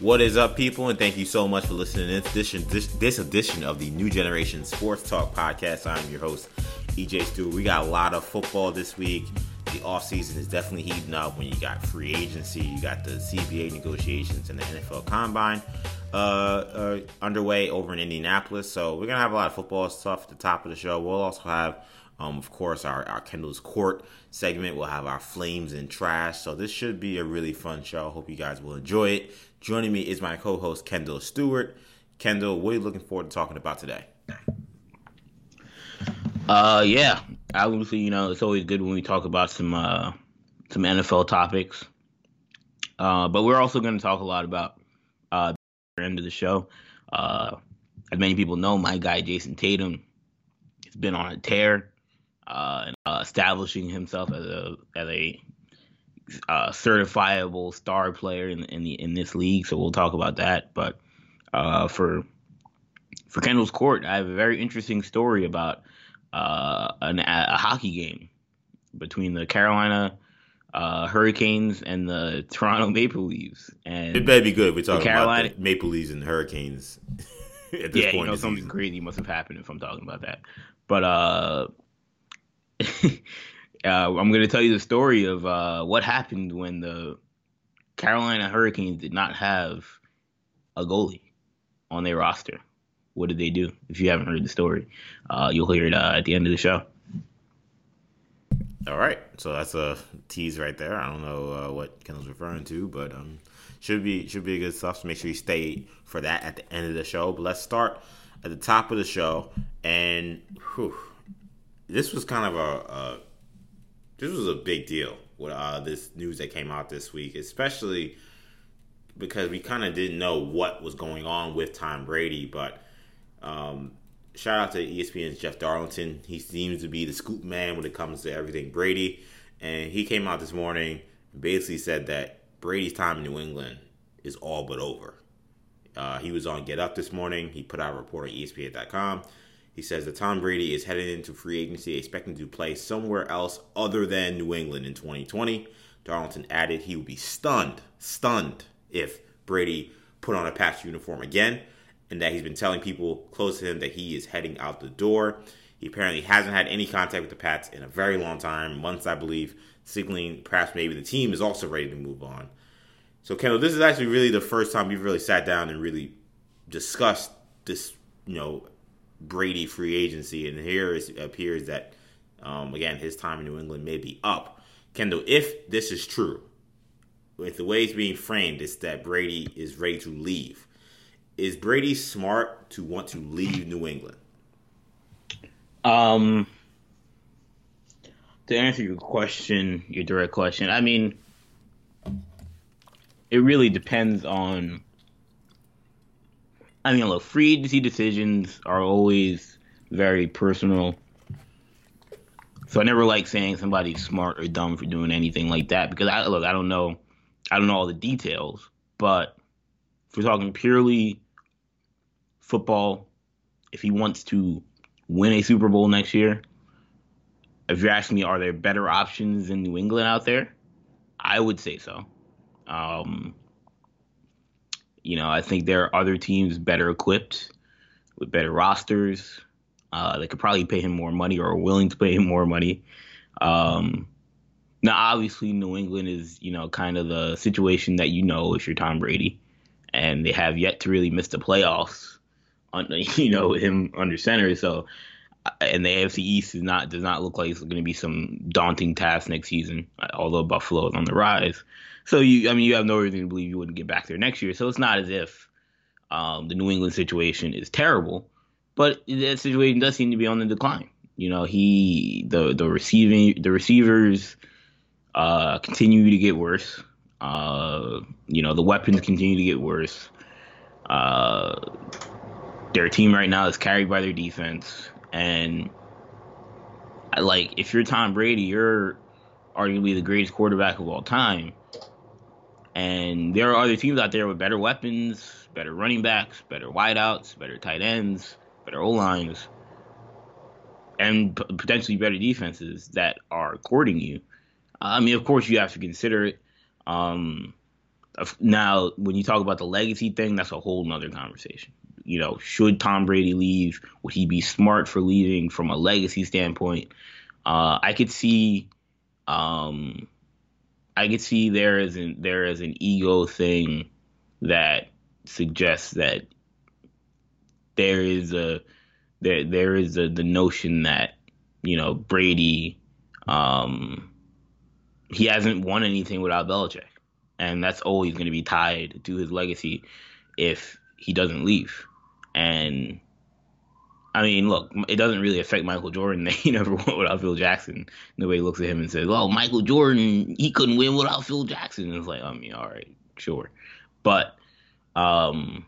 What is up, people? And thank you so much for listening to this edition, this, this edition of the New Generation Sports Talk podcast. I'm your host, EJ Stewart. We got a lot of football this week. The offseason is definitely heating up when you got free agency, you got the CBA negotiations, and the NFL Combine uh, uh, underway over in Indianapolis. So we're gonna have a lot of football stuff at the top of the show. We'll also have, um, of course, our, our Kendall's Court segment. We'll have our Flames and Trash. So this should be a really fun show. Hope you guys will enjoy it. Joining me is my co-host Kendall Stewart. Kendall, what are you looking forward to talking about today? Uh, yeah, obviously, you know, it's always good when we talk about some uh, some NFL topics. Uh, but we're also going to talk a lot about uh, the end of the show. Uh, as many people know, my guy Jayson Tatum has been on a tear, uh, and, uh, establishing himself as a as a uh, certifiable star player in in the in this league. So we'll talk about that. But uh, for for Kendall's Court, I have a very interesting story about uh, an, a hockey game between the Carolina uh, Hurricanes and the Toronto Maple Leafs. And it better be good. We're talking Carolina, about the Maple Leafs and Hurricanes. at this yeah, point you know something season. crazy must have happened if I'm talking about that. But uh, uh I'm going to tell you the story of uh, what happened when the Carolina Hurricanes did not have a goalie on their roster what did they do? If you haven't heard the story, uh, you'll hear it uh, at the end of the show. All right, so that's a tease right there. I don't know uh, what Kendall's referring to, but um, should be should be a good stuff. So make sure you stay for that at the end of the show. But let's start at the top of the show, and whew, this was kind of a, a, this was a big deal with uh, this news that came out this week, especially because we kind of didn't know what was going on with Tom Brady, but um, shout out to ESPN's Jeff Darlington. He seems to be the scoop man when it comes to everything Brady. And he came out this morning and basically said that Brady's time in New England is all but over. Uh, he was on Get Up this morning. He put out a report on ESPN.com. He says that Tom Brady is headed into free agency, expecting to play somewhere else other than New England in 2020. Darlington added he would be stunned, stunned if Brady put on a Pats uniform again and that he's been telling people close to him that he is heading out the door. He apparently hasn't had any contact with the Pats in a very long time, months, I believe, signaling perhaps maybe the team is also ready to move on. So, Kendall, this is actually really the first time we've really sat down and really discussed this, you know, Brady free agency. And here it appears that, um, again, his time in New England may be up. Kendall, if this is true, with the way it's being framed, it's that Brady is ready to leave is Brady smart to want to leave New England? Um, to answer your question, your direct question, I mean, it really depends on. I mean, look, free agency decisions are always very personal. So I never like saying somebody's smart or dumb for doing anything like that because I look, I don't know, I don't know all the details, but if we're talking purely football, if he wants to win a Super Bowl next year, if you're asking me, are there better options in New England out there? I would say so. Um, you know, I think there are other teams better equipped with better rosters. Uh, they could probably pay him more money or are willing to pay him more money. Um, now, obviously, New England is, you know, kind of the situation that you know if you're Tom Brady, and they have yet to really miss the playoffs you know him under center. So, and the AFC East is not does not look like it's going to be some daunting task next season. Although Buffalo is on the rise, so you I mean you have no reason to believe you wouldn't get back there next year. So it's not as if um, the New England situation is terrible, but that situation does seem to be on the decline. You know, he the the receiving the receivers uh, continue to get worse. Uh, you know, the weapons continue to get worse. Uh, their team right now is carried by their defense, and like if you're Tom Brady, you're arguably the greatest quarterback of all time. And there are other teams out there with better weapons, better running backs, better wideouts, better tight ends, better O lines, and p- potentially better defenses that are courting you. I mean, of course, you have to consider it. Um, now when you talk about the legacy thing, that's a whole nother conversation. You know, should Tom Brady leave? Would he be smart for leaving from a legacy standpoint? Uh, I could see, um, I could see there is an there is an ego thing that suggests that there is a there there is a, the notion that you know Brady, um, he hasn't won anything without Belichick and that's always going to be tied to his legacy if he doesn't leave. And I mean, look, it doesn't really affect Michael Jordan that he never won without Phil Jackson. Nobody looks at him and says, "Oh, Michael Jordan, he couldn't win without Phil Jackson." And it's like, I mean, all right, sure, but, um,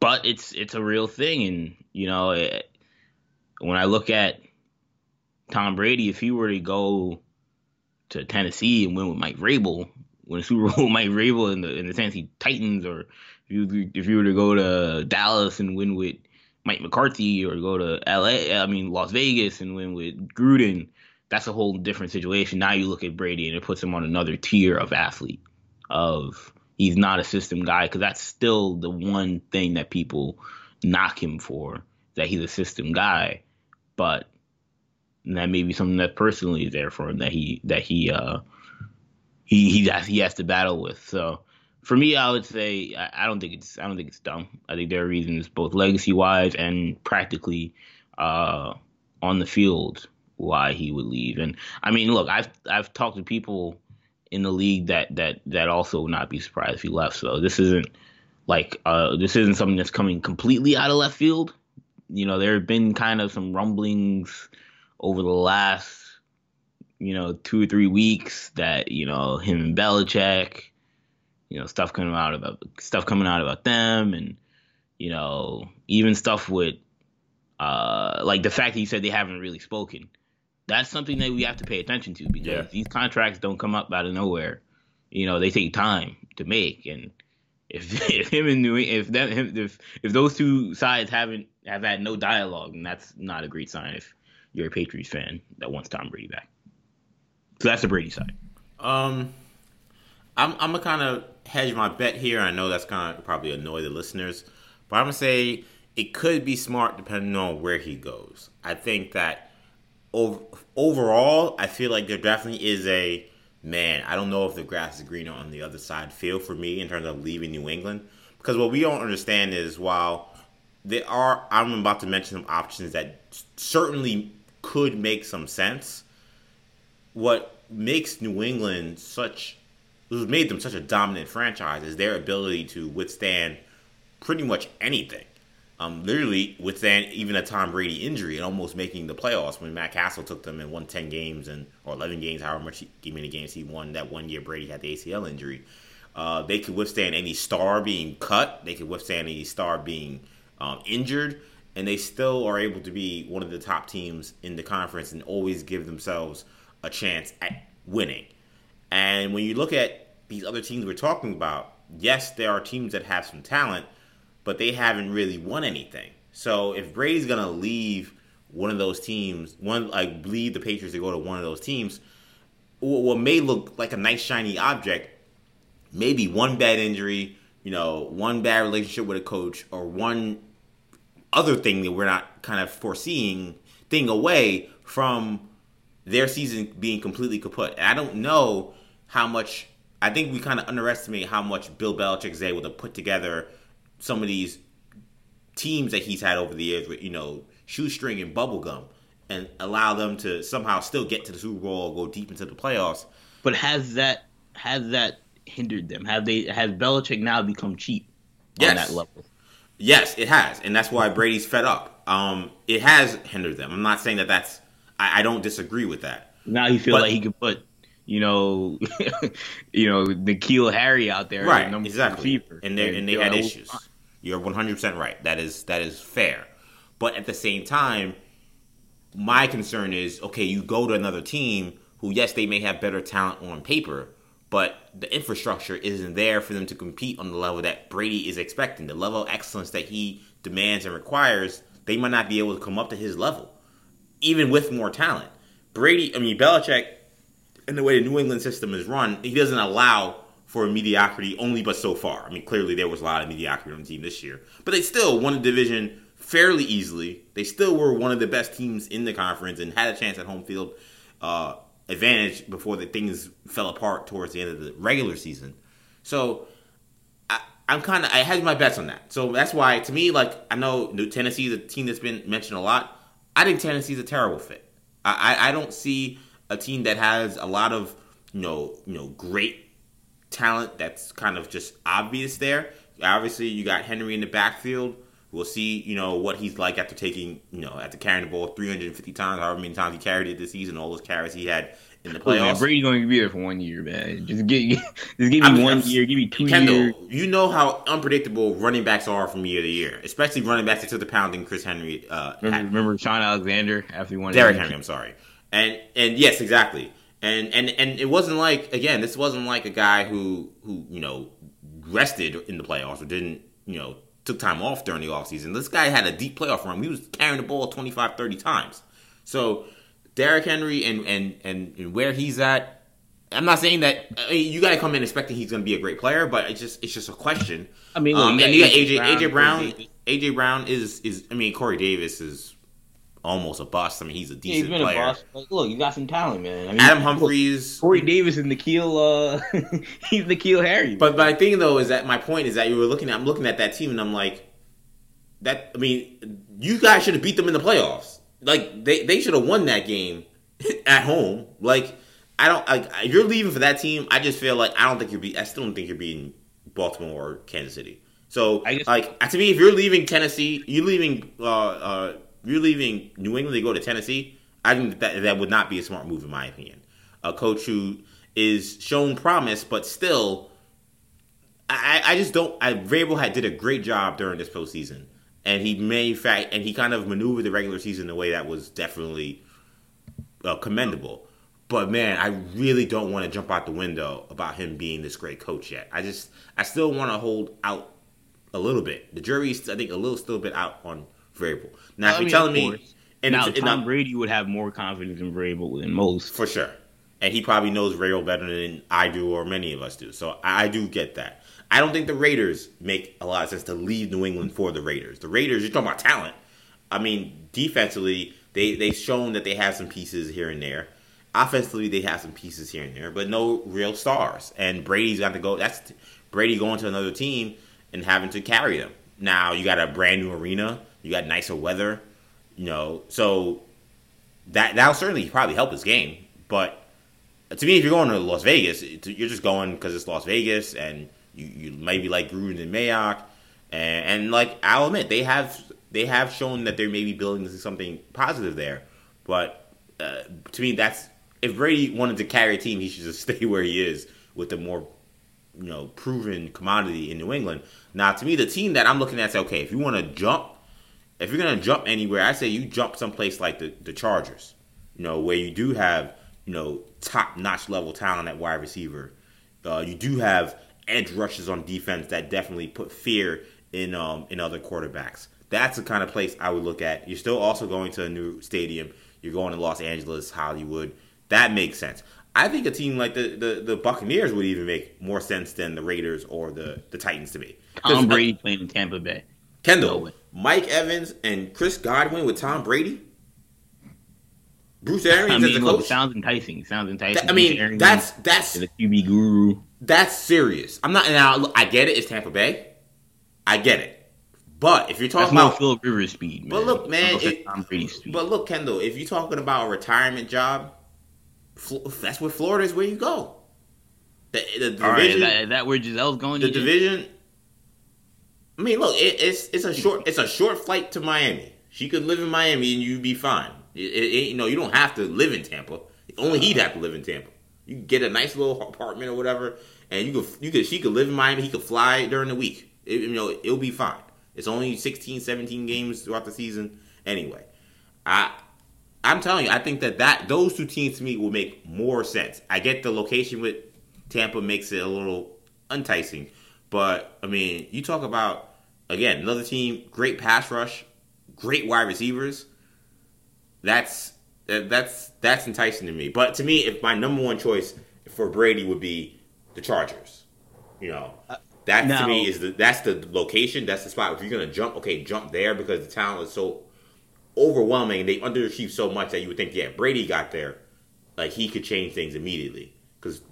but it's it's a real thing, and you know, it, when I look at Tom Brady, if he were to go to Tennessee and win with Mike Vrabel, win a Super Bowl Mike Vrabel in the in the Tennessee Titans, or if you if you were to go to Dallas and win with Mike McCarthy, or go to L.A. I mean Las Vegas and win with Gruden, that's a whole different situation. Now you look at Brady and it puts him on another tier of athlete. Of he's not a system guy because that's still the one thing that people knock him for that he's a system guy, but that may be something that personally is there for him that he that he uh he he has, he has to battle with. So for me, I would say I, I don't think it's I don't think it's dumb. I think there are reasons both legacy wise and practically uh on the field why he would leave. And I mean, look, I've I've talked to people in the league that that that also would not be surprised if he left. So this isn't like uh this isn't something that's coming completely out of left field. You know, there have been kind of some rumblings over the last, you know, two or three weeks that, you know, him and Belichick, you know, stuff coming out about stuff coming out about them and, you know, even stuff with uh like the fact that you said they haven't really spoken. That's something that we have to pay attention to because yeah. these contracts don't come up out of nowhere. You know, they take time to make and if, if him and New if that if if those two sides haven't have had no dialogue, then that's not a great sign. If you're a Patriots fan that wants Tom Brady back. So that's the Brady side. Um, I'm I'm gonna kind of hedge my bet here. I know that's kind of probably annoy the listeners, but I'm gonna say it could be smart depending on where he goes. I think that over, overall, I feel like there definitely is a man. I don't know if the grass is greener on the other side. Feel for me in terms of leaving New England because what we don't understand is while there are, I'm about to mention some options that certainly could make some sense. What makes New England such what made them such a dominant franchise is their ability to withstand pretty much anything. Um, literally withstand even a Tom Brady injury and almost making the playoffs when Matt Cassel took them and won ten games and or eleven games, however much he, many games he won that one year Brady had the ACL injury. Uh, they could withstand any star being cut. They could withstand any star being um, injured and they still are able to be one of the top teams in the conference and always give themselves a chance at winning. And when you look at these other teams we're talking about, yes, there are teams that have some talent, but they haven't really won anything. So if Brady's gonna leave one of those teams, one like leave the Patriots to go to one of those teams, what may look like a nice shiny object, maybe one bad injury, you know, one bad relationship with a coach, or one other thing that we're not kind of foreseeing thing away from their season being completely kaput. And I don't know how much. I think we kind of underestimate how much Bill Belichick is able to put together some of these teams that he's had over the years with you know shoestring and bubblegum and allow them to somehow still get to the Super Bowl or go deep into the playoffs. But has that has that hindered them? Have they has Belichick now become cheap yes. on that level? Yes, it has, and that's why Brady's fed up. Um, it has hindered them. I'm not saying that that's. I, I don't disagree with that. Now he feels like he could put, you know, you know, N'Keal Harry out there, right? Exactly. And they and they had issues. You're 100 percent right. That is that is fair, but at the same time, my concern is okay. You go to another team who, yes, they may have better talent on paper, but the infrastructure isn't there for them to compete on the level that Brady is expecting. The level of excellence that he demands and requires, they might not be able to come up to his level, even with more talent. Brady, I mean, Belichick, in the way the New England system is run, he doesn't allow for mediocrity only but so far. I mean, clearly there was a lot of mediocrity on the team this year, but they still won the division fairly easily. They still were one of the best teams in the conference and had a chance at home field uh, advantage before the things fell apart towards the end of the regular season. So I, I'm kind of I had my bets on that. So that's why to me, like I know new Tennessee is a team that's been mentioned a lot. I think Tennessee's a terrible fit. I, I don't see a team that has a lot of you know you know great talent that's kind of just obvious there. Obviously, you got Henry in the backfield. We'll see, you know, what he's like after taking, you know, after carrying the ball 350 times, however many times he carried it this season, all those carries he had in the playoffs. Man, Brady's going to be there for one year, man. Just give, just give me I mean, one year, give me two Kendall, years. You know how unpredictable running backs are from year to year, especially running backs that took the pounding Chris Henry. Uh, remember, remember Shaun Alexander after he won? Derrick Henry, I'm sorry. And and yes, exactly. And and and it wasn't like again, this wasn't like a guy who who you know rested in the playoffs or didn't you know took time off during the offseason. This guy had a deep playoff run. He was carrying the ball 25, 30 times. So Derrick Henry and and and, and where he's at. I'm not saying that I mean, you got to come in expecting he's going to be a great player, but it's just it's just a question. I mean, um, and you got AJ Brown, AJ Brown. AJ Brown is is I mean Corey Davis is almost a bust. I mean, he's a decent yeah, he's been player. A. Like, look, you got some talent, man. I mean, Adam Humphries, look, Corey Davis, and N'Keal. Uh, he's N'Keal Harry. But my thing though is that my point is that you were looking at. I'm looking at that team, and I'm like, that. I mean, you guys should have beat them in the playoffs. Like they they should have won that game at home. Like I don't. Like you're leaving for that team. I just feel like I don't think you're be. I still don't think you're beating Baltimore or Kansas City. So I guess, like to me, if you're leaving Tennessee, you're leaving. Uh, uh, you're leaving New England to go to Tennessee, I think that that would not be a smart move in my opinion. A coach who is shown promise, but still, I, I just don't. I Vrabel had did a great job during this postseason, and he made fact, and he kind of maneuvered the regular season in a way that was definitely uh, commendable. But man, I really don't want to jump out the window about him being this great coach yet. I just, I still want to hold out a little bit. The jury's, I think, a little still bit out on Vrabel. Now, if you're telling me, and now Tom Brady would have more confidence in Vrabel than most, for sure, and he probably knows Vrabel better than I do or many of us do. So I, I do get that. I don't think the Raiders make a lot of sense to leave New England for the Raiders. The Raiders, you're talking about talent. I mean, defensively, they they've shown that they have some pieces here and there. Offensively, they have some pieces here and there, but no real stars. And Brady's got to go. That's Brady going to another team and having to carry them. Now you got a brand new arena. You got nicer weather, you know. So that that'll certainly probably help his game. But to me, if you're going to Las Vegas, you're just going because it's Las Vegas, and you, you maybe like Gruden and Mayock, and, and like I'll admit they have they have shown that they're maybe building something positive there. But uh, to me, that's if Brady wanted to carry a team, he should just stay where he is with the more you know proven commodity in New England. Now, to me, the team that I'm looking at is okay. If you want to jump if you're gonna jump anywhere, I say you jump someplace like the, the Chargers, you know, where you do have, you know, top notch level talent at wide receiver. Uh, you do have edge rushes on defense that definitely put fear in um, in other quarterbacks. That's the kind of place I would look at. You're still also going to a new stadium. You're going to Los Angeles, Hollywood. That makes sense. I think a team like the, the, the Buccaneers would even make more sense than the Raiders or the, the Titans to me. Tom Brady playing in Tampa Bay. Kendall, no Mike Evans and Chris Godwin with Tom Brady. Bruce Arians I mean, as the look, coach. Sounds enticing. Sounds enticing. That, I mean, that's that's the QB guru. That's serious. I'm not now. I get it. It's Tampa Bay. I get it. But if you're talking that's about Philip Rivers speed, man. But look, man. It, Tom Brady speed. But look, Kendall. If you're talking about a retirement job, that's where Florida is where you go. The, the division, right, that, that where Gisele's going. To? The division. I mean, look, it, it's it's a short it's a short flight to Miami. She could live in Miami and you'd be fine. It, it, you know, you don't have to live in Tampa. Only he'd have to live in Tampa. You get a nice little apartment or whatever, and you could you could she could live in Miami. He could fly during the week. It, you know, it'll be fine. It's only 16, 17 games throughout the season anyway. I I'm telling you, I think that that those two teams to me will make more sense. I get the location with Tampa makes it a little enticing, but I mean, you talk about again, another team, great pass rush, great wide receivers. That's that's that's enticing to me. But to me, if my number one choice for Brady would be the Chargers, You know, uh, that now- to me is the that's the location. That's the spot. If you're gonna jump, okay, jump there because the talent is so overwhelming. They underachieve so much that you would think, yeah, Brady got there, like he could change things immediately. Because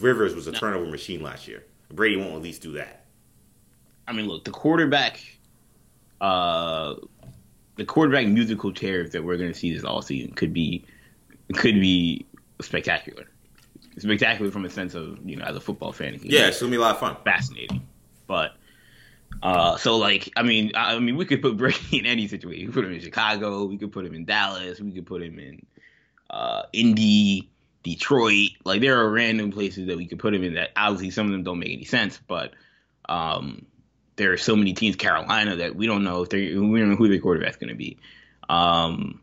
Rivers was a turnover machine last year. Brady won't at least do that. I mean, look, the quarterback, uh, the quarterback musical chairs that we're going to see this all season could be could be spectacular. Spectacular from a sense of you know as a football fan. Yeah, it's gonna be a lot of fun. fascinating. But uh, so like I mean I, I mean we could put Brady in any situation. We could put him in Chicago. We could put him in Dallas. We could put him in uh, Indy, Detroit. Like there are random places that we could put him in. That obviously some of them don't make any sense, but um, there are so many teams, Carolina, that we don't know if they we don't know who their quarterback's going to be. Um,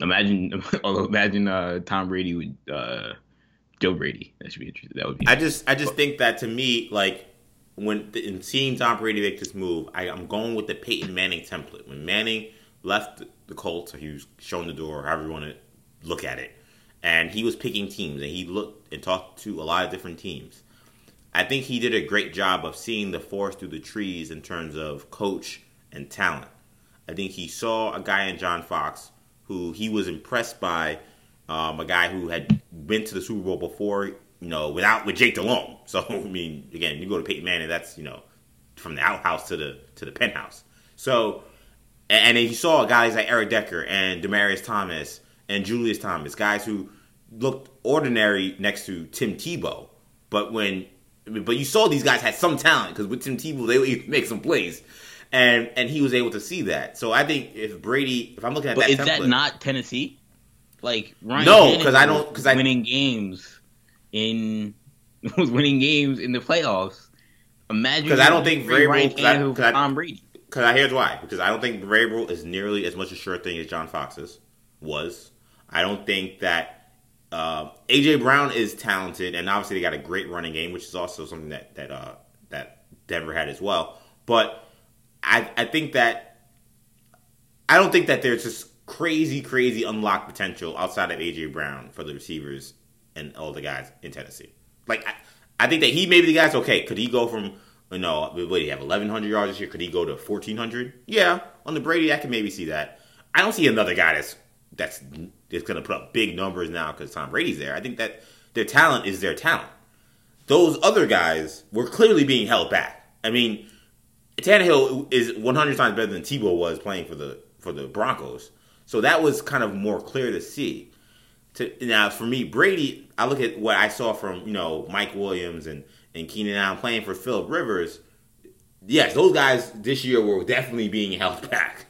imagine, imagine uh, Tom Brady with uh, Joe Brady. That should be interesting. That would be. I just I just think that to me, like when in seeing Tom Brady make this move, I, I'm going with the Peyton Manning template. When Manning left the Colts, he was shown the door, however you want to look at it, and he was picking teams, and he looked and talked to a lot of different teams. I think he did a great job of seeing the forest through the trees in terms of coach and talent. I think he saw a guy in John Fox who he was impressed by, um, a guy who had been to the Super Bowl before, you know, without with Jake Delhomme. So I mean, again, you go to Peyton Manning, that's you know, from the outhouse to the to the penthouse. So, and he saw guys like Eric Decker and Demaryius Thomas and Julius Thomas, guys who looked ordinary next to Tim Tebow, but when but you saw these guys had some talent because with Tim Tebow they would make some plays, and and he was able to see that. So I think if Brady, if I'm looking at But that, is that template- not Tennessee? Like Ryan No, because I don't- 'cause was I- winning games in was winning games in the playoffs. Imagine because I don't think Ryan Vrabel- 'cause I- Tannehill 'cause I- for Tom Brady. Because I here's why. Because I don't think Vrabel is nearly as much a sure thing as John Fox's was. I don't think that uh, AJ Brown is talented, and obviously they got a great running game, which is also something that that uh, that Denver had as well. But I I think that I don't think that there's just crazy crazy unlocked potential outside of AJ Brown for the receivers and all the guys in Tennessee. Like I, I think that he maybe the guy's okay. Could he go from you know, what you have, 1,100 yards this year? Could he go to 1,400? Yeah, on the Brady, I can maybe see that. I don't see another guy that's that's that's going to put up big numbers now because Tom Brady's there. I think that their talent is their talent. Those other guys were clearly being held back. I mean, Tannehill is 100 times better than Tebow was playing for the for the Broncos, so that was kind of more clear to see. To, now, for me, Brady, I look at what I saw from you know Mike Williams and and Keenan Allen playing for Philip Rivers. Yes, those guys this year were definitely being held back.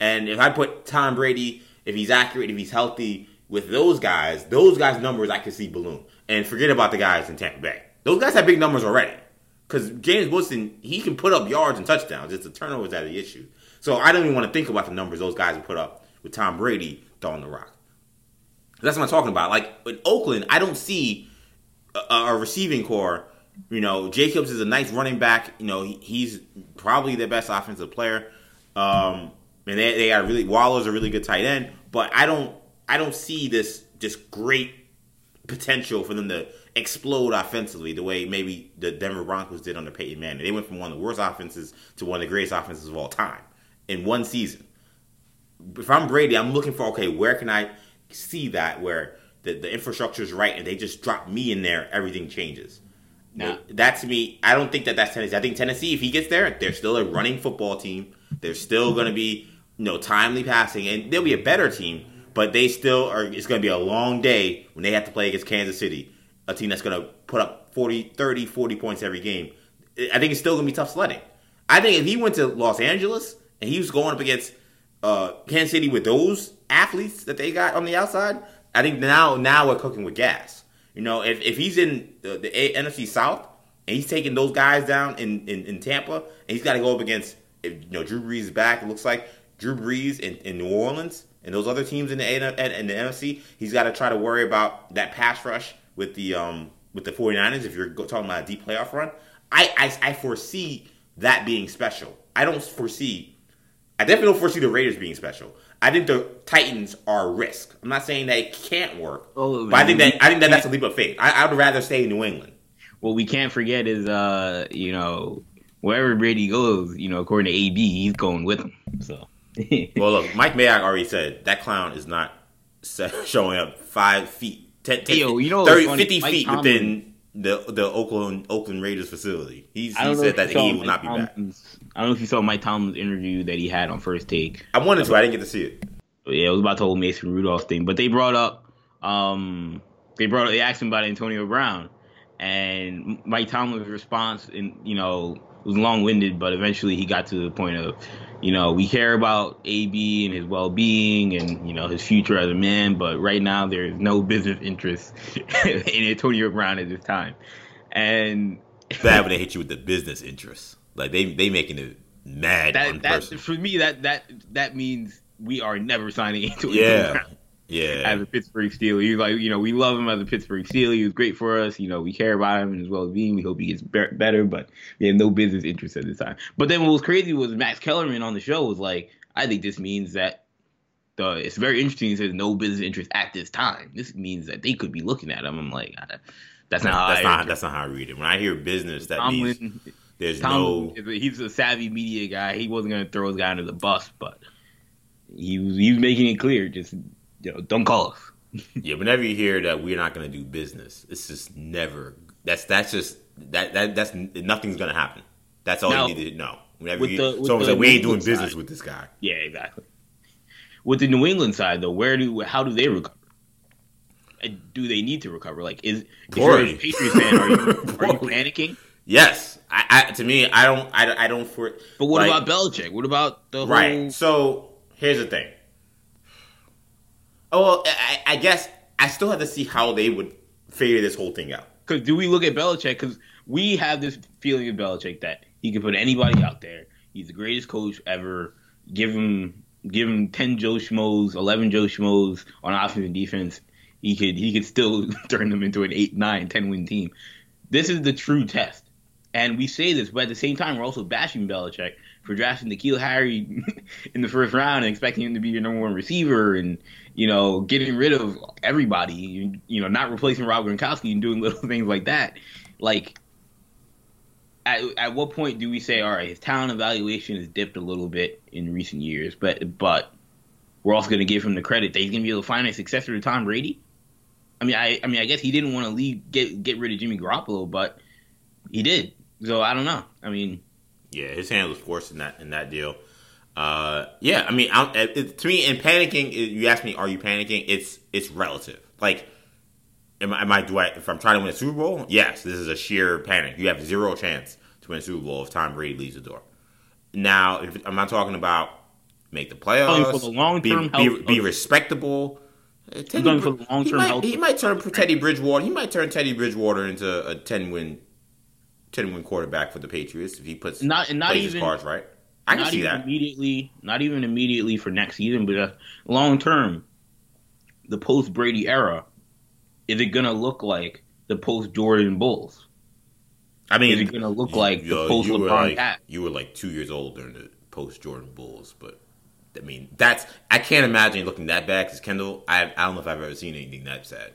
And if I put Tom Brady, if he's accurate, if he's healthy with those guys, those guys' numbers I can see balloon. And forget about the guys in Tampa Bay. Those guys have big numbers already. Because Jameis Winston, he can put up yards and touchdowns. It's the turnovers that are the issue. So I don't even want to think about the numbers those guys would put up with Tom Brady throwing the rock. That's what I'm talking about. Like in Oakland, I don't see a, a receiving corps. You know, Jacobs is a nice running back. You know, he, he's probably the best offensive player. Um, and they, they got really Waller's a really good tight end. But I don't I don't see this just great potential for them to explode offensively the way maybe the Denver Broncos did under Peyton Manning. They went from one of the worst offenses to one of the greatest offenses of all time in one season. If I'm Brady, I'm looking for okay, where can I see that where the, the infrastructure is right and they just drop me in there, everything changes. Nah. That to me, I don't think that that's Tennessee. I think Tennessee, if he gets there, they're still a running football team. They're still going to be, you know, timely passing, and they'll be a better team. But they still are. It's going to be a long day when they have to play against Kansas City, a team that's going to put up 40, 30, 40 points every game. I think it's still going to be tough sledding. I think if he went to Los Angeles and he was going up against uh, Kansas City with those athletes that they got on the outside, I think now now we're cooking with gas. You know, if, if he's in the, the NFC South and he's taking those guys down in, in, in Tampa, and he's got to go up against, if, you know, Drew Brees is back. It looks like Drew Brees in, in New Orleans and those other teams in the in the NFC. He's got to try to worry about that pass rush with the um with the 49ers. If you're talking about a deep playoff run, I, I I foresee that being special. I don't foresee. I definitely don't foresee the Raiders being special. I think the Titans are a risk. I'm not saying that it can't work, Oh, but I think that I think that that's a leap of faith. I, I would rather stay in New England. what we can't forget is, uh, you know, wherever Brady goes, you know, according to AB, he's going with him. So. well, look, Mike Mayock already said that clown is not showing up five feet, 10, 10 Yo, you know 30, 50 Mike feet Tomlin, within the the Oakland Oakland Raiders facility. He's, he said that he will not be back. I don't know if you saw Mike Tomlin's interview that he had on First Take. I wanted to. I didn't get to see it. Yeah, it was about the whole Mason Rudolph thing, but they brought up, um, they brought up, they asked him about Antonio Brown, and Mike Tomlin's response, and you know, was long winded, but eventually he got to the point of, you know, we care about AB and his well being and, you know, his future as a man, but right now there's no business interest in Antonio Brown at this time. And bad when they hit you with the business interest. Like they they making it mad. That, that for me that that that means we are never signing Antonio yeah. Brown. Yeah. As a Pittsburgh Steeler. He's like, you know, we love him as a Pittsburgh Steeler. He was great for us. You know, we care about him and his well being. We hope he gets be- better, but we have no business interest at this time. But then what was crazy was Max Kellerman on the show was like, I think this means that the it's very interesting. He says no business interest at this time. This means that they could be looking at him. I'm like, that's not that's not that's not how I read it. When I hear business, that Tomlin, means there's Tomlin, no. He's a savvy media guy. He wasn't going to throw his guy under the bus, but he was he was making it clear. Just you know, don't call us. yeah, whenever you hear that we're not going to do business, it's just never. That's that's just that that that's nothing's going to happen. That's all now, you need to know. Whenever you, the, someone's like, "We ain't doing business with this guy." Yeah, exactly. With the New England side, though, where do how do they recover? Do they need to recover? Like, is if you're a Patriots fan, are you, are you panicking? Yes, I, I, to me, I don't, I, I don't for. But what like, about Belichick? What about the right? Whole... So here's the thing. Oh, well, I, I guess I still have to see how they would figure this whole thing out. Because do we look at Belichick? Because we have this feeling of Belichick that he can put anybody out there. He's the greatest coach ever. Give him give him ten Joe Schmoes, eleven Joe Schmoes on offense and defense. He could he could still turn them into an eight, nine, ten win team. This is the true test. And we say this, but at the same time, we're also bashing Belichick for drafting N'Keal Harry in the first round and expecting him to be your number one receiver and you know, getting rid of everybody, you, you know, not replacing Rob Gronkowski and doing little things like that. Like, at, at what point do we say, all right, his talent evaluation has dipped a little bit in recent years, but but we're also going to give him the credit that he's going to be able to find a successor to Tom Brady? I mean, I I mean, I guess he didn't want to leave, get get rid of Jimmy Garoppolo, but he did. So I don't know. I mean, yeah, his hand was forced in that in that deal. Uh, yeah, I mean, it, to me, in panicking, you ask me, are you panicking? It's it's relative. Like, am, am I do I if I'm trying to win a Super Bowl? Yes, this is a sheer panic. You have zero chance to win a Super Bowl if Tom Brady leaves the door. Now, if, I'm not talking about make the playoffs, for the long term, be, be, be, respectable. Uh, Teddy, for the long term, he, might, he might turn Teddy Bridgewater. He might turn Teddy Bridgewater into a ten win, ten win quarterback for the Patriots if he puts not not even his cards right. I can see that immediately. Not even immediately for next season, but uh, long term, the post Brady era, is it gonna look like the post Jordan Bulls? I mean, is it gonna look you, like the post LeBron like, You were like two years old during the post Jordan Bulls, but I mean, that's I can't imagine looking that bad because Kendall. I I don't know if I've ever seen anything that sad.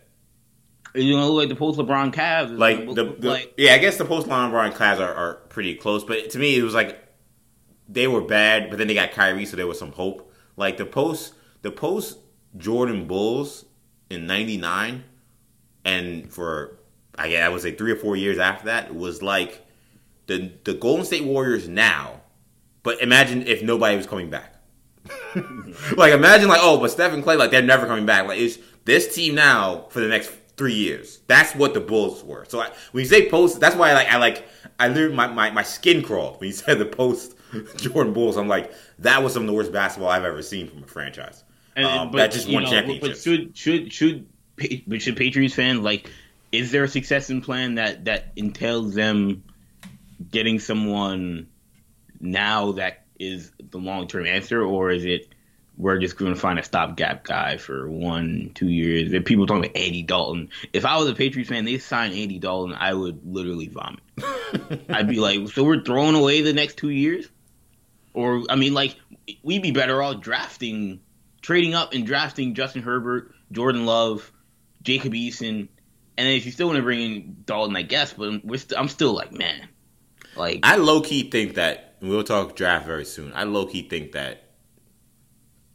You gonna like the post LeBron Cavs? Like the, the like, yeah, I guess the post LeBron Cavs are, are pretty close, but to me, it was like they were bad, but then they got Kyrie, so there was some hope. Like the post, the post Jordan Bulls in '99, and for I guess I would say three or four years after that was like the the Golden State Warriors now. But imagine if nobody was coming back. like imagine like oh, but Stephen Klay like they're never coming back. Like it's this team now for the next three years. That's what the Bulls were. So I, when you say post, that's why I like I like I literally my, my, my skin crawled when you said the post Jordan Bulls. I'm like, that was some of the worst basketball I've ever seen from a franchise. And, um, but, that just won championships. But should should should but should Patriots fans like? Is there a succession plan that that entails them getting someone now that is the long term answer, or is it we're just going to find a stopgap guy for one, two years. If people talking about Andy Dalton, if I was a Patriots fan, they signed Andy Dalton, I would literally vomit. I'd be like, so we're throwing away the next two years? Or I mean, like we'd be better off drafting, trading up and drafting Justin Herbert, Jordan Love, Jacob Eason, And then if you still want to bring in Dalton, I guess, but we're st- I'm still like, man, like I low key think that we'll talk draft very soon. I low key think that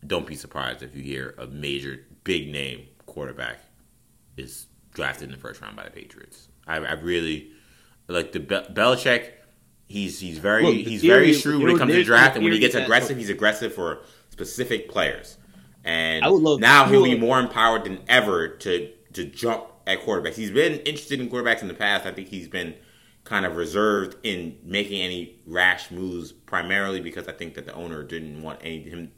don't be surprised if you hear a major big name quarterback is drafted in the first round by the Patriots. I, I really like the Be- Belichick. He's he's very Look, he's theory- very shrewd when it comes to draft, and when he gets aggressive, he's aggressive for specific players. And I would love- now he'll be more empowered than ever to to jump at quarterbacks. He's been interested in quarterbacks in the past. I think he's been kind of reserved in making any rash moves, primarily because I think that the owner didn't want any, him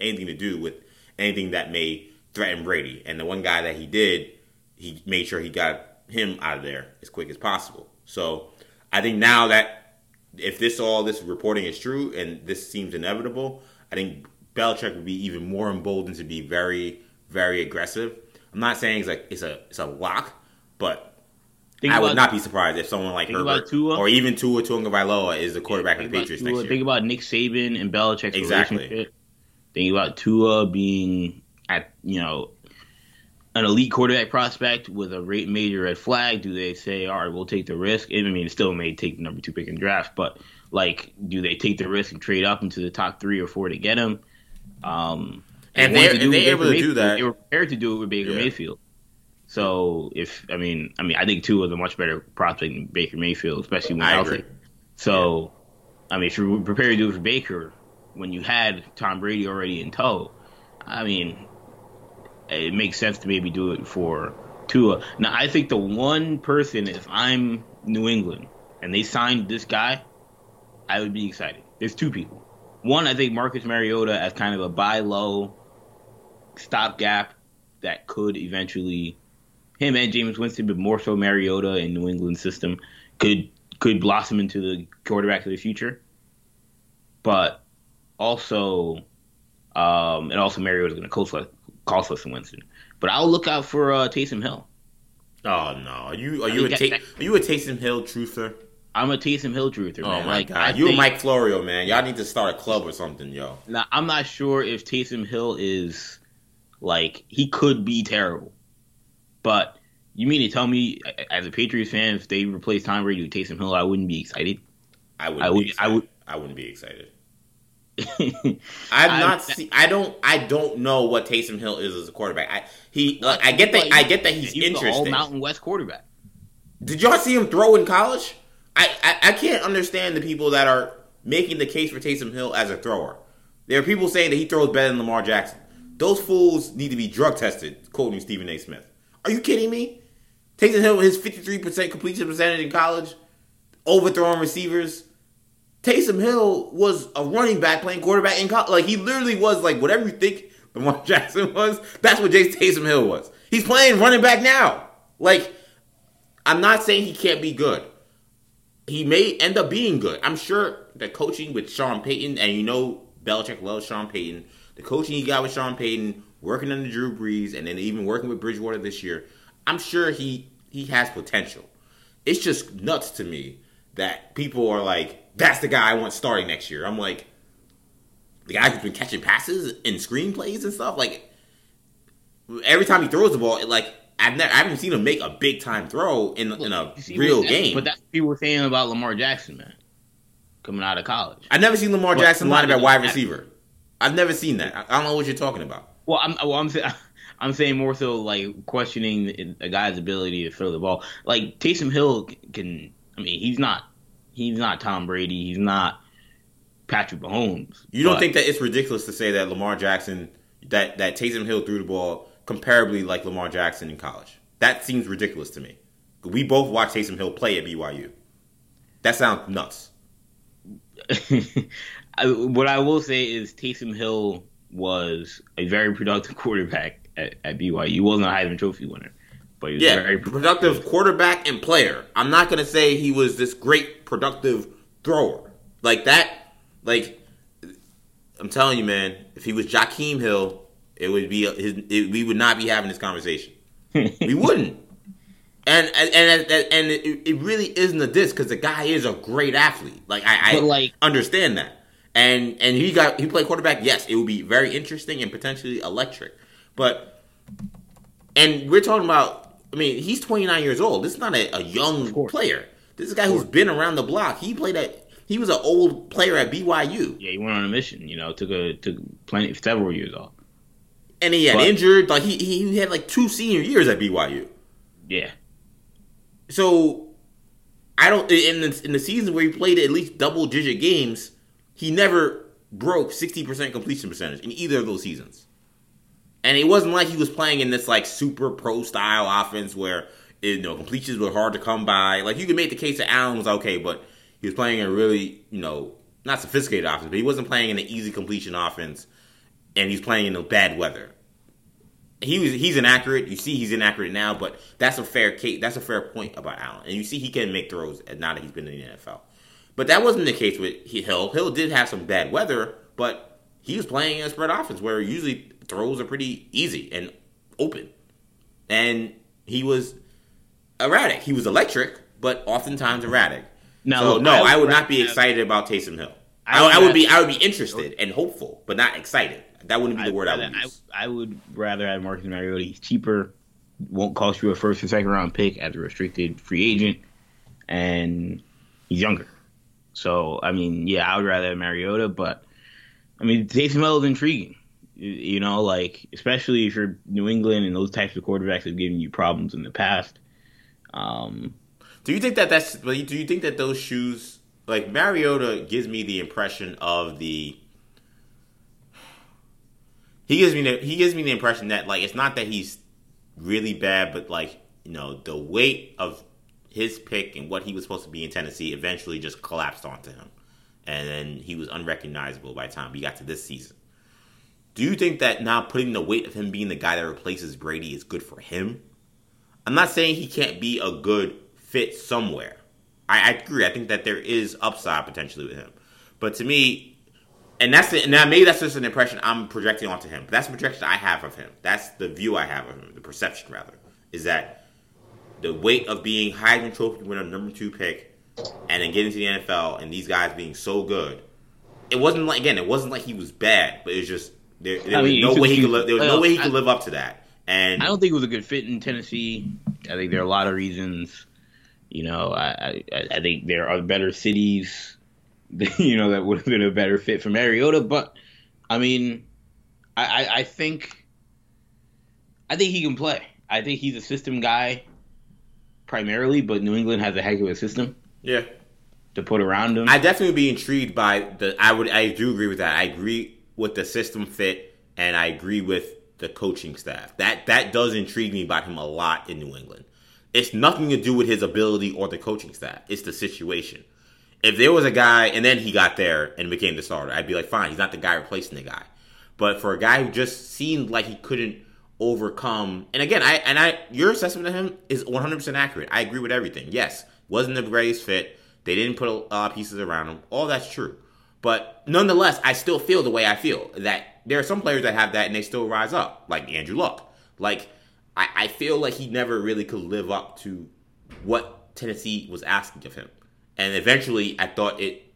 anything to do with anything that may threaten Brady. And the one guy that he did, he made sure he got him out of there as quick as possible. So I think now that if this all this reporting is true and this seems inevitable, I think Belichick would be even more emboldened to be very, very aggressive. I'm not saying it's like it's a it's a lock, but think I would about- not be surprised if someone like Herbert Tua. or even Tua Tagovailoa is the quarterback of the Patriots Tua- next year. Think about Nick Saban and Belichick's Exactly. relationship. Think about Tua being at you know an elite quarterback prospect with a rate major red flag. Do they say, all right, we'll take the risk? I mean, it still may take the number two pick in draft, but like, do they take the risk and trade up into the top three or four to get him? Um, And they they're- wanted if it they're with able to do that- they were prepared to do it with Baker Yeah. Mayfield. So if I mean, I mean, I think Tua is a much better prospect than Baker Mayfield, especially when I healthy. So, I mean, if you're prepared to do it for Baker when you had Tom Brady already in tow, I mean, it makes sense to maybe do it for Tua. Now, I think the one person, if I'm New England and they signed this guy, I would be excited. There's two people. One, I think Marcus Mariota as kind of a buy low stopgap that could eventually him and Jameis Winston, but more so Mariota in New England system could could blossom into the quarterback of the future. But also, um, and also Mariota's going to cost less, cost than Winston. But I'll look out for uh, Taysom Hill. Oh no, are you are I you a think Ta- that- are you a Taysom Hill truther? I'm a Taysom Hill truther, Oh man. my like, god, you and think- Mike Florio, man. Y'all need to start a club or something, yo. Now, I'm not sure if Taysom Hill is like he could be terrible, but you mean to tell me, as a Patriots fan, if they replace Tom Brady with Taysom Hill, I wouldn't be excited? I wouldn't I would- be I excited. I, would- wouldn't be excited. I've not seen. I don't. I don't know what Taysom Hill is as a quarterback. I he. Like, I get that. I get that he's He's interesting. Mountain West quarterback. Did y'all see him throw in college? I, I I can't understand the people that are making the case for Taysom Hill as a thrower. There are people saying that he throws better than Lamar Jackson. Those fools need to be drug tested. Quoting Stephen A. Smith. Are you kidding me? Taysom Hill with his fifty three percent completion percentage in college, overthrowing receivers. Taysom Hill was a running back playing quarterback in college. Like he literally was like whatever you think Lamar Jackson was. That's what Jason Taysom Hill was. He's playing running back now. Like I'm not saying he can't be good. He may end up being good. I'm sure the coaching with Sean Payton, and you know Belichick loves Sean Payton. The coaching he got with Sean Payton, working under Drew Brees, and then even working with Bridgewater this year, I'm sure he he has potential. It's just nuts to me that people are like, "That's the guy I want starting next year." I'm like, the guy who's been catching passes and screenplays and stuff. Like every time he throws the ball, it, like I've never, I haven't seen him make a big time throw in in a real what- game. But that's what people were saying about Lamar Jackson, man, coming out of college. I've never seen Lamar But Jackson line up at wide receiver. I've never seen that. I, I don't know what you're talking about. Well, I'm well, I'm saying I'm saying more so like questioning a guy's ability to throw the ball. Like Taysom Hill can. I mean, he's not he's not Tom Brady. He's not Patrick Mahomes. You don't but- think that it's ridiculous to say that Lamar Jackson, that that Taysom Hill threw the ball comparably like Lamar Jackson in college? That seems ridiculous to me. We both watched Taysom Hill play at BYU. That sounds nuts. I, what I will say is Taysom Hill was a very productive quarterback at, at BYU. He wasn't a Heisman Trophy winner, but he was Yeah, very productive quarterback and player. I'm not gonna say he was this great productive thrower like that. Like I'm telling you, man, if he was Jakeem Hill, it would be his. It, we would not be having this conversation. we wouldn't. And and and, and it, it really isn't a diss because the guy is a great athlete. Like I, I like- understand that. And and he got he played quarterback. Yes, it would be very interesting and potentially electric. But and we're talking about I mean, he's 29 years old. This is not a, a young player. This is a guy who's been around the block. He played at. He was an old player at BYU. Yeah, he went on a mission. You know, took a took plenty several years off. And he had but, injured. Like he he had like two senior years at BYU. Yeah. So I don't in the, in the season where he played at least double digit games, he never broke 60% completion percentage in either of those seasons. And it wasn't like he was playing in this like super pro style offense where you know completions were hard to come by. Like you could make the case that Allen was okay, but he was playing in a really you know not sophisticated offense, but he wasn't playing in an easy completion offense, and he's playing in the bad weather. He was he's inaccurate. You see, he's inaccurate now, but that's a fair case. That's a fair point about Allen, and you see he can make throws now that he's been in the NFL. But that wasn't the case with Hill. Hill did have some bad weather, but he was playing in a spread offense where usually throws are pretty easy and open. And he was erratic. He was electric, but oftentimes erratic. Now, so, no, I would, I would not be excited about Taysom Hill. I would, I would be I would be interested and hopeful, but not excited. That wouldn't be the word rather, I would use. I, I, would rather have Marcus Mariota. He's cheaper, won't cost you a first or second round pick as a restricted free agent, and he's younger. So I mean, yeah, I would rather have Mariota, but I mean, Taysom Hill is intriguing. You know, like especially if you're New England and those types of quarterbacks have given you problems in the past. Um, do you think that that's? Do you think that those shoes, like Mariota, gives me the impression of the? He gives me the he gives me the impression that like it's not that he's really bad, but like you know the weight of his pick and what he was supposed to be in Tennessee eventually just collapsed onto him, and then he was unrecognizable by the time we got to this season. Do you think that now putting the weight of him being the guy that replaces Brady is good for him? I'm not saying he can't be a good fit somewhere. I, I agree. I think that there is upside potentially with him. But to me, and that's the, now maybe that's just an impression I'm projecting onto him. But that's the projection I have of him. That's the view I have of him. The perception rather is that the weight of being Heisman Trophy winner, number two pick, and then getting to the NFL and these guys being so good. It wasn't like again, it wasn't like he was bad, but it was just there, there was mean, no way he could live. There was no way he could live up to that. And I don't think it was a good fit in Tennessee. I think there are a lot of reasons. You know, I I, I think there are better cities, you know, that would have been a better fit for Mariota. But I mean, I, I, I think I think he can play. I think he's a system guy primarily, but New England has a heck of a system. Yeah. To put around him. I definitely would be intrigued by the I would I do agree with that. I agree with the system fit, and I agree with the coaching staff. That that does intrigue me about him a lot in New England. It's nothing to do with his ability or the coaching staff. It's the situation. If there was a guy and then he got there and became the starter, I'd be like, fine, he's not the guy replacing the guy. But for a guy who just seemed like he couldn't overcome, and again, I and I, your assessment of him is 100% accurate. I agree with everything. Yes, wasn't the greatest fit. They didn't put a lot of pieces around him. All that's true. But nonetheless, I still feel the way I feel that there are some players that have that and they still rise up, like Andrew Luck. Like I, I feel like he never really could live up to what Tennessee was asking of him, and eventually, I thought it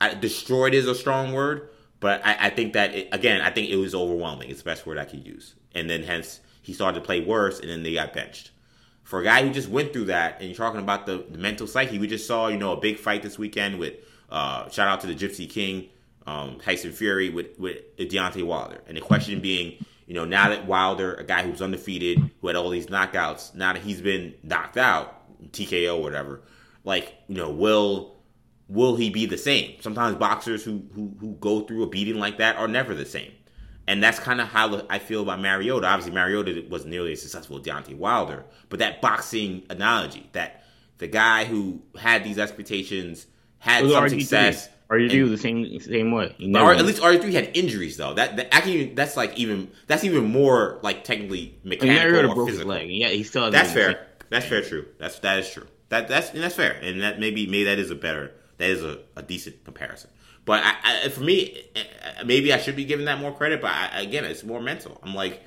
I, destroyed is a strong word, but I, I think that it, again, I think it was overwhelming. It's the best word I could use, and then hence he started to play worse, and then they got benched. For a guy who just went through that, and you're talking about the, the mental psyche, we just saw, you know, a big fight this weekend with uh, shout out to the Gypsy King, um, Tyson Fury with with Deontay Wilder, and the question being, you know, now that Wilder, a guy who was undefeated, who had all these knockouts, now that he's been knocked out, TKO whatever, like you know, will will he be the same? Sometimes boxers who who who go through a beating like that are never the same. And that's kind of how I feel about Mariota. Obviously, Mariota wasn't nearly as successful as Deontay Wilder, but that boxing analogy, that the guy who had these expectations had some RG3. success. RG3 was the same same way. Or at least RG3 had injuries though. That, that actually that's like even that's even more like technically mechanical or physical. Leg. Yeah, he still. That's fair. That's fair. True. That's that is true. That that's and that's fair. And that maybe maybe that is a better that is a, a decent comparison. But I, I, for me, eh, eh, maybe I should be giving that more credit. But I, again, it's more mental. I'm like,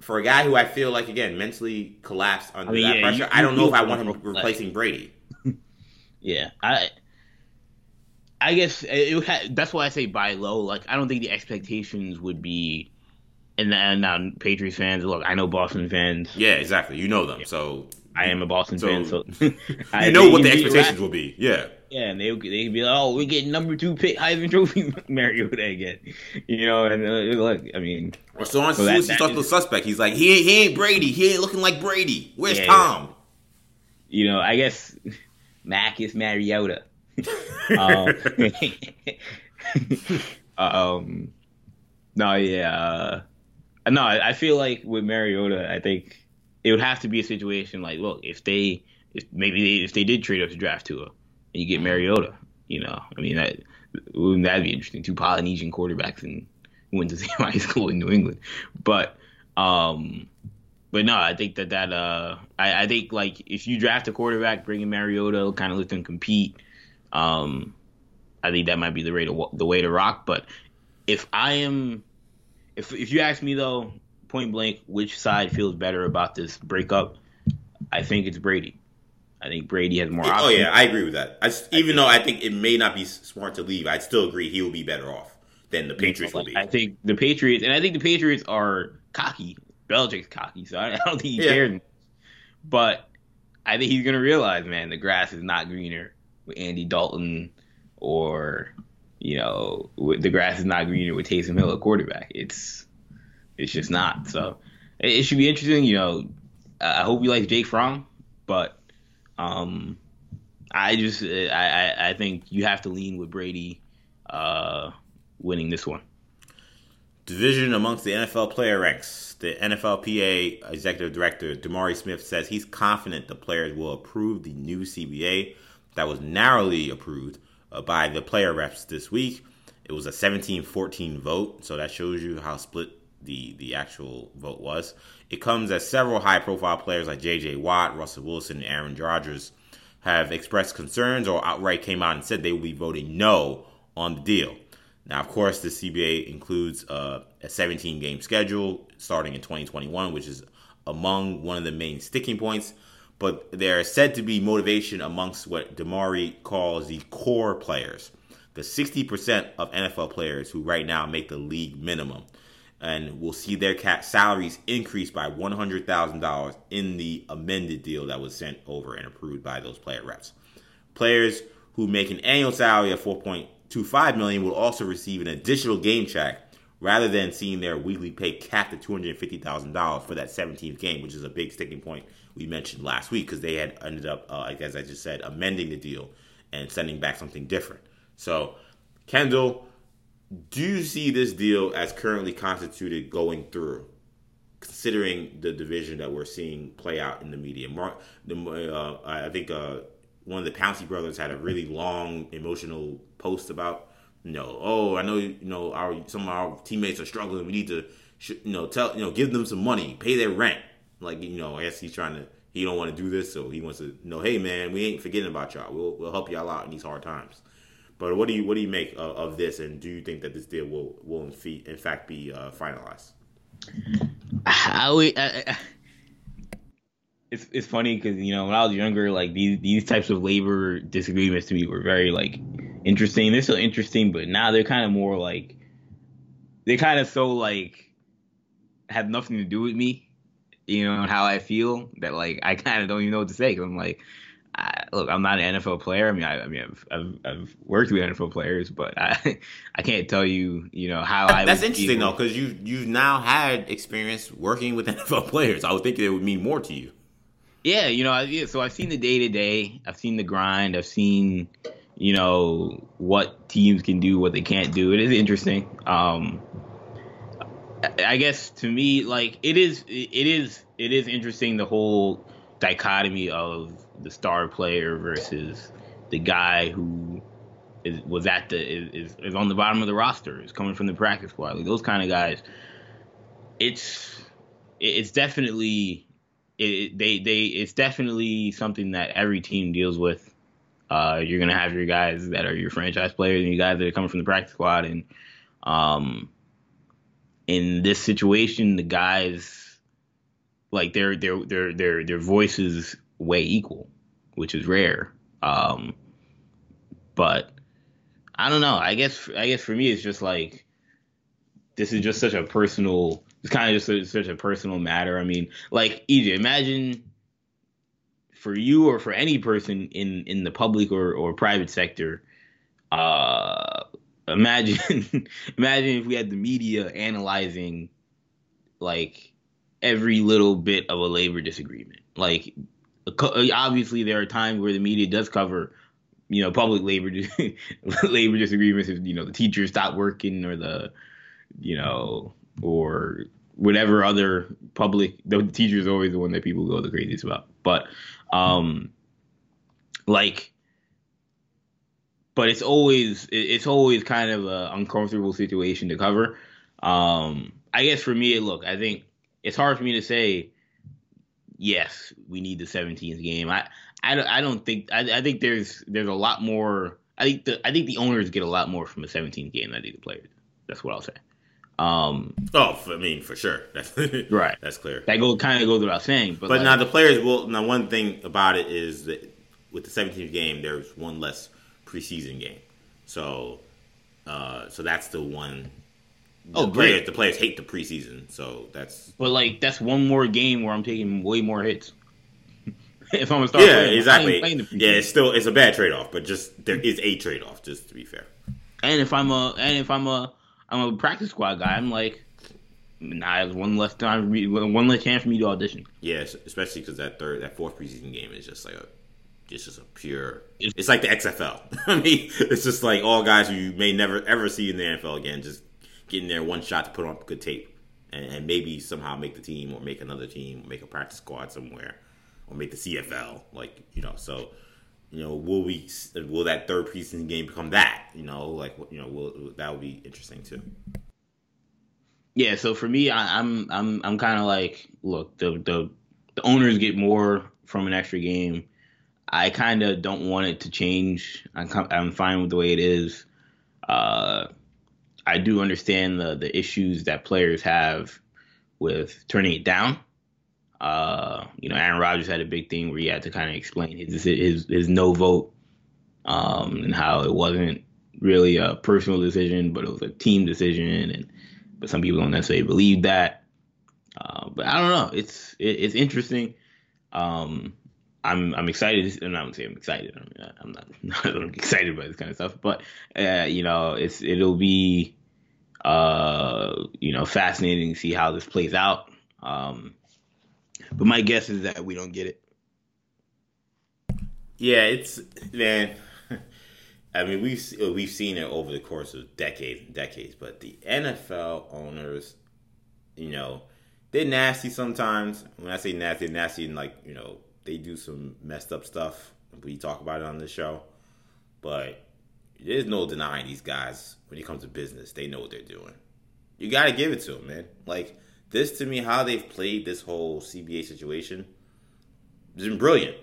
for a guy who I feel like again mentally collapsed under I mean, that yeah, pressure, you, I don't know if I want him replacing Brady. yeah, I I guess it, it, that's why I say buy low. Like I don't think the expectations would be and now Patriots fans. Look, I know Boston fans. Yeah, exactly. You know them, so I am a Boston So, fan, so you know what the expectations will be. Yeah. Yeah, and they they be like, "Oh, we're getting number two pick Heisman Trophy Mariota again," you know. And uh, look, I mean, Or so on So that- starts is- the suspect. He's like, he ain't, he ain't Brady. He ain't looking like Brady. Where's Yeah, Tom? you know, I guess Mac is Mariota. Um, um, no, yeah, uh, no. I, feel like with Mariota, I think it would have to be a situation like, look, if they, if maybe they, if they did trade up to draft Tua, and you get Mariota, you know, I mean that wouldn't that be interesting? Two Polynesian quarterbacks and went to the same high school in New England, but um. But no, I think that that uh, I, I think like if you draft a quarterback, bringing Mariota, kind of let them compete. Um, I think that might be the way to the way to rock. But if I am, if if you ask me though, point blank, which side feels better about this breakup? I think it's Brady. I think Brady has more Oh yeah, I agree with that. I s even though I think it may not be smart to leave, I'd still agree he will be better off than the Patriots will be. I think the Patriots, and I think the Patriots are cocky. Belichick's cocky, so I I don't think he Yeah. cares. But I think he's gonna realize, man, the grass is not greener Andy Dalton, or you know, the grass is not greener with Taysom Hill at quarterback. It's it's just not. So it, should be interesting. You know, I hope you like Jake Fromm, but um, I just I, I I think you have to lean with Brady uh, winning this one. Division amongst the NFL player ranks. The NFLPA executive director DeMaurice Smith says he's confident the players will approve the new CBA that was narrowly approved uh, by the player reps this week. It was a 17-14 vote, so that shows you how split the the actual vote was. It comes as several high-profile players like J.J. Watt, Russell Wilson, and Aaron Rodgers have expressed concerns or outright came out and said they will be voting no on the deal. Now, of course, the CBA includes uh, a 17 game schedule starting in 2021, which is among one of the main sticking points. But there is said to be motivation amongst what DeMaurice calls the core players, the 60% of NFL players who right now make the league minimum. And will see their cap salaries increase by $100,000 in the amended deal that was sent over and approved by those player reps. Players who make an annual salary of 4.25 million will also receive an additional game check rather than seeing their weekly pay capped at $250,000 for that 17th game, which is a big sticking point we mentioned last week because they had ended up, uh, as I just said, amending the deal and sending back something different. So, Kendall, do you see this deal as currently constituted going through? considering the division that we're seeing play out in the media. Mark, the, uh, I think uh, one of the Pouncey brothers had a really long emotional post about, you know, oh, I know, you know, our some of our teammates are struggling. We need to, you know, tell, you know, give them some money, pay their rent. Like, you know, I guess he's trying to, he don't want to do this, so he wants to know, hey, man, we ain't forgetting about y'all. We'll we'll help y'all out in these hard times. But what do you what do you make of, of this, and do you think that this deal will will in, fe- in fact be uh, finalized? I, would- I, I, it's it's funny because you know when I was younger, like these these types of labor disagreements to me were very like interesting. They're still interesting, but now they're kind of more like they're kind of so like have nothing to do with me, you know, and how I feel that like I kind of don't even know what to say because I'm like. I, look, I'm not an NFL player. I mean, I, I mean, I've, I've, I've worked with NFL players, but I, I can't tell you, you know, how I. That's interesting feel. though, because you you've now had experience working with NFL players. I would think it would mean more to you. Yeah, you know, I- yeah, so I've seen the day to day. I've seen the grind. I've seen, you know, what teams can do, what they can't do. It is interesting. Um, I- guess to me, like it is, it is, it is interesting the whole dichotomy of the star player versus the guy who is was at the is, is on the bottom of the roster, is coming from the practice squad. Like those kind of guys. It's it's definitely it, they they it's definitely something that every team deals with. Uh, you're gonna have your guys that are your franchise players and you guys that are coming from the practice squad, and um, in this situation, the guys like their their their their their voices weigh equal, which is rare. Um, but I don't know. I guess I guess for me, it's just like this is just such a personal it's kind of just such a personal matter. I mean, like EJ, imagine for you or for any person in in the public or or private sector, uh, imagine imagine if we had the media analyzing like every little bit of a labor disagreement. Like obviously there are times where the media does cover you know public labor labor disagreements if you know the teachers stop working or the you know or whatever other public the teacher is always the one that people go the craziest about but um like but it's always it's always kind of an uncomfortable situation to cover um i guess for me look i think it's hard for me to say yes we need the 17th game i i don't, I don't think I, I think there's there's a lot more i think the i think the owners get a lot more from a 17th game than the players that's what i'll say um, oh, I mean, for sure. That's right. That's clear. That go kind of goes without saying. But, but like, now the players will. Now, one thing about it is that with the 17th game, there's one less preseason game. So, uh, so that's the one. The oh, players, great. The players hate the preseason, so that's. But like, that's one more game where I'm taking way more hits. if I'm gonna start, yeah, playing, exactly. Yeah, it's still it's a bad trade off, but just there is a trade off, just to be fair. And if I'm a and if I'm a I'm a practice squad guy. I'm like, nah, it's one less time, one less chance for me to audition. Yeah, especially because that third, that fourth preseason game is just like a, just just a pure. It's, it's like the XFL. I mean, it's just like all guys who you may never ever see in the NFL again, just getting there one shot to put on good tape, and, and maybe somehow make the team or make another team, or make a practice squad somewhere, or make the CFL. Like you know, so you know, will we will that third preseason game become that? You know, like you know, will that would be interesting too. Yeah, so for me, I, am I'm I'm, I'm kind of like, look, the, the the owners get more from an extra game. I kind of don't want it to change. I'm I'm fine with the way it is. Uh, I do understand the the issues that players have with turning it down. Uh, you know, Aaron Rodgers had a big thing where he had to kind of explain his his his no vote, um, and how it wasn't really a personal decision, but it was a team decision, and but some people don't necessarily believe that. Uh, but I don't know. It's it, it's interesting. Um, I'm I'm excited. I'm not say I'm excited. I'm not, I'm not excited about this kind of stuff, but uh, you know, it's it'll be uh, you know fascinating to see how this plays out. Um, but my guess is that we don't get it. Yeah, it's man. I mean, we've we've seen it over the course of decades and decades, but the NFL owners, you know, they're nasty sometimes. When I say nasty, nasty and like you know they do some messed up stuff. We talk about it on the show, but there's no denying these guys when it comes to business. They know what they're doing. You got to give it to them, man. Like this to me, how they've played this whole CBA situation has been brilliant.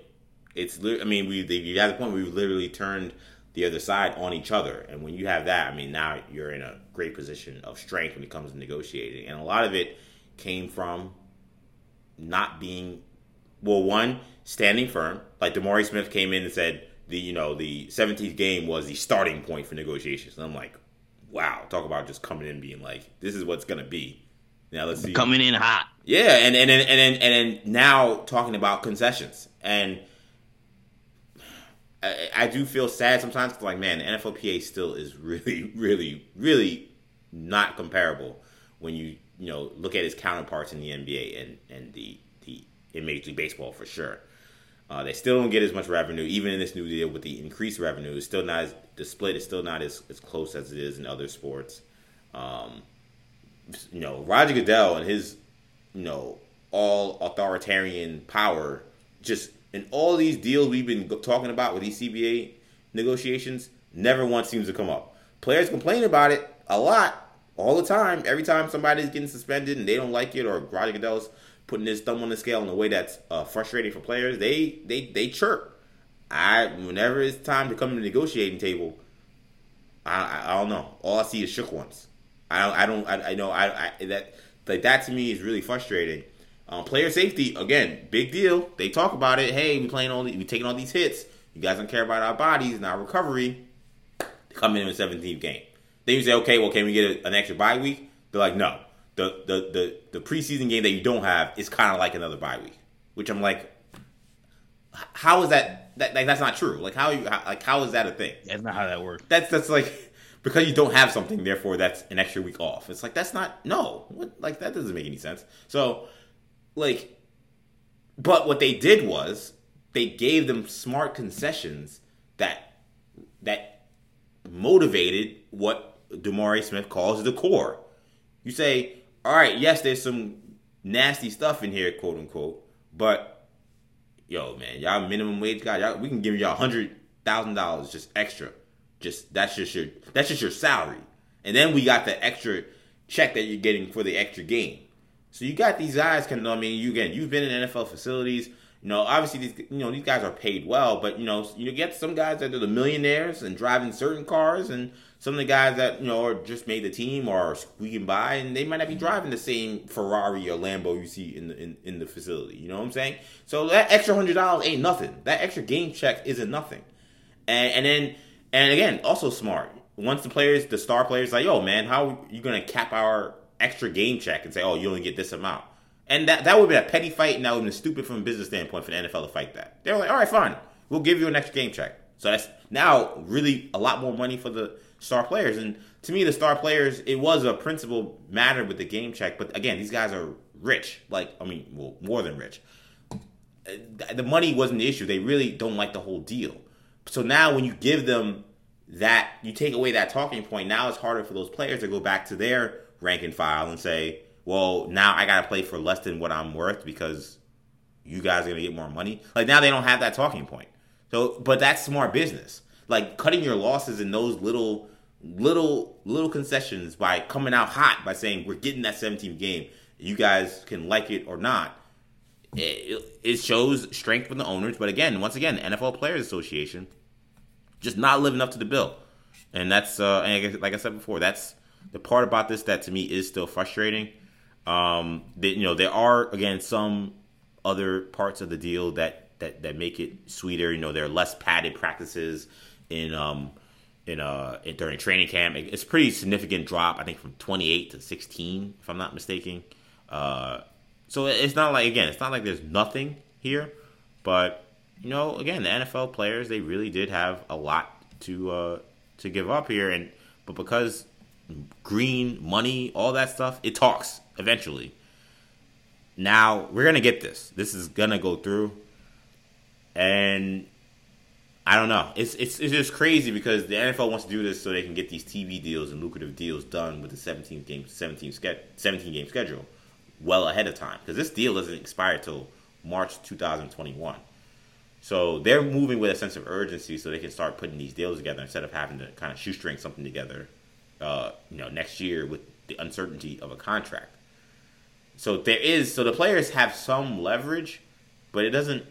It's, I mean, we they, you got the point where we literally turned the other side on each other, and when you have that, I mean, now you're in a great position of strength when it comes to negotiating, and a lot of it came from not being, well, one standing firm. Like DeMaurice Smith came in and said the you know the 17th game was the starting point for negotiations, and I'm like, wow, talk about just coming in being like, this is what's gonna be now let's see. Coming in hot. Yeah, and and and and, and, and now talking about concessions, and I, I do feel sad sometimes. Cause like, man, the NFLPA still is really, really, really not comparable when you you know look at its counterparts in the NBA and and the in Major League Baseball for sure. Uh, they still don't get as much revenue, even in this new deal with the increased revenue. It's still not as, the split is still not as, as close as it is in other sports. Um, you know, Roger Goodell and his, you know, all authoritarian power, just in all these deals we've been talking about with these CBA negotiations, never once seems to come up. Players complain about it a lot, all the time. Every time somebody's getting suspended and they don't like it, or Roger Goodell's putting his thumb on the scale in a way that's uh, frustrating for players, they they they chirp. I whenever it's time to come to the negotiating table, I, I, I don't know. All I see is shook ones. I, don't I don't I, I know I, I that like that to me is really frustrating. Um, player safety again, big deal. They talk about it. Hey, we playing all we taking all these hits. You guys don't care about our bodies and our recovery. They come in in 17th game. Then you say, okay, well, can we get a, an extra bye week? They're like, no. The the the, the preseason game that you don't have is kind of like another bye week, which I'm like, how is that? That like, that's not true. Like how you how, like how is that a thing? That's not how that works. That's that's like because you don't have something, therefore that's an extra week off. It's like that's not no, what, like that doesn't make any sense. So, like, but what they did was they gave them smart concessions that that motivated what DeMaurice Smith calls the core. You say, all right, yes, there's some nasty stuff in here, quote unquote, but yo, man, y'all minimum wage guy, y'all, we can give y'all hundred thousand dollars just extra. Just that's just your that's just your salary, and then we got the extra check that you're getting for the extra game. So you got these guys. Can I mean, you again, you've been in NFL facilities. You know, obviously these you know these guys are paid well, but you know you get some guys that are the millionaires and driving certain cars, and some of the guys that you know are just made the team or are squeaking by, and they might not be mm-hmm. driving the same Ferrari or Lambo you see in the in, in the facility. You know what I'm saying? So that extra hundred dollars ain't nothing. That extra game check isn't nothing. And and then and again, also smart. Once the players, the star players, like, yo, man, how are you gonna cap our extra game check and say, oh, you only get this amount? And that that would be a petty fight, and that would be stupid from a business standpoint for the NFL to fight that. They were like, all right, fine, we'll give you an extra game check. So that's now really a lot more money for the star players. And to me, the star players, it was a principal matter with the game check. But again, these guys are rich. Like, I mean, well, more than rich. The money wasn't the issue. They really don't like the whole deal. So now when you give them that, you take away that talking point, now it's harder for those players to go back to their rank and file and say, well, now I got to play for less than what I'm worth because you guys are going to get more money. Like now they don't have that talking point. So, but that's smart business. Like cutting your losses in those little, little, little concessions by coming out hot by saying we're getting that 17 game. You guys can like it or not. It, it shows strength from the owners, but again, once again, NFL Players Association just not living up to the bill, and that's uh, and like I said before, that's the part about this that to me is still frustrating. Um, that you know there are again some other parts of the deal that that that make it sweeter. You know, there are less padded practices in um in uh in, during training camp. It's pretty significant drop, I think, from 28 to 16, if I'm not mistaken. Uh, so it's not like again, it's not like there's nothing here, but you know, again, the NFL players they really did have a lot to uh, to give up here, and but because green money, all that stuff, it talks eventually. Now we're gonna get this. This is gonna go through, and I don't know. It's it's it's just crazy because the NFL wants to do this so they can get these TV deals and lucrative deals done with the 17 game 17 17 game schedule well ahead of time because this deal doesn't expire till March 2021. So they're moving with a sense of urgency so they can start putting these deals together instead of having to kind of shoestring something together, uh, you know, next year with the uncertainty of a contract. So there is so the players have some leverage, but it doesn't.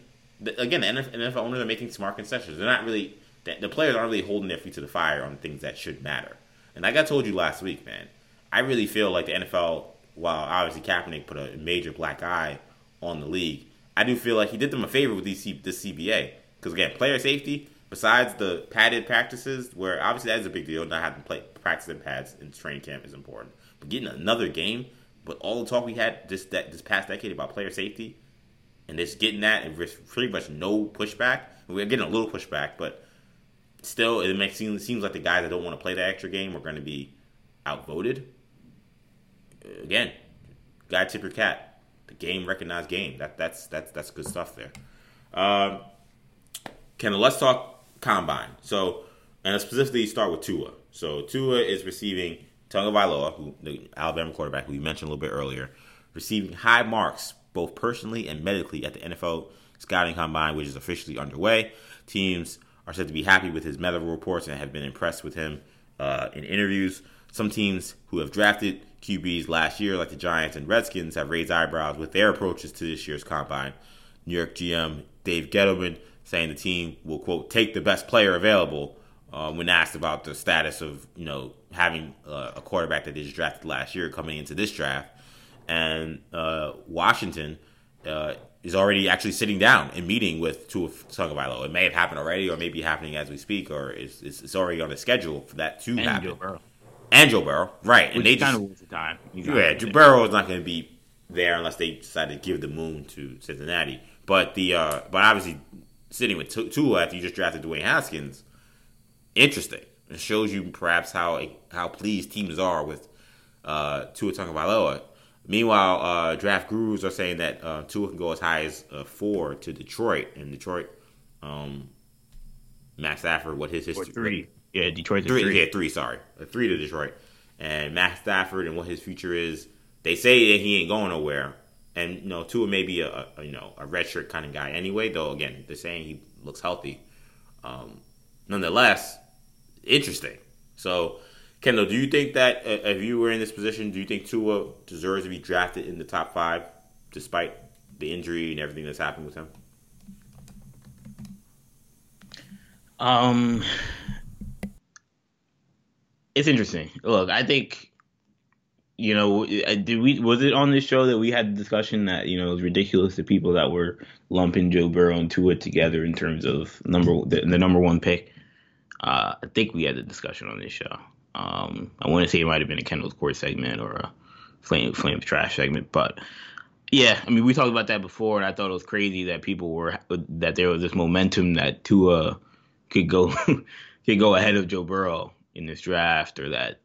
Again, the NFL owners are making smart concessions. They're not really the players aren't really holding their feet to the fire on things that should matter. And like I told you last week, man, I really feel like the NFL, while obviously Kaepernick put a major black eye on the league, I do feel like he did them a favor with these this CBA because again, player safety. Besides the padded practices, where obviously that is a big deal, not having to play practice in pads in training camp is important. But getting another game, but all the talk we had this that this past decade about player safety, and just getting that and there's pretty much no pushback. We're getting a little pushback, but still, it makes it seems like the guys that don't want to play the extra game are going to be outvoted. Again, guy tip your cap the game recognized game. That that's that's that's good stuff there. Um, let's talk combine. So, and specifically start with Tua. So Tua is receiving Tagovailoa, who the Alabama quarterback who we mentioned a little bit earlier, receiving high marks both personally and medically at the NFL scouting combine, which is officially underway. Teams are said to be happy with his medical reports and have been impressed with him uh, in interviews. Some teams who have drafted QBs last year, like the Giants and Redskins, have raised eyebrows with their approaches to this year's combine. New York GM Dave Gettleman saying the team will quote take the best player available uh, when asked about the status of you know having uh, a quarterback that they just drafted last year coming into this draft, and uh, Washington uh, is already actually sitting down and meeting with Tua Tagovailoa. It may have happened already, or maybe happening as we speak, or it's, it's, already on the schedule for that to and happen. Joe Burrow. and Joe Burrow, right? And they kind of was the time. Yeah, Joe Burrow is not going to be there unless they decide to give the moon to Cincinnati. But the uh, but obviously sitting with Tua after you just drafted Dwayne Haskins, interesting. It shows you perhaps how how pleased teams are with uh, Tua Tagovailoa. Meanwhile, uh, draft gurus are saying that uh, Tua can go as high as uh, four to Detroit, and Detroit, um, Matt Stafford, what his history? Or three, yeah, Detroit three, three, yeah, three. Sorry, uh, three to Detroit, and Matt Stafford and what his future is. They say that he ain't going nowhere, and you know Tua may be a, a you know a redshirt kind of guy anyway. Though again, they're saying he looks healthy. Um, nonetheless, interesting. So Kendall, do you think that uh, if you were in this position, do you think Tua deserves to be drafted in the top five, despite the injury and everything that's happened with him? Um, it's interesting. Look, I think you know, did we was it on this show that we had the discussion that you know it was ridiculous to people that were lumping Joe Burrow and Tua together in terms of number the, the number one pick. Uh, I think we had the discussion on this show. Um, I want to say it might have been a Kendall's Court segment or a Flame Flame Trash segment, but yeah, I mean we talked about that before, and I thought it was crazy that people were that there was this momentum that Tua could go could go ahead of Joe Burrow in this draft, or that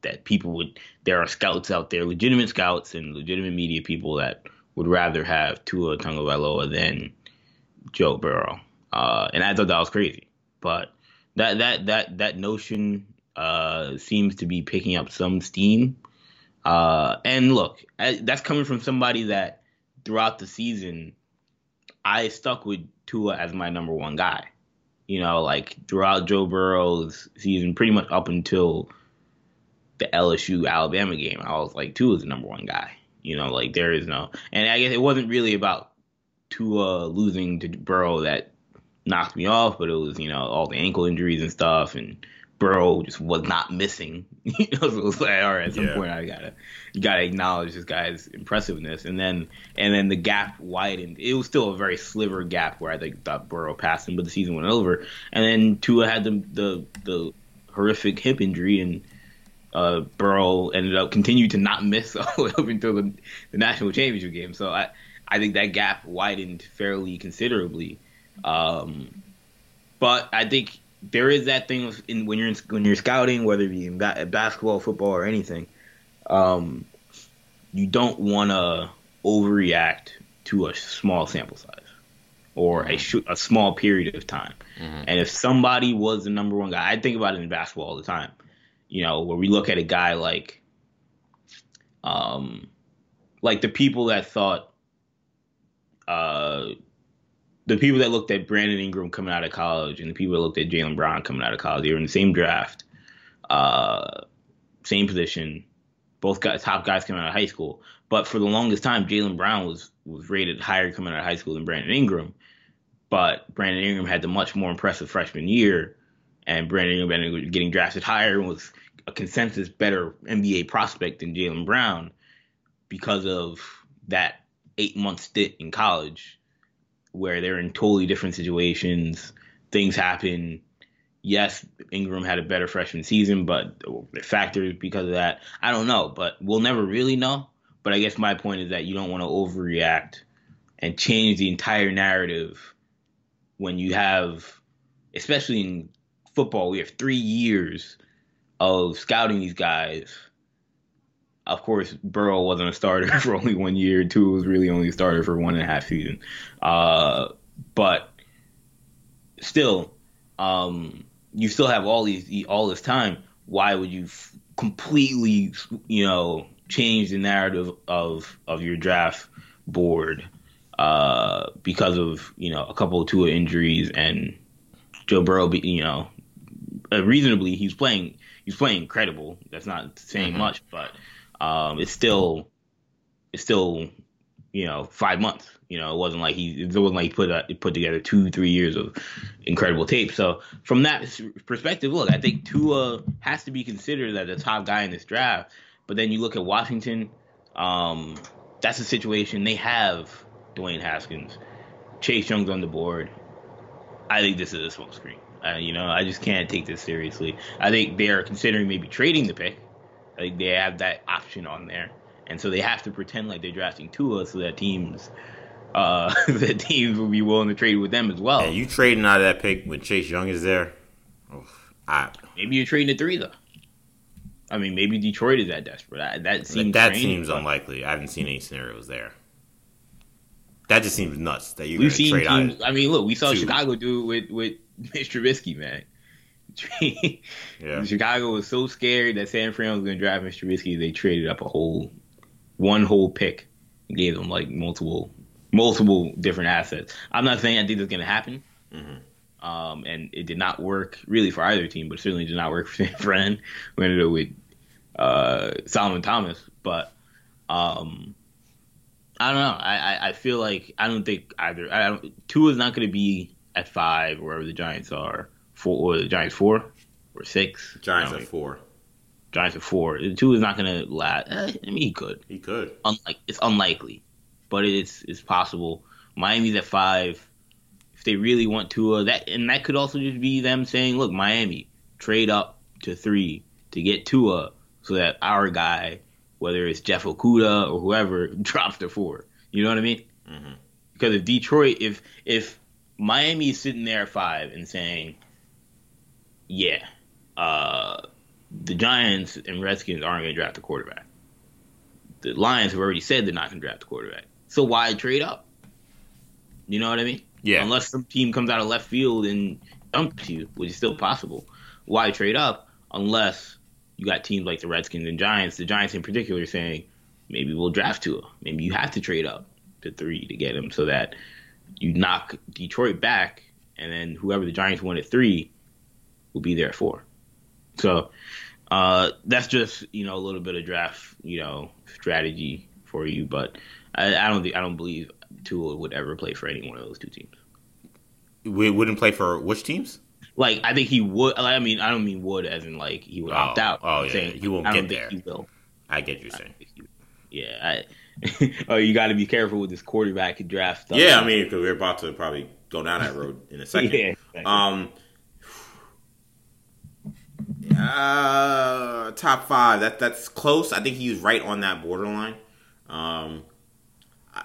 that people would there are scouts out there, legitimate scouts and legitimate media people that would rather have Tua Tagovailoa than Joe Burrow, uh, and I thought that was crazy, but that that that that notion uh, seems to be picking up some steam. Uh, and look, that's coming from somebody that throughout the season, I stuck with Tua as my number one guy. You know, like throughout Joe Burrow's season, pretty much up until the LSU Alabama game, I was like, Tua is the number one guy. You know, like there is no, and I guess it wasn't really about Tua losing to Burrow that knocked me off, but it was you know all the ankle injuries and stuff, and Burrow just was not missing. you know, so it was like, all right, at some yeah. point I gotta you gotta acknowledge this guy's impressiveness. And then and then the gap widened. It was still a very sliver gap where I think thought Burrow passed him, but the season went over. And then Tua had the the the horrific hip injury and uh, Burrow ended up continued to not miss all the way up until the, the national championship game. So I I think that gap widened fairly considerably. Um, but I think there is that thing in when you're in, when you're scouting, whether it be in basketball, football, or anything. Um, you don't want to overreact to a small sample size or a, sh- a small period of time. Mm-hmm. And if somebody was the number one guy, I think about it in basketball all the time. You know, where we look at a guy like, um, like the people that thought, uh, the people that looked at Brandon Ingram coming out of college and the people that looked at Jaylen Brown coming out of college, they were in the same draft, uh, same position, both guys, top guys coming out of high school. But for the longest time, Jaylen Brown was was rated higher coming out of high school than Brandon Ingram. But Brandon Ingram had the much more impressive freshman year, and Brandon Ingram ended getting drafted higher and was a consensus better NBA prospect than Jaylen Brown because of that eight month stint in college where they're in totally different situations. Things happen. Yes, Ingram had a better freshman season, but the factors because of that, I don't know. But we'll never really know. But I guess my point is that you don't want to overreact and change the entire narrative when you have, especially in football, we have three years of scouting these guys of course, Burrow wasn't a starter for only one year. Tua was really only a starter for one and a half season. Uh, but still, um, you still have all these all this time. Why would you f- completely, you know, change the narrative of of your draft board uh, because of you know a couple of Tua injuries and Joe Burrow, be, you know, uh, reasonably he's playing he's playing incredible. That's not saying mm-hmm. much, but um, it's still it's still you know five months. You know, it wasn't like he it wasn't like he put a, put together two three years of incredible tape. So from that perspective, look, I think Tua has to be considered as the top guy in this draft. But then you look at Washington, um, that's a situation they have Dwayne Haskins, Chase Young's on the board. I think this is a smokescreen. Uh, you know, I just can't take this seriously. I think they are considering maybe trading the pick Like they have that option on there, and so they have to pretend like they're drafting Tua so that teams, uh, the teams will be willing to trade with them as well. And you trading out of that pick when Chase Young is there? Oh, I, maybe you're trading a three though. I mean, maybe Detroit is that desperate. That, that seems that strange, seems unlikely. I haven't seen any scenarios there. That just seems nuts that you're We've going to seen trade out. teams. I mean, look, we saw two. Chicago do it with with Mitch Trubisky, man. Yeah. Chicago was so scared that San Fran was going to draft Mr. Trubisky, they traded up a whole, one whole pick, and gave them like multiple, multiple different assets. I'm not saying I think that's going to happen, Mhm. um, and it did not work really for either team, but certainly did not work for San Fran. We ended up with uh, Solomon Thomas, but um, I don't know. I, I, I feel like I don't think either. I don't, Tua is not going to be at five wherever the Giants are. Four or the Giants four or six. Giants at four. Giants at four. Tua is not going to last. Eh, I mean, he could. He could. Unlike it's unlikely, but it's it's possible. Miami's at five. If they really want Tua, that and that could also just be them saying, "Look, Miami, trade up to three to get Tua, so that our guy, whether it's Jeff Okudah or whoever, drops to four. You know what I mean? Mhm. Because if Detroit, if if Miami is sitting there at five and saying, "Yeah, uh, the Giants and Redskins aren't going to draft a quarterback," the Lions have already said they're not going to draft a quarterback. So why trade up? You know what I mean? Yeah. Unless some team comes out of left field and dumps you, which is still possible. Why trade up unless you got teams like the Redskins and Giants, the Giants in particular, saying maybe we'll draft Tua. Maybe you have to trade up to three to get him so that you knock Detroit back, and then whoever the Giants won at three will be there at four. So uh, that's just you know a little bit of draft you know strategy for you, but I, I don't think I don't believe Tua would ever play for any one of those two teams. We wouldn't play for which teams? Like I think he would. Like, I mean, I don't mean would as in like he would Oh, opt out. oh, yeah, saying he won't I get there. He will. I get you saying. Yeah, I, oh, you got to be careful with this quarterback draft stuff. Yeah, I mean, because we're about to probably go down that road in a second. yeah. exactly. Um, uh, top five. That that's close. I think he's right on that borderline. Um, I-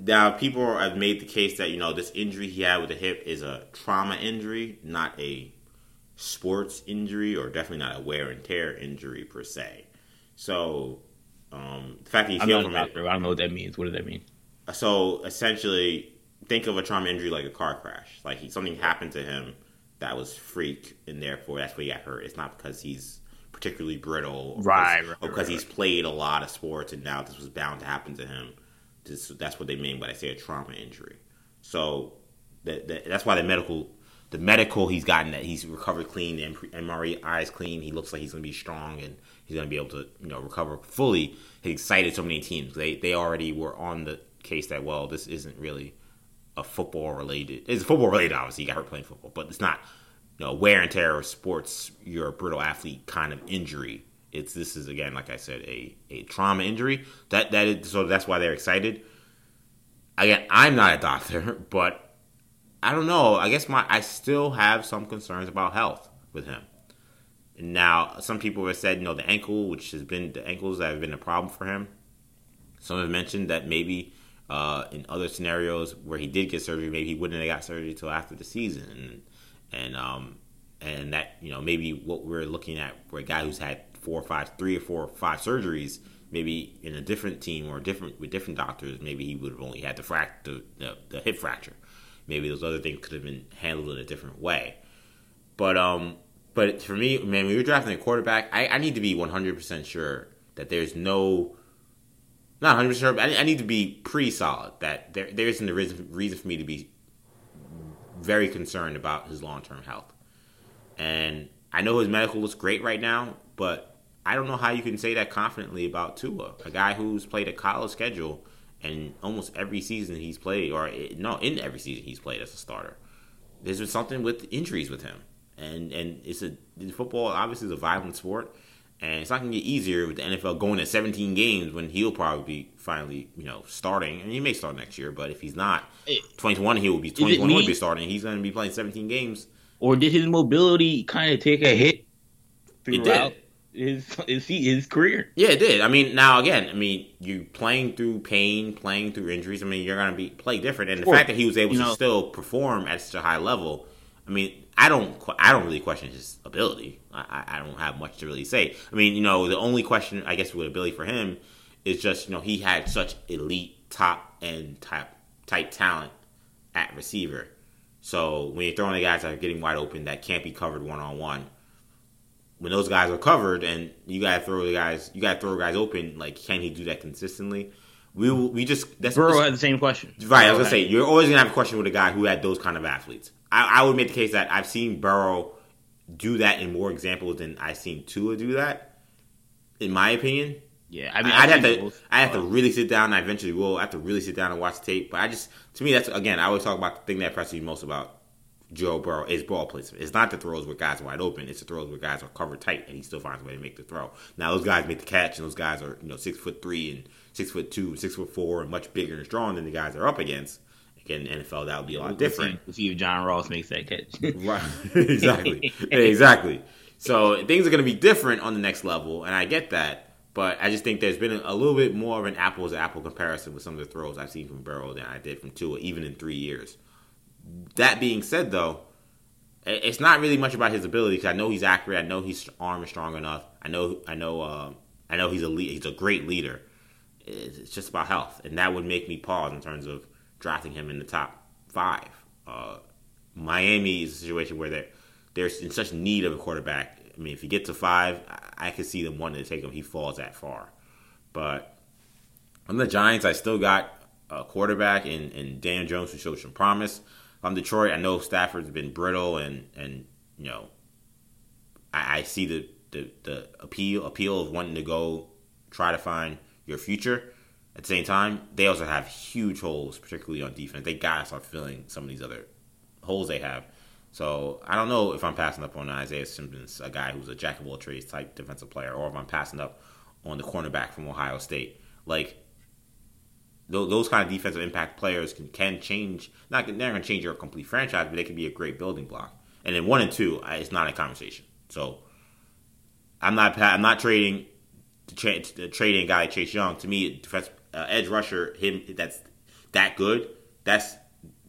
now people have made the case that you know this injury he had with the hip is a trauma injury, not a sports injury, or definitely not a wear and tear injury per se. So, um, the fact that he's healed from it. I don't know what that means. What does that mean? so essentially think of a trauma injury like a car crash like he, something happened to him that was freak and therefore that's why he got hurt. It's not because he's particularly brittle or Right, because, right, or because right, he's played a lot of sports and now this was bound to happen to him. This, that's what they mean when they say a trauma injury. So that, that, that's why the medical the medical he's gotten that he's recovered clean the MRI is clean he looks like he's going to be strong and he's going to be able to you know recover fully. He excited so many teams. They they already were on the case that well this isn't really a football related it's football related obviously he got hurt playing football but it's not you know wear and tear of sports you're a brittle athlete kind of injury it's this is again like I said a a trauma injury that that is so that's why they're excited again I'm not a doctor but I don't know. I guess my I still have some concerns about health with him. Now, some people have said, you know, the ankle, which has been the ankles that have been a problem for him. Some have mentioned that maybe uh, in other scenarios where he did get surgery, maybe he wouldn't have got surgery until after the season, and and um and that you know maybe what we're looking at for a guy who's had four or five, three or four or five surgeries, maybe in a different team or different with different doctors, maybe he would have only had the fract the, the, the hip fracture. Maybe those other things could have been handled in a different way. But um, but for me, man, when you're drafting a quarterback, I, I need to be 100 percent sure that there's no, not 100 percent sure, but I, I need to be pretty solid that there there isn't a reason, reason for me to be very concerned about his long term health. And I know his medical looks great right now, but I don't know how you can say that confidently about Tua, a guy who's played a college schedule and almost every season he's played, or no, in every season he's played as a starter. There's been something with injuries with him, and and it's a football obviously is a violent sport, and it's not gonna get easier with the NFL going to 17 games when he'll probably be finally you know starting, and he may start next year, but if he's not, eh, It- 21 he will be it 21 will be starting. He's gonna be playing 17 games. Or did his mobility kind of take a hit It throughout? his his his career. Yeah, it did. I mean, now again, I mean, you playing through pain, playing through injuries. I mean, you're gonna be play different, and the fact that he was able to know- still perform at such a high level. I mean, I don't, I don't really question his ability. I, I don't have much to really say. I mean, you know, the only question I guess with ability for him is just you know he had such elite top end type type talent at receiver. So when you're throwing the guys that are getting wide open that can't be covered one on one, when those guys are covered and you gotta throw the guys, you gotta throw guys open. Like, can he do that consistently? We we just that's Burrow had the same question. Right, I was gonna say you're always gonna have a question with a guy who had those kind of athletes. I, I would make the case that I've seen Burrow do that in more examples than I've seen Tua do that. In my opinion, Yeah, I mean, I'd I've to. I have to really sit down. and I eventually will. I have to really sit down and watch tape. But I just to me that's again I always talk about the thing that impresses me most about Joe Burrow is ball placement. It's not the throws where guys are wide open. It's the throws where guys are covered tight and he still finds a way to make the throw. Now those guys make the catch and those guys are you know six foot three and six foot two, six foot four, and much bigger and strong than the guys they're up against. In the NFL that would be a lot different. see- We'll see if John Ross makes that catch. Right. exactly. exactly. So things are going to be different on the next level, and I get that. But I just think there's been a little bit more of an apples to apple comparison with some of the throws I've seen from Burrow than I did from Tua, even in three years. That being said, though, it's not really much about his ability because I know he's accurate. I know his arm is strong enough. I know. I know. Uh, I know he's a lead, he's a great leader. It's just about health, and that would make me pause in terms of drafting him in the top five. Uh, Miami is a situation where they're they're in such need of a quarterback. I mean, if he gets to five, I, I could see them wanting to take him. He falls that far, but on the Giants, I still got a quarterback in, in Dan Jones who showed some promise. On Detroit, I know Stafford's been brittle and and you know I, I see the, the the appeal appeal of wanting to go try to find your future. At the same time, they also have huge holes, particularly on defense. They gotta start filling some of these other holes they have. So I don't know if I'm passing up on Isaiah Simmons, a guy who's a jack of all trades type defensive player, or if I'm passing up on the cornerback from Ohio State. Like tho- those kind of defensive impact players can, can change. Not they're not going to change your complete franchise, but they can be a great building block. And then one and two, it's not a conversation. So I'm not I'm not trading trading guy Chase Young. To me, defense, uh, edge rusher, him that's that good. That's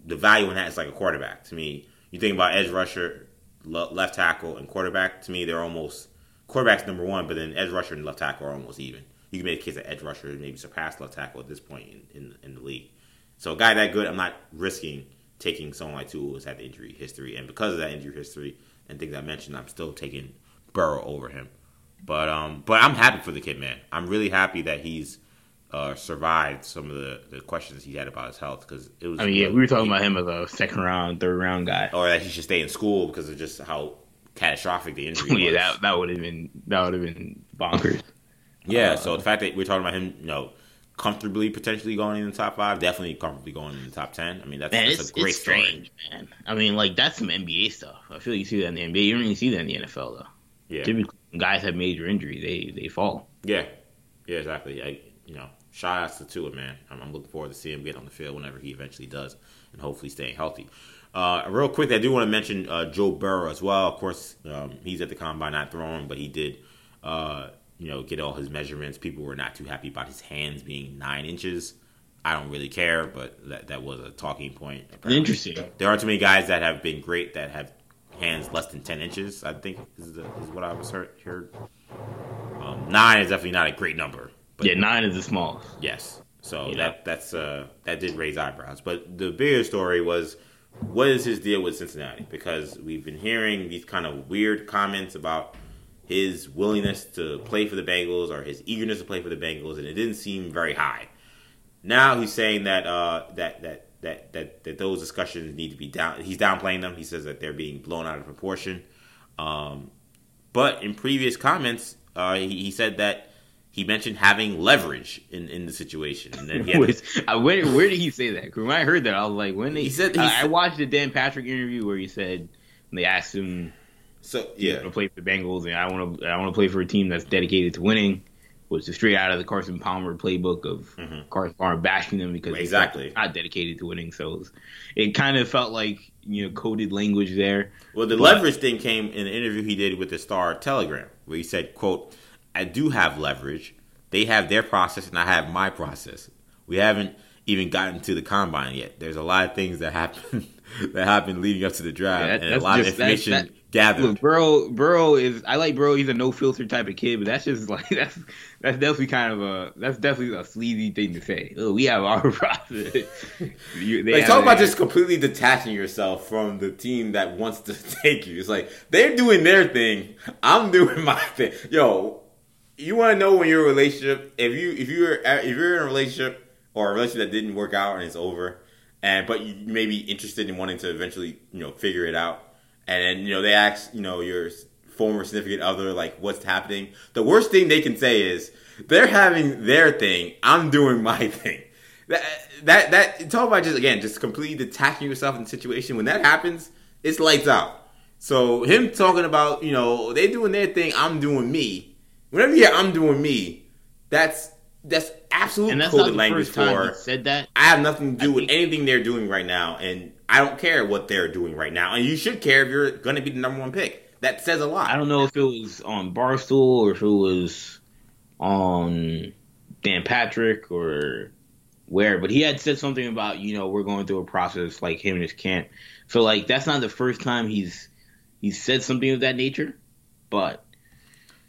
the value in that is like a quarterback. To me, you think about edge rusher, le- left tackle, and quarterback. To me, they're almost quarterback's number one, but then edge rusher and left tackle are almost even. You can make a case that edge rusher maybe surpass left tackle at this point in, in, in the league. So a guy that good, I'm not risking taking someone like Tua who's had the injury history, and because of that injury history and things I mentioned, I'm still taking Burrow over him. But um, but I'm happy for the kid, man. I'm really happy that he's uh, survived some of the, the questions he had about his health because it was. I mean, yeah, we were talking about him as a second round, third round guy. or that he should stay in school because of just how catastrophic the injury was. yeah, was. that that would have been that would have been bonkers. Yeah, so the fact that we're talking about him, you know, comfortably potentially going in the top five, definitely comfortably going in the top ten. I mean, that's, Man, that's it's, a great it's story. man. I mean, like that's some NBA stuff. I feel like you see that in the NBA. You don't really see that in the NFL though. Yeah, Typically, when guys have major injury, they they fall. yeah, yeah, exactly. I, you know, shout outs to Tua, man. I'm, I'm looking forward to seeing him get on the field whenever he eventually does, and hopefully staying healthy. Uh, real quick, I do want to mention uh, Joe Burrow as well. Of course, um, he's at the combine not throwing, but he did, uh, you know, get all his measurements. People were not too happy about his hands being nine inches. I don't really care, but that that was a talking point. apparently. Interesting. There aren't too many guys that have been great that have hands less than ten inches. I think is, the, is what I was heard. heard. Um, nine is definitely not a great number. But Yeah, nine is the smallest. Yes. So Yeah. that that's uh, that did raise eyebrows. But the bigger story was what is his deal with Cincinnati? Because we've been hearing these kind of weird comments about his willingness to play for the Bengals or his eagerness to play for the Bengals, and it didn't seem very high. Now he's saying that uh, that that that that that those discussions need to be down. He's downplaying them. He says that they're being blown out of proportion. Um, but in previous comments, uh, he, he said that he mentioned having leverage in, in the situation, and then he had to- Wait, I- where, where did he say that? when I heard that, I was like, when they, He said- he I, I watched the Dan Patrick interview where he said they asked him so yeah. to play for the Bengals, and I want to I want to play for a team that's dedicated to winning. Was straight out of the Carson Palmer playbook of Mhm. Carson Palmer bashing them because Exactly. not dedicated to winning. So it, was- it kind of felt like you know coded language there. Well, the But- leverage thing came in an interview he did with the Star Telegram, where he said, "quote I do have leverage. They have their process, and I have my process. We haven't even gotten to the combine yet. There's a lot of things that happen that happen leading up to the draft, yeah, that, and a lot just, of information that, that, gathered. Look, Burrow, Burrow is I like Burrow. He's a no filter type of kid, but that's just like that's that's definitely kind of a that's definitely a sleazy thing to say. Oh, we have our process. you, like talk about just completely detaching yourself from the team that wants to take you. It's like they're doing their thing, I'm doing my thing. Yo, you want to know when you're in a relationship if you if you're if you're in a relationship or a relationship that didn't work out and it's over, and but you may be interested in wanting to eventually you know figure it out, and then you know they ask you know your former significant other like what's happening. The worst thing they can say is they're having their thing, I'm doing my thing. That that that talk about just again just completely detaching yourself in the situation. When that happens, it's lights out. So him talking about you know they doing their thing, I'm doing me. Whenever you hear I'm doing me, that's that's absolute and that's coded language for said that. I have nothing to do I with anything they're doing right now, and I don't care what they're doing right now. And you should care if you're going to be the number one pick. That says a lot. I don't know if it was on Barstool or if it was on Dan Patrick or where, but he had said something about you know we're going through a process like him and his camp. So like that's not the first time he's he's said something of that nature, but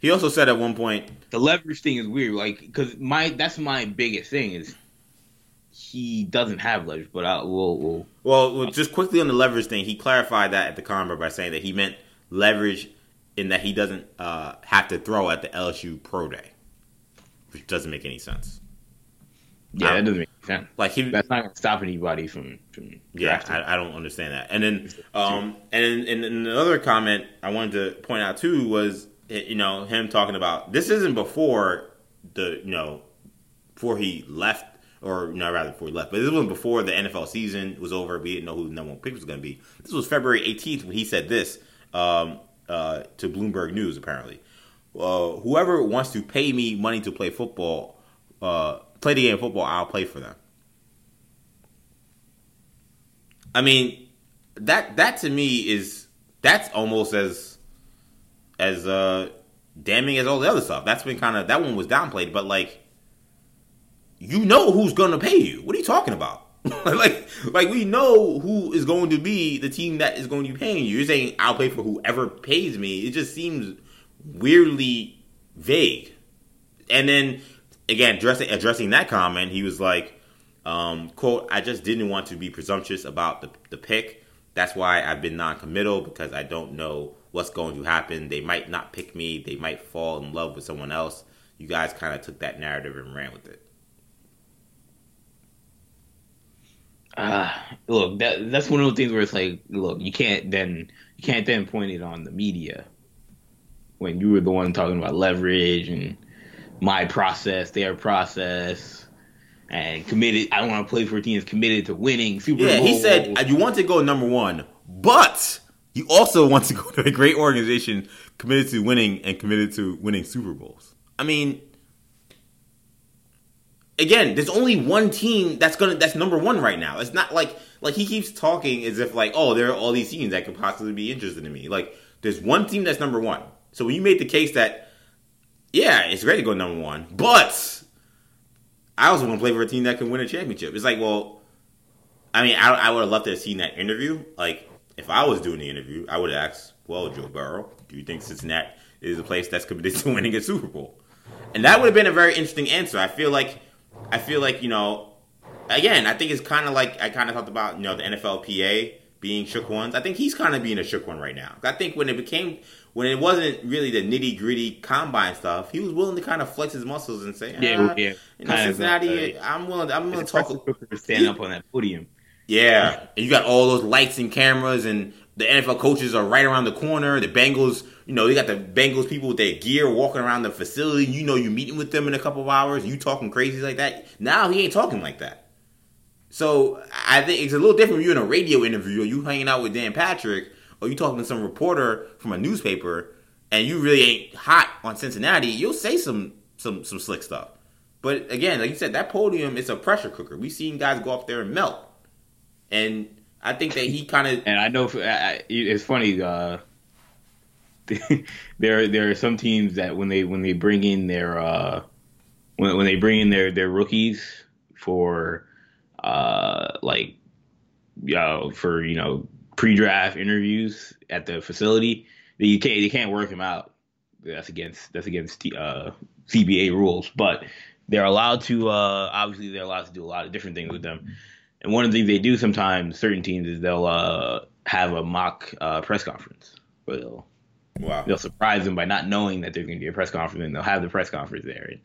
he also said at one point the leverage thing is weird, like because my that's my biggest thing is he doesn't have leverage. But I will. will well, well, just quickly on the leverage thing, he clarified that at the combine by saying that he meant leverage in that he doesn't uh, have to throw at the LSU pro day, which doesn't make any sense. Yeah, that doesn't make sense. Like he, that's not going to stop anybody from. from yeah, I, I, don't understand that. And then, um, and in another comment I wanted to point out too was you know him talking about this isn't before the you know before he left or no rather before he left, but this was before the NFL season was over. We didn't know who the number one pick was going to be. This was February 18th when he said this um, uh, to Bloomberg News. Apparently, uh, whoever wants to pay me money to play football, uh, play the game of football, I'll play for them. I mean, that that to me is that's almost as as uh, damning as all the other stuff. That's been kind of that one was downplayed, but like you know who's to pay you. What are you talking about? like like we know who is going to be the team that is going to be paying you. You're saying I'll pay for whoever pays me. It just seems weirdly vague. And then again, addressing addressing that comment, he was like, um, "quote I just didn't want to be presumptuous about the the pick. That's why I've been non-committal because I don't know what's going to happen. They might not pick me. They might fall in love with someone else. You guys kind of took that narrative and ran with it. Uh, look, that that's one of those things where it's like, look, you can't then you can't then point it on the media when you were the one talking about leverage and my process, their process, and committed. I want to play for a team that's committed to winning Super yeah, Bowl. Yeah, he said you want to go number one, but you also want to go to a great organization committed to winning and committed to winning Super Bowls. I mean, again, there's only one team that's gonna that's number one right now. It's not like like he keeps talking as if like, oh, there are all these teams that could possibly be interested in me. Like, there's one team that's number one. So when you made the case that, yeah, it's great to go number one, but I also want to play for a team that can win a championship. It's like, well, I mean, I, I would have loved to have seen that interview. Like, if I was doing the interview, I would ask, well, Joe Burrow, do you think Cincinnati is a place that's committed to winning a Super Bowl? And that would have been a very interesting answer. I feel like, I feel like you know, again, I think it's kind of like I kind of talked about you know the NFLPA being shook ones. I think he's kind of being a shook one right now. I think when it became when it wasn't really the nitty gritty combine stuff, he was willing to kind of flex his muscles and say, ah, yeah, yeah, you know, Cincinnati, a, I'm willing, I'm willing to talk. Stand up on that podium. Yeah, and you got all those lights and cameras, and the NFL coaches are right around the corner. The Bengals, you know, you got the Bengals people with their gear walking around the facility. You know, you meeting with them in a couple of hours. You talking crazy like that. Now he ain't talking like that. So I think it's a little different. When you're in a radio interview, or you hanging out with Dan Patrick, or you talking to some reporter from a newspaper, and you really ain't hot on Cincinnati. You'll say some some some slick stuff. But again, like you said, that podium is a pressure cooker. We've seen guys go up there and melt and I think that he kind of and I know I, it's funny. Uh, there there are some teams that when they when they bring in their uh when when they bring in their their rookies for uh like you know, for you know pre-draft interviews at the facility you can't you can't work them out that's against that's against uh CBA rules but they're allowed to uh obviously they're allowed to do a lot of different things with them and one of the things they do sometimes certain teams is they'll uh have a mock uh, press conference where they'll Wow. They'll surprise them by not knowing that there's going to be a press conference, and they'll have the press conference there. And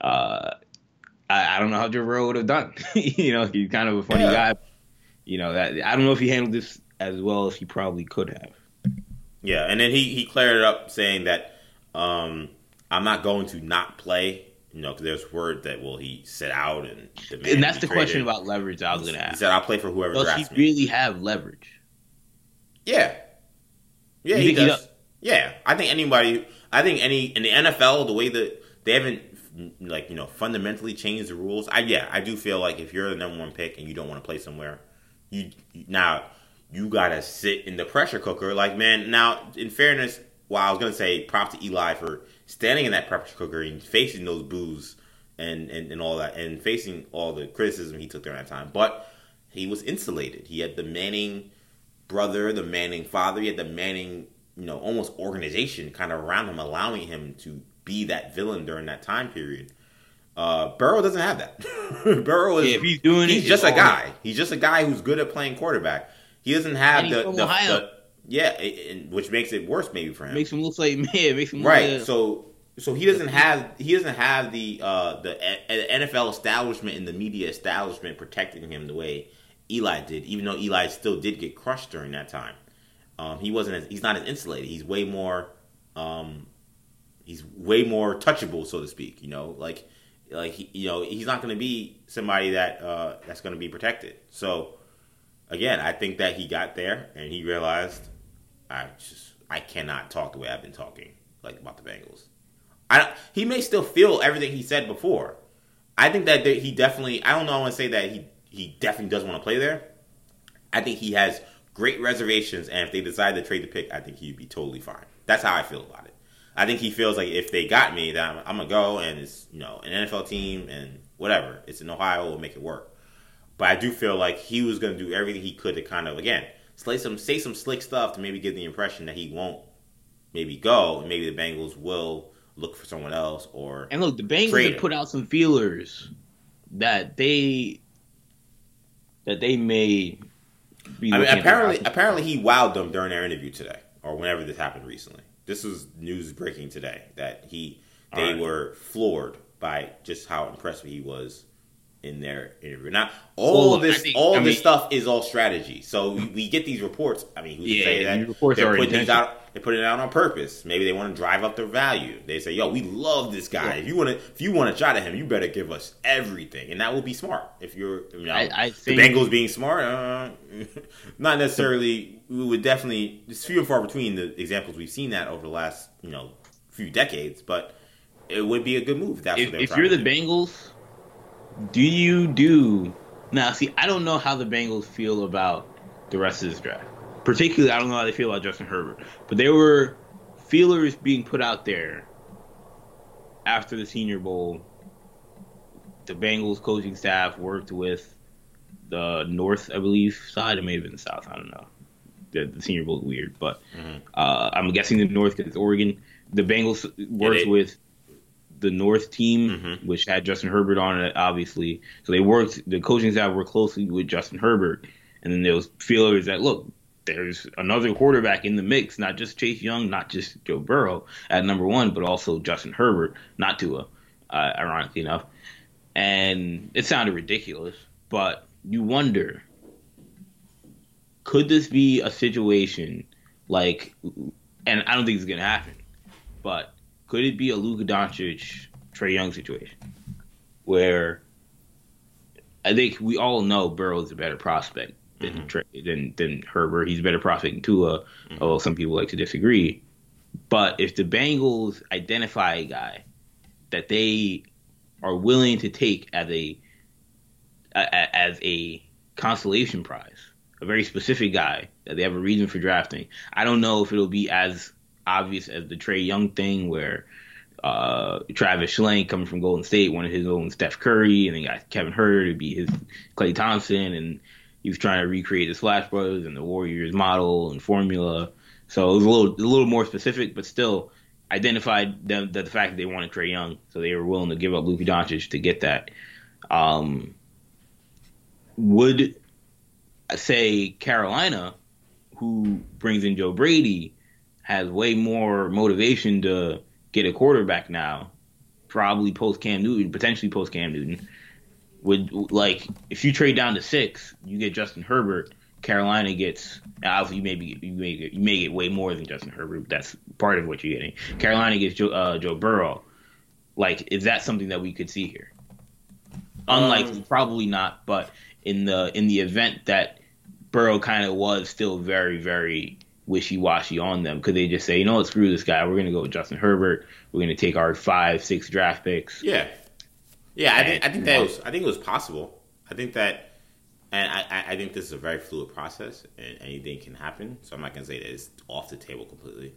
uh, I, I, don't know how Joe Burrow would have done. you know, he's kind of a funny yeah. guy. You know that I don't know if he handled this as well as he probably could have. Yeah, and then he he cleared it up saying that um, I'm not going to not play. You know, because there's word that will he sit out and and that's the traded. question about leverage I was going to ask. He said I'll play for whoever. Does he me. really have leverage? Yeah, yeah, he does. Yeah, I think anybody. I think any in the NFL, the way that they haven't like you know fundamentally changed the rules. I yeah, I do feel like if you're the number one pick and you don't want to play somewhere, you now you gotta sit in the pressure cooker. Like man, now in fairness, well, I was gonna say props to Eli for standing in that pressure cooker and facing those boos and, and and all that and facing all the criticism he took during that time, but he was insulated. He had the Manning brother, the Manning father, he had the Manning you know almost organization kind of around him, allowing him to be that villain during that time period. Uh, Burrow doesn't have that. Burrow is yeah, he's doing he's it, just a guy. Right. He's just a guy who's good at playing quarterback. He doesn't have the, the, the, yeah, it, which makes it worse maybe for him. Makes him look like man. Makes him right. Like, so so he doesn't have he doesn't have the uh, the NFL establishment and the media establishment protecting him the way Eli did. Even though Eli still did get crushed during that time. Um, he wasn't as he's not as insulated. He's way more um, he's way more touchable, so to speak. You know, like like he, you know he's not going to be somebody that uh, that's going to be protected. So again, I think that he got there and he realized I just I cannot talk the way I've been talking like about the Bengals. I he may still feel everything he said before. I think that he definitely I don't know I want to say that he he definitely does want to play there. I think he has great reservations, and if they decide to trade the pick, I think he'd be totally fine. That's how I feel about it. I think he feels like if they got me, that I'm, I'm gonna go, and it's you know an NFL team and whatever. It's in Ohio, we'll make it work. But I do feel like he was gonna do everything he could to kind of again say some say some slick stuff to maybe give the impression that he won't maybe go, and maybe the Bengals will look for someone else or and look the Bengals have put out some feelers that they that they may I mean, apparently, apparently he wowed them during their interview today, or whenever this happened recently. This was news breaking today that he they right. were floored by just how impressive he was in their interview. Now, all well, this, think, all I this mean, stuff is all strategy. So we, we, get these reports. I mean, who's yeah, say that reports they're putting these out? They put it out on purpose. Maybe they want to drive up their value. They say, "Yo, we love this guy. Yeah. If you want to, if you want to shot at him, you better give us everything." And that will be smart. If you're, you know, I, I think, the Bengals being smart, uh, not necessarily. We would definitely. It's few and far between the examples we've seen that over the last, you know, few decades. But it would be a good move. If, if, if you're the Bengals, do you do now? See, I don't know how the Bengals feel about the rest of this draft particularly, I don't know how they feel about Justin Herbert, but there were feelers being put out there after the Senior Bowl. The Bengals coaching staff worked with the North, I believe, side. It may have been the South. I don't know. The, the Senior Bowl is weird, but mm-hmm. uh, I'm guessing the North because it's Oregon. The Bengals worked with the North team, mm-hmm. which had Justin Herbert on it, obviously. So they worked. The coaching staff worked closely with Justin Herbert, and then there was feelers that look, there's another quarterback in the mix, not just Chase Young, not just Joe Burrow at number one, but also Justin Herbert, not Tua, uh, ironically enough. And it sounded ridiculous, but you wonder could this be a situation like, and I don't think it's going to happen, but could it be a Luka Doncic, Trae Young situation where I think we all know Burrow is a better prospect than mm-hmm. than than Herbert. He's a better prospect than Tua, mm-hmm. although some people like to disagree. But if the Bengals identify a guy that they are willing to take as a, a as a consolation prize, a very specific guy that they have a reason for drafting, I don't know if it'll be as obvious as the Trae Young thing, where uh, Travis Schlenk coming from Golden State wanted his own Steph Curry, and then got Kevin Huerter to be his Klay Thompson, and he was trying to recreate the Splash Brothers and the Warriors model and formula. So it was a little a little more specific, but still identified them the, the fact that they wanted Trae Young, so they were willing to give up Luka Doncic to get that. Um, would say Carolina, who brings in Joe Brady, has way more motivation to get a quarterback now, probably post Cam Newton, potentially post Cam Newton. Would like if you trade down to six, you get Justin Herbert. Carolina gets obviously you may be, you may get, you may get way more than Justin Herbert. that's part of what you're getting. Carolina gets Joe, uh, Joe Burrow. Like, is that something that we could see here? Unlikely, um, probably not. But in the in the event that Burrow kind of was still very very wishy washy on them, could they just say, you know what, screw this guy, we're gonna go with Justin Herbert. We're gonna take our five six draft picks. Yeah, yeah. I think I think that was I think it was possible. I think that. And I, I think this is a very fluid process, and anything can happen. So I'm not gonna say that it's off the table completely.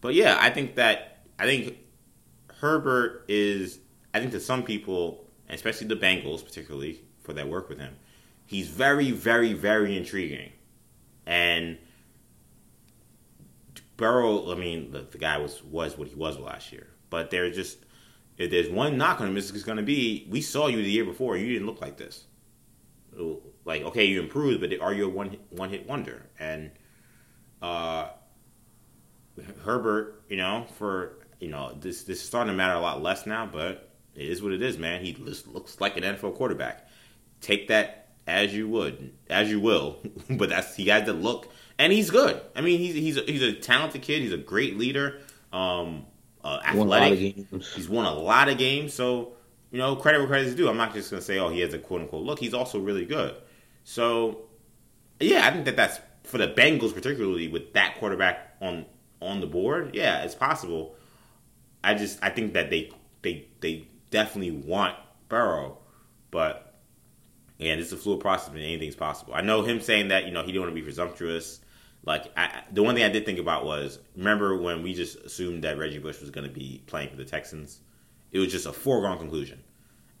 But yeah, I think that I think Herbert is. I think to some people, especially the Bengals, particularly for that work with him, he's very, very, very intriguing. And Burrow, I mean, the, guy was was what he was last year. But there's just if there's one knock on him, it's going to be we saw you the year before. You didn't look like this. Like okay, you improved, but are you a one one hit wonder? And uh, Herbert, you know, for you know this this is starting to matter a lot less now, but it is what it is, man. He just looks like an NFL quarterback. Take that as you would, as you will. but that's he had the look, and he's good. I mean, he's he's a, he's a talented kid. He's a great leader. Um, uh, athletic. He's won a lot of games. So you know, credit where credit is due. I'm not just gonna say, oh, he has a quote unquote look. He's also really good. So yeah, I think that that's for the Bengals particularly with that quarterback on on the board. Yeah, it's possible. I just I think that they they they definitely want Burrow, but and it's a fluid process, and anything's possible. I know him saying that you know he didn't want to be presumptuous. Like I, the one thing I did think about was remember when we just assumed that Reggie Bush was going to be playing for the Texans. It was just a foregone conclusion,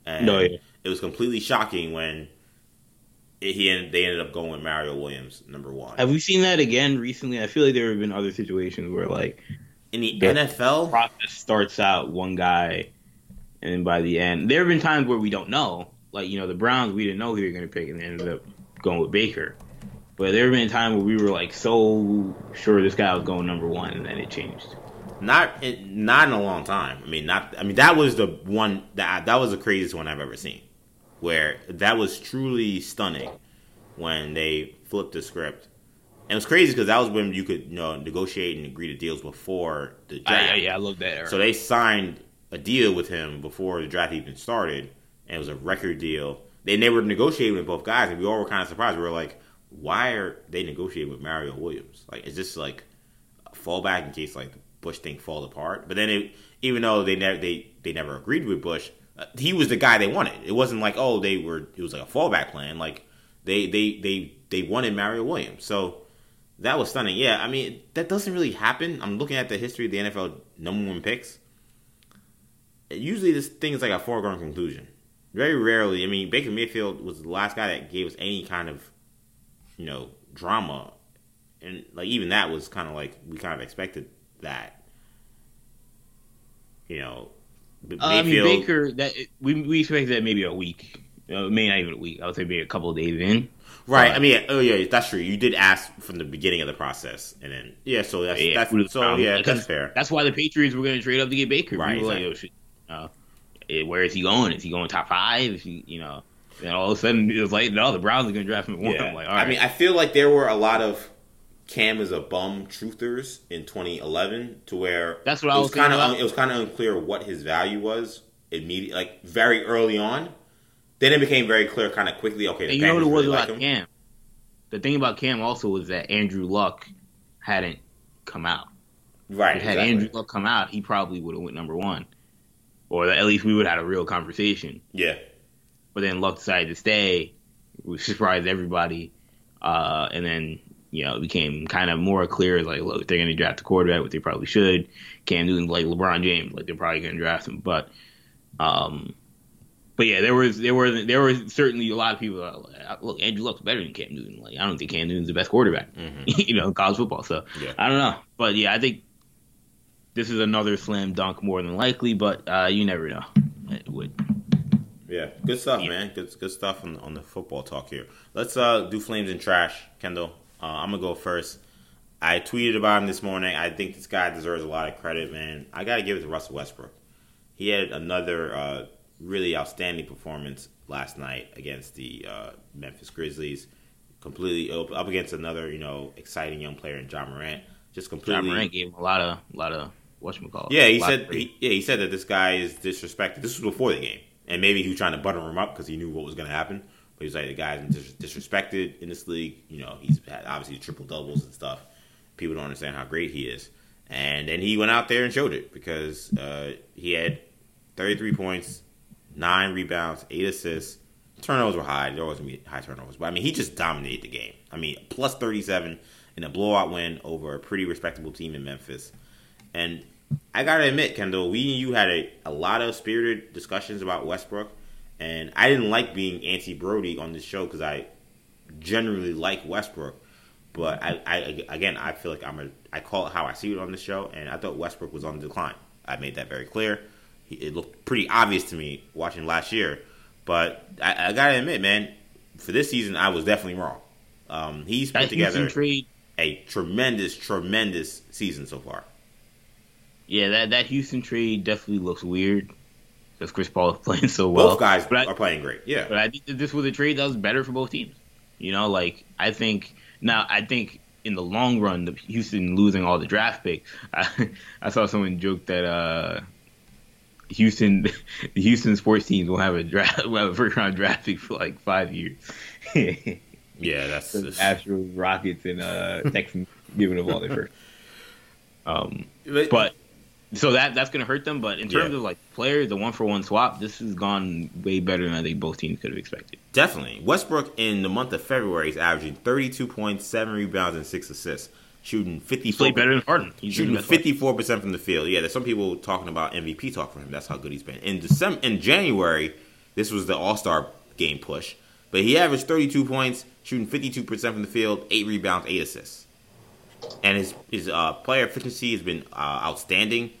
and no, yeah. it was completely shocking when it, he ended, they ended up going with Mario Williams number one. Have we seen that again recently? I feel like there have been other situations where like in the, the NFL process starts out one guy, and then by the end, there have been times where we don't know like you know the Browns we didn't know who we were going to pick and they ended up going with Baker. But there have been times where we were like so sure this guy was going number one, and then it changed. Not not in a long time. I mean, not. I mean, that was the one that that was the craziest one I've ever seen, where that was truly stunning when they flipped the script. And it was crazy because that was when you could you know negotiate and agree to deals before the draft. I, yeah, I love that. Era. So they signed a deal with him before the draft even started, and it was a record deal. They were negotiating with both guys, and we all were kind of surprised. We were like, why are they negotiating with Mario Williams? Like, is this like a fallback in case like the Bush thing fall apart? But then, it, even though they never they they never agreed with Bush, uh, he was the guy they wanted. It wasn't like oh they were it was like a fallback plan. Like they they they they wanted Mario Williams. So that was stunning. Yeah, I mean that doesn't really happen. I'm looking at the history of the NFL number one picks. Usually this thing is like a foregone conclusion. Very rarely. I mean, Baker Mayfield was the last guy that gave us any kind of, you know, drama, and like even that was kind of like we kind of expected that. You know, Mayfield, uh, I mean Baker that we we expected that maybe a week, uh, maybe not even a week. I would say maybe a couple of days in. Right. I mean, oh yeah, that's true. You did ask from the beginning of the process, and then yeah, so that's yeah, that's so yeah, that's fair. That's why the Patriots were going to trade up to get Baker. Right. Exactly. like, oh, shit, uh, where is he going? Is he going top five? Is he, you know, and all of a sudden it was like, no, the Browns are going to draft him. Yeah. Like, I mean, I feel like there were a lot of Cam is a bum truthers in 2011 to where that's what I was, was kind of it was kind of unclear what his value was immediately, like very early on. Then it became very clear, kind of quickly. Okay, you know what it was really about Cam. The thing about Cam also was that Andrew Luck hadn't come out. Right. If had exactly. Andrew Luck come out, he probably would have went number one or at least we would have had a real conversation. Yeah. But then Luck decided to stay, which surprised everybody. Uh, and then you know, it became kind of more clear. Like, look, they're going to draft a quarterback, which they probably should. Cam Newton, like LeBron James, like they're probably going to draft him. But, um, but yeah, there was there were there were certainly a lot of people. Like, look, Andrew Luck's better than Cam Newton. Like, I don't think Cam Newton's the best quarterback, mm-hmm. you know, in college football. So yeah. I don't know, but yeah, I think this is another slam dunk more than likely. But uh, you never know. It would. Yeah, good stuff, yeah. man. Good good stuff on, on the football talk here. Let's uh, do flames and trash, Kendall. Uh, I'm gonna go first. I tweeted about him this morning. I think this guy deserves a lot of credit, man. I gotta give it to Russell Westbrook. He had another uh, really outstanding performance last night against the uh, Memphis Grizzlies. Completely up against another, you know, exciting young player in John Morant. Just completely. Ja Morant gave him a lot of, a lot of what call. Yeah, he said. He, yeah, he said that this guy is disrespected. This was before the game, and maybe he was trying to butter him up because he knew what was going to happen. But he's like, the guy's dis- disrespected in this league. You know, he's had obviously triple doubles and stuff. People don't understand how great he is. And then he went out there and showed it because uh, he had 33 points, nine rebounds, eight assists. Turnovers were high. There wasn't high turnovers, but I mean, he just dominated the game. I mean, plus 37 in a blowout win over a pretty respectable team in Memphis. And I gotta admit, Kendall, we and you had a, a lot of spirited discussions about Westbrook and I didn't like being anti Brodie on this show because I generally like Westbrook. But I, I, again, I feel like I'm a, I call it how I see it on the show, and I thought Westbrook was on the decline. I made that very clear. It looked pretty obvious to me watching last year, but I, I gotta admit, man, for this season, I was definitely wrong. Um, he's put together a tremendous, tremendous season so far. Yeah, that that Houston trade definitely looks weird because Chris Paul is playing so well. Both guys but are playing great. Yeah, but I think that this was a trade that was better for both teams. You know, like I think now I think in the long run, the Houston losing all the draft picks. I, I saw someone joke that uh, Houston, the Houston sports teams will have a draft, will have a first round draft pick for like five years. yeah, that's the Astros, Rockets, and uh, Texans giving them all their first. Um, but, but so that that's going to hurt them. But in terms yeah. of like players, the one for one swap, this has gone way better than I think both teams could have expected. Definitely, Westbrook in the month of February is averaging thirty two points, seven rebounds, and six assists, shooting fifty. Played better than Harden. He's shooting fifty four percent from the field. Yeah, there's some people talking about MVP talk for him. That's how good he's been. In December, in January, this was the All Star game push, but he averaged thirty two points, shooting fifty two percent from the field, eight rebounds, eight assists and his his uh, player efficiency has been uh, outstanding.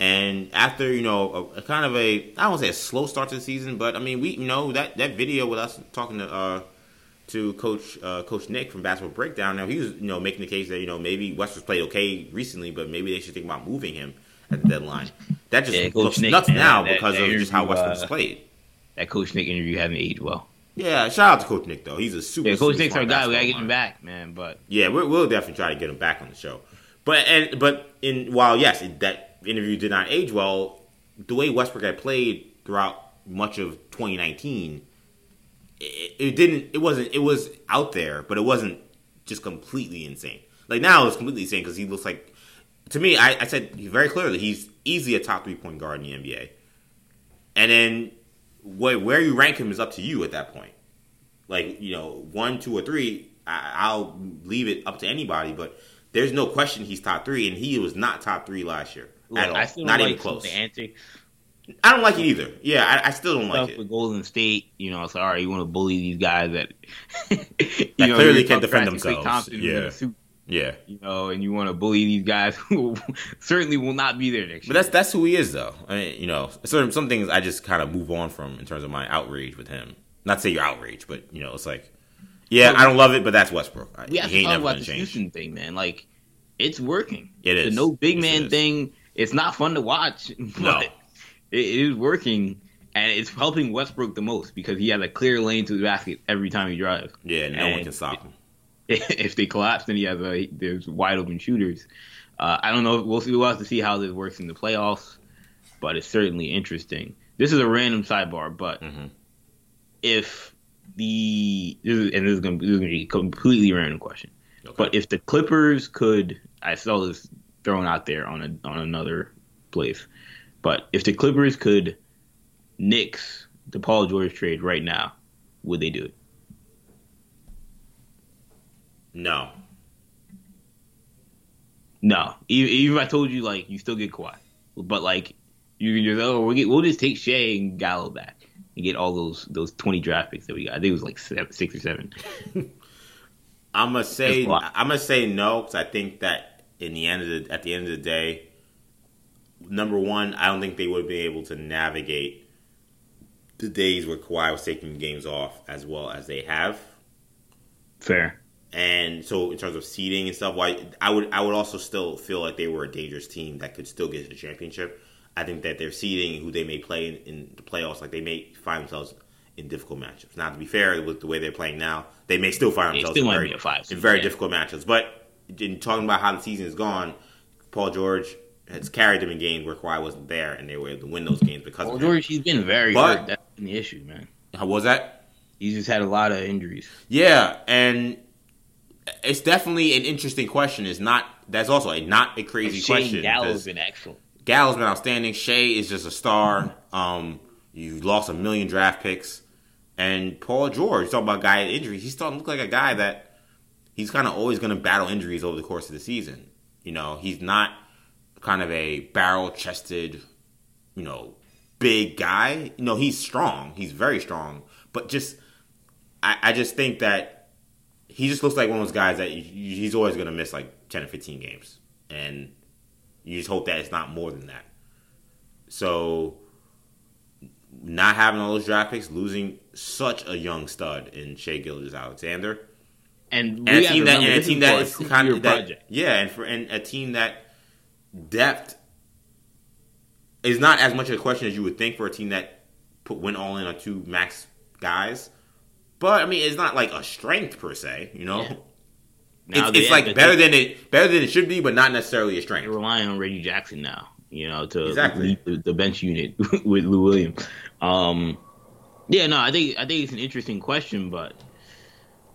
And after you know a, a, kind of a I don't say a slow start to the season, but I mean we you know that that video with us talking to uh, to Coach uh, Coach Nick from Basketball Breakdown. Now he was you know making the case that you know maybe Westbrook's played okay recently, but maybe they should think about moving him at the deadline. That just yeah, looks Nick, nuts man, now that, because that of just how Westbrook's uh, played. That Coach Nick interview hasn't aged well. Yeah, shout out to Coach Nick though. He's a super. Yeah, Coach Nick's our guy. We gotta get him back, man. But yeah, we will definitely try to get him back on the show. But and but in while yes, it, that interview did not age well, the way Westbrook had played throughout much of 2019, it, it didn't. It wasn't. It was out there, but it wasn't just completely insane. Like now, it's completely insane because he looks like. To me, I, I said very clearly he's easily a top three point guard in the NBA. And then where, where you rank him is up to you at that point. Like you know, one, two, or three, I, will leave it up to anybody. But there's no question he's top three, and he was not top three last year Look, at all. I still not like even close. I don't like it either. Yeah, I, I still don't like it. With Golden State, you know, it's all right. You want to bully these guys that, that know, clearly can't defend themselves. Yeah. Yeah, you know, and you want to bully these guys who certainly will not be there next but year. But that's that's who he is, though. I mean, you know, certain some things I just kind of move on from in terms of my outrage with him. Not to say you're outraged, but you know, it's like, yeah, I don't love it, but that's Westbrook. We have to talk about the Houston thing, man. Like, it's working. It is the no big man thing. It's not fun to watch, but no. it, it is working and it's helping Westbrook the most because he has a clear lane to the basket every time he drives. Yeah, no and one can stop him. if they collapse, then he has a there's wide open shooters. Uh, I don't know. We'll see. We'll have to see how this works in the playoffs, but it's certainly interesting. This is a random sidebar, but mm-hmm. if the this is, and this is going to be a completely random question, okay. but if the Clippers could, I saw this thrown out there on a on another place, but if the Clippers could nix the Paul George trade right now, would they do it? No. No, even, even if I told you like you still get Kawhi, but like you can just oh we'll, get, we'll just take Shai and Gallo back and get all those those twenty draft picks that we got. I think it was like seven, six or seven. I'm gonna say That's a lot. I'm gonna say no because I think that in the end of the at the end of the day, number one, I don't think they would be able to navigate the days where Kawhi was taking games off as well as they have. Fair. And so, in terms of seeding and stuff, why I would I would also still feel like they were a dangerous team that could still get to the championship. I think that their seeding, who they may play in, in the playoffs, like they may find themselves in difficult matchups. Now, to be fair, with the way they're playing now, they may still find themselves still in very, five in very yeah. difficult matchups. But in talking about how the season has gone, Paul George has carried them in games where Kawhi wasn't there, and they were able to win those games because of. George, he's been very But- hurt. That's been the issue, man. How was that? He's just had a lot of injuries. Yeah, and it's definitely an interesting question. It's not. That's also a not a crazy Shane question. Gallo's because been excellent. Gallo's been outstanding. Shai is just a star. Um, you lost a million draft picks, and Paul George. Talking about guy injuries. He's starting to look like a guy that he's kind of always going to battle injuries over the course of the season. You know, he's not kind of a barrel chested, you know, big guy. You know, he's strong. He's very strong, but just I, I just think that he just looks like one of those guys that you, you- he's always going to miss like ten or fifteen games, and you just hope that it's not more than that. So, not having all those draft picks, losing such a young stud in Shai Gilgeous-Alexander, And, and a team that and a team is that is kind of that, project. yeah, and for and a team that depth is not as much of a question as you would think for a team that put went all in on two max guys. But I mean, it's not like a strength per se, you know. Yeah. Now It's, it's like better than it better than it should be, but not necessarily a strength. relying on Reggie Jackson now, you know, to Exactly. lead the, the bench unit with Lou Williams. Um, yeah, no, I think I think it's an interesting question, but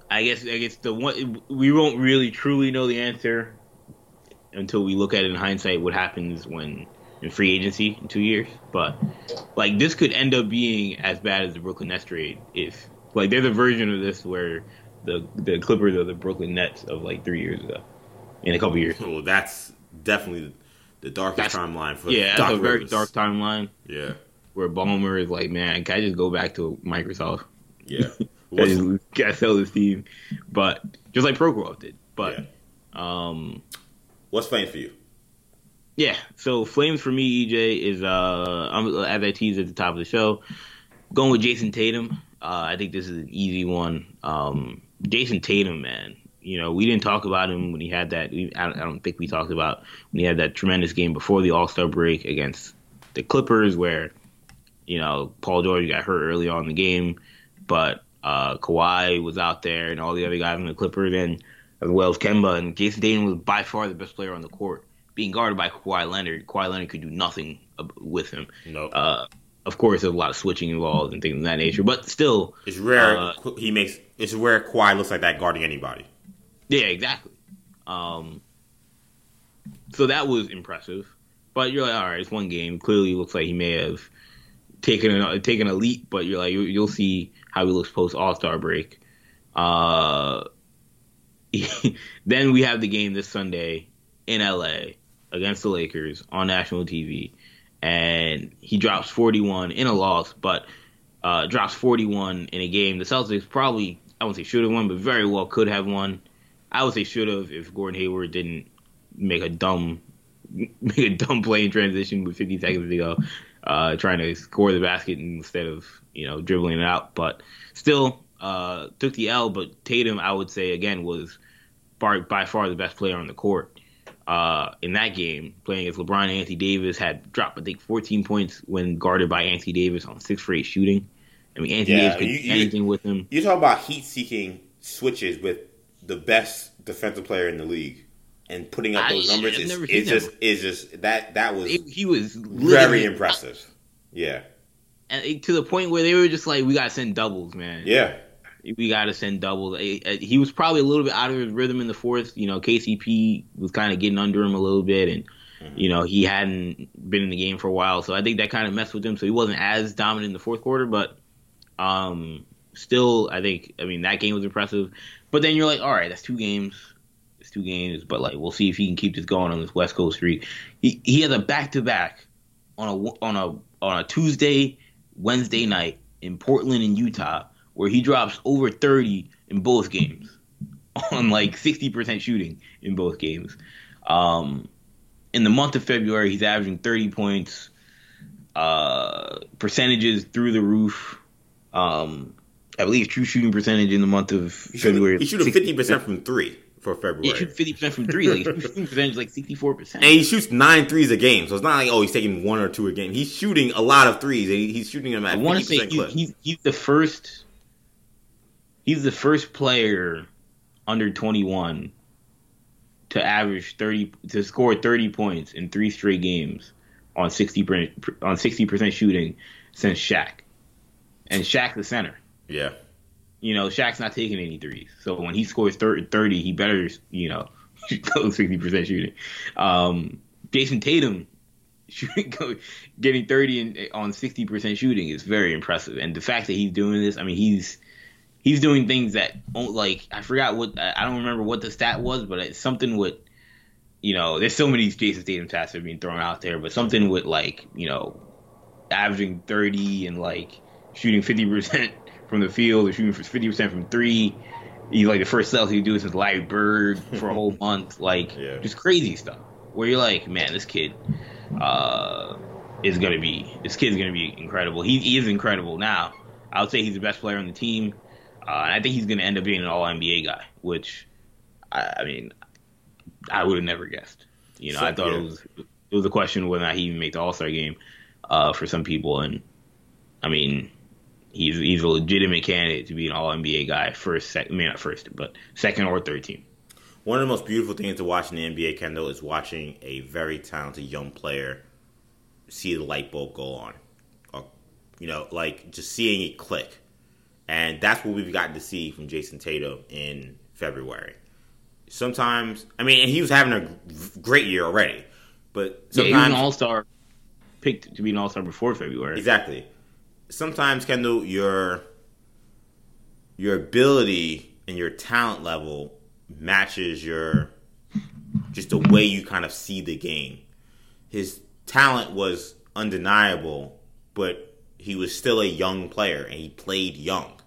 I guess I guess the one we won't really truly know the answer until we look at it in hindsight. What happens when in free agency in two years? But like this could end up being as bad as the Brooklyn Nets trade if like there's a version of this where the the Clippers are the Brooklyn Nets of like three years ago, in a couple years. Well, that's definitely the darkest That's- timeline for Yeah, that's a very dark timeline Yeah, where Ballmer is like, man, can I just go back to Microsoft? yeah. Can I just I sell this team? But just like Prokhorov did. But yeah. um, What's Flames for you? yeah. So Flames for me, EJ is uh, I'm, as I teased at the top of the show, going with Jayson Tatum. Uh, I think this is an easy one. Um, Jayson Tatum, man. You know, we didn't talk about him when he had that. we- I don't, I don't think we talked about when he had that tremendous game before the All Star break against the Clippers, where you know Paul George got hurt early on in the game, but uh, Kawhi was out there and all the other guys on the Clippers, and as well as Kemba and Jayson Tatum was by far the best player on the court, being guarded by Kawhi Leonard. Kawhi Leonard could do nothing with him. No, Uh, of course, there's a lot of switching involved and things of that nature, but still, it's rare. uh, he makes. It's rare. Kawhi looks like that guarding anybody. Yeah, exactly. Um, so that was impressive, but you're like, all right, it's one game. Clearly, looks like he may have taken a, taken a leap, but you're like, you, you'll see how he looks post All Star break. Uh, then we have the game this Sunday in LA against the Lakers on national TV, and he drops 41 in a loss, but uh, drops 41 in a game the Celtics probably I won't say should have won, but very well could have won. I would say should have if Gordon Hayward didn't make a dumb make a dumb play in transition with 50 seconds to go, uh, trying to score the basket instead of you know dribbling it out. But still uh, took the L. But Tatum, I would say again was by, by far the best player on the court. Uh, in that game, playing as LeBron and Anthony Davis, had dropped I think 14 points when guarded by Anthony Davis on six for eight shooting. I mean, Anthony Yeah, Davis could you- anything with him. You talk about heat-seeking switches with the best defensive player in the league, and putting up I- those numbers. I've Is, seen just, it's just that that was It- he was very impressive. Yeah, and to the point where they were just like, "We gotta send doubles, man. yeah. We gotta send doubles." He was probably a little bit out of his rhythm in the fourth. You know, KCP was kind of getting under him a little bit, and you know he hadn't been in the game for a while, so I think that kind of messed with him. So he wasn't as dominant in the fourth quarter, but um, still, I think I mean that game was impressive. But then you're like, all right, that's two games. It's two games, but like we'll see if he can keep this going on this West Coast streak. He he has a back to back on a on a on a Tuesday, Wednesday night in Portland and Utah, where he drops over thirty in both games, on like sixty percent shooting in both games. Um, in the month of February, he's averaging thirty points, uh, percentages through the roof. Um, I believe true shooting percentage in the month of He's February. he's shooting fifty percent from three for February. Yeah, shoot fifty percent from three. Like his shooting percentage is like sixty four percent. and he shoots nine threes a game, so it's not like oh he's taking one or two a game. He's shooting a lot of threes. and He's shooting them I at want to say he, he's he's the first. He's the first player under twenty one to average thirty to score thirty points in three straight games on 60 on 60 percent shooting since Shaq, and Shaq the center. yeah, You know, Shaq's not taking any threes. So when he scores thir- 30, he better, you know, go 60% shooting. Um, Jayson Tatum getting 30 on 60% shooting is very impressive. And the fact that he's doing this, I mean, he's he's doing things that, oh, like, I forgot what, I don't remember what the stat was, but it's something with, you know, there's so many Jayson Tatum stats that are being thrown out there, but something with, like, you know, averaging 30 and, like, shooting 50% from the field or shooting for 50% from three. He's like the first Celtics he do since Larry Bird for a whole month. Like, Yeah. just crazy stuff. Where you're like, man, this kid uh, is going to be, this kid's going to be incredible. He, he is incredible now. I would say he's the best player on the team. Uh, and I think he's going to end up being an all NBA guy, which, I, I mean, I would have never guessed. You know, So- I thought yeah. it was it was a question whether or not he even make the All Star game uh, for some people, and I mean, he's he's a legitimate candidate to be an All NBA guy, first, second, I mean not first, but second or third team. one of the most beautiful things to watch in the NBA, Kendall, is watching a very talented young player see the light bulb go on, or you know, like just seeing it click, and that's what we've gotten to see from Jayson Tatum in February. Sometimes, I mean, and he was having a great year already, but Yeah, he was an sometimes All Star, picked to be an All Star before February. Exactly. Sometimes, Kendall, your your ability and your talent level matches your just the way you kind of see the game. His talent was undeniable, but he was still a young player and he played young.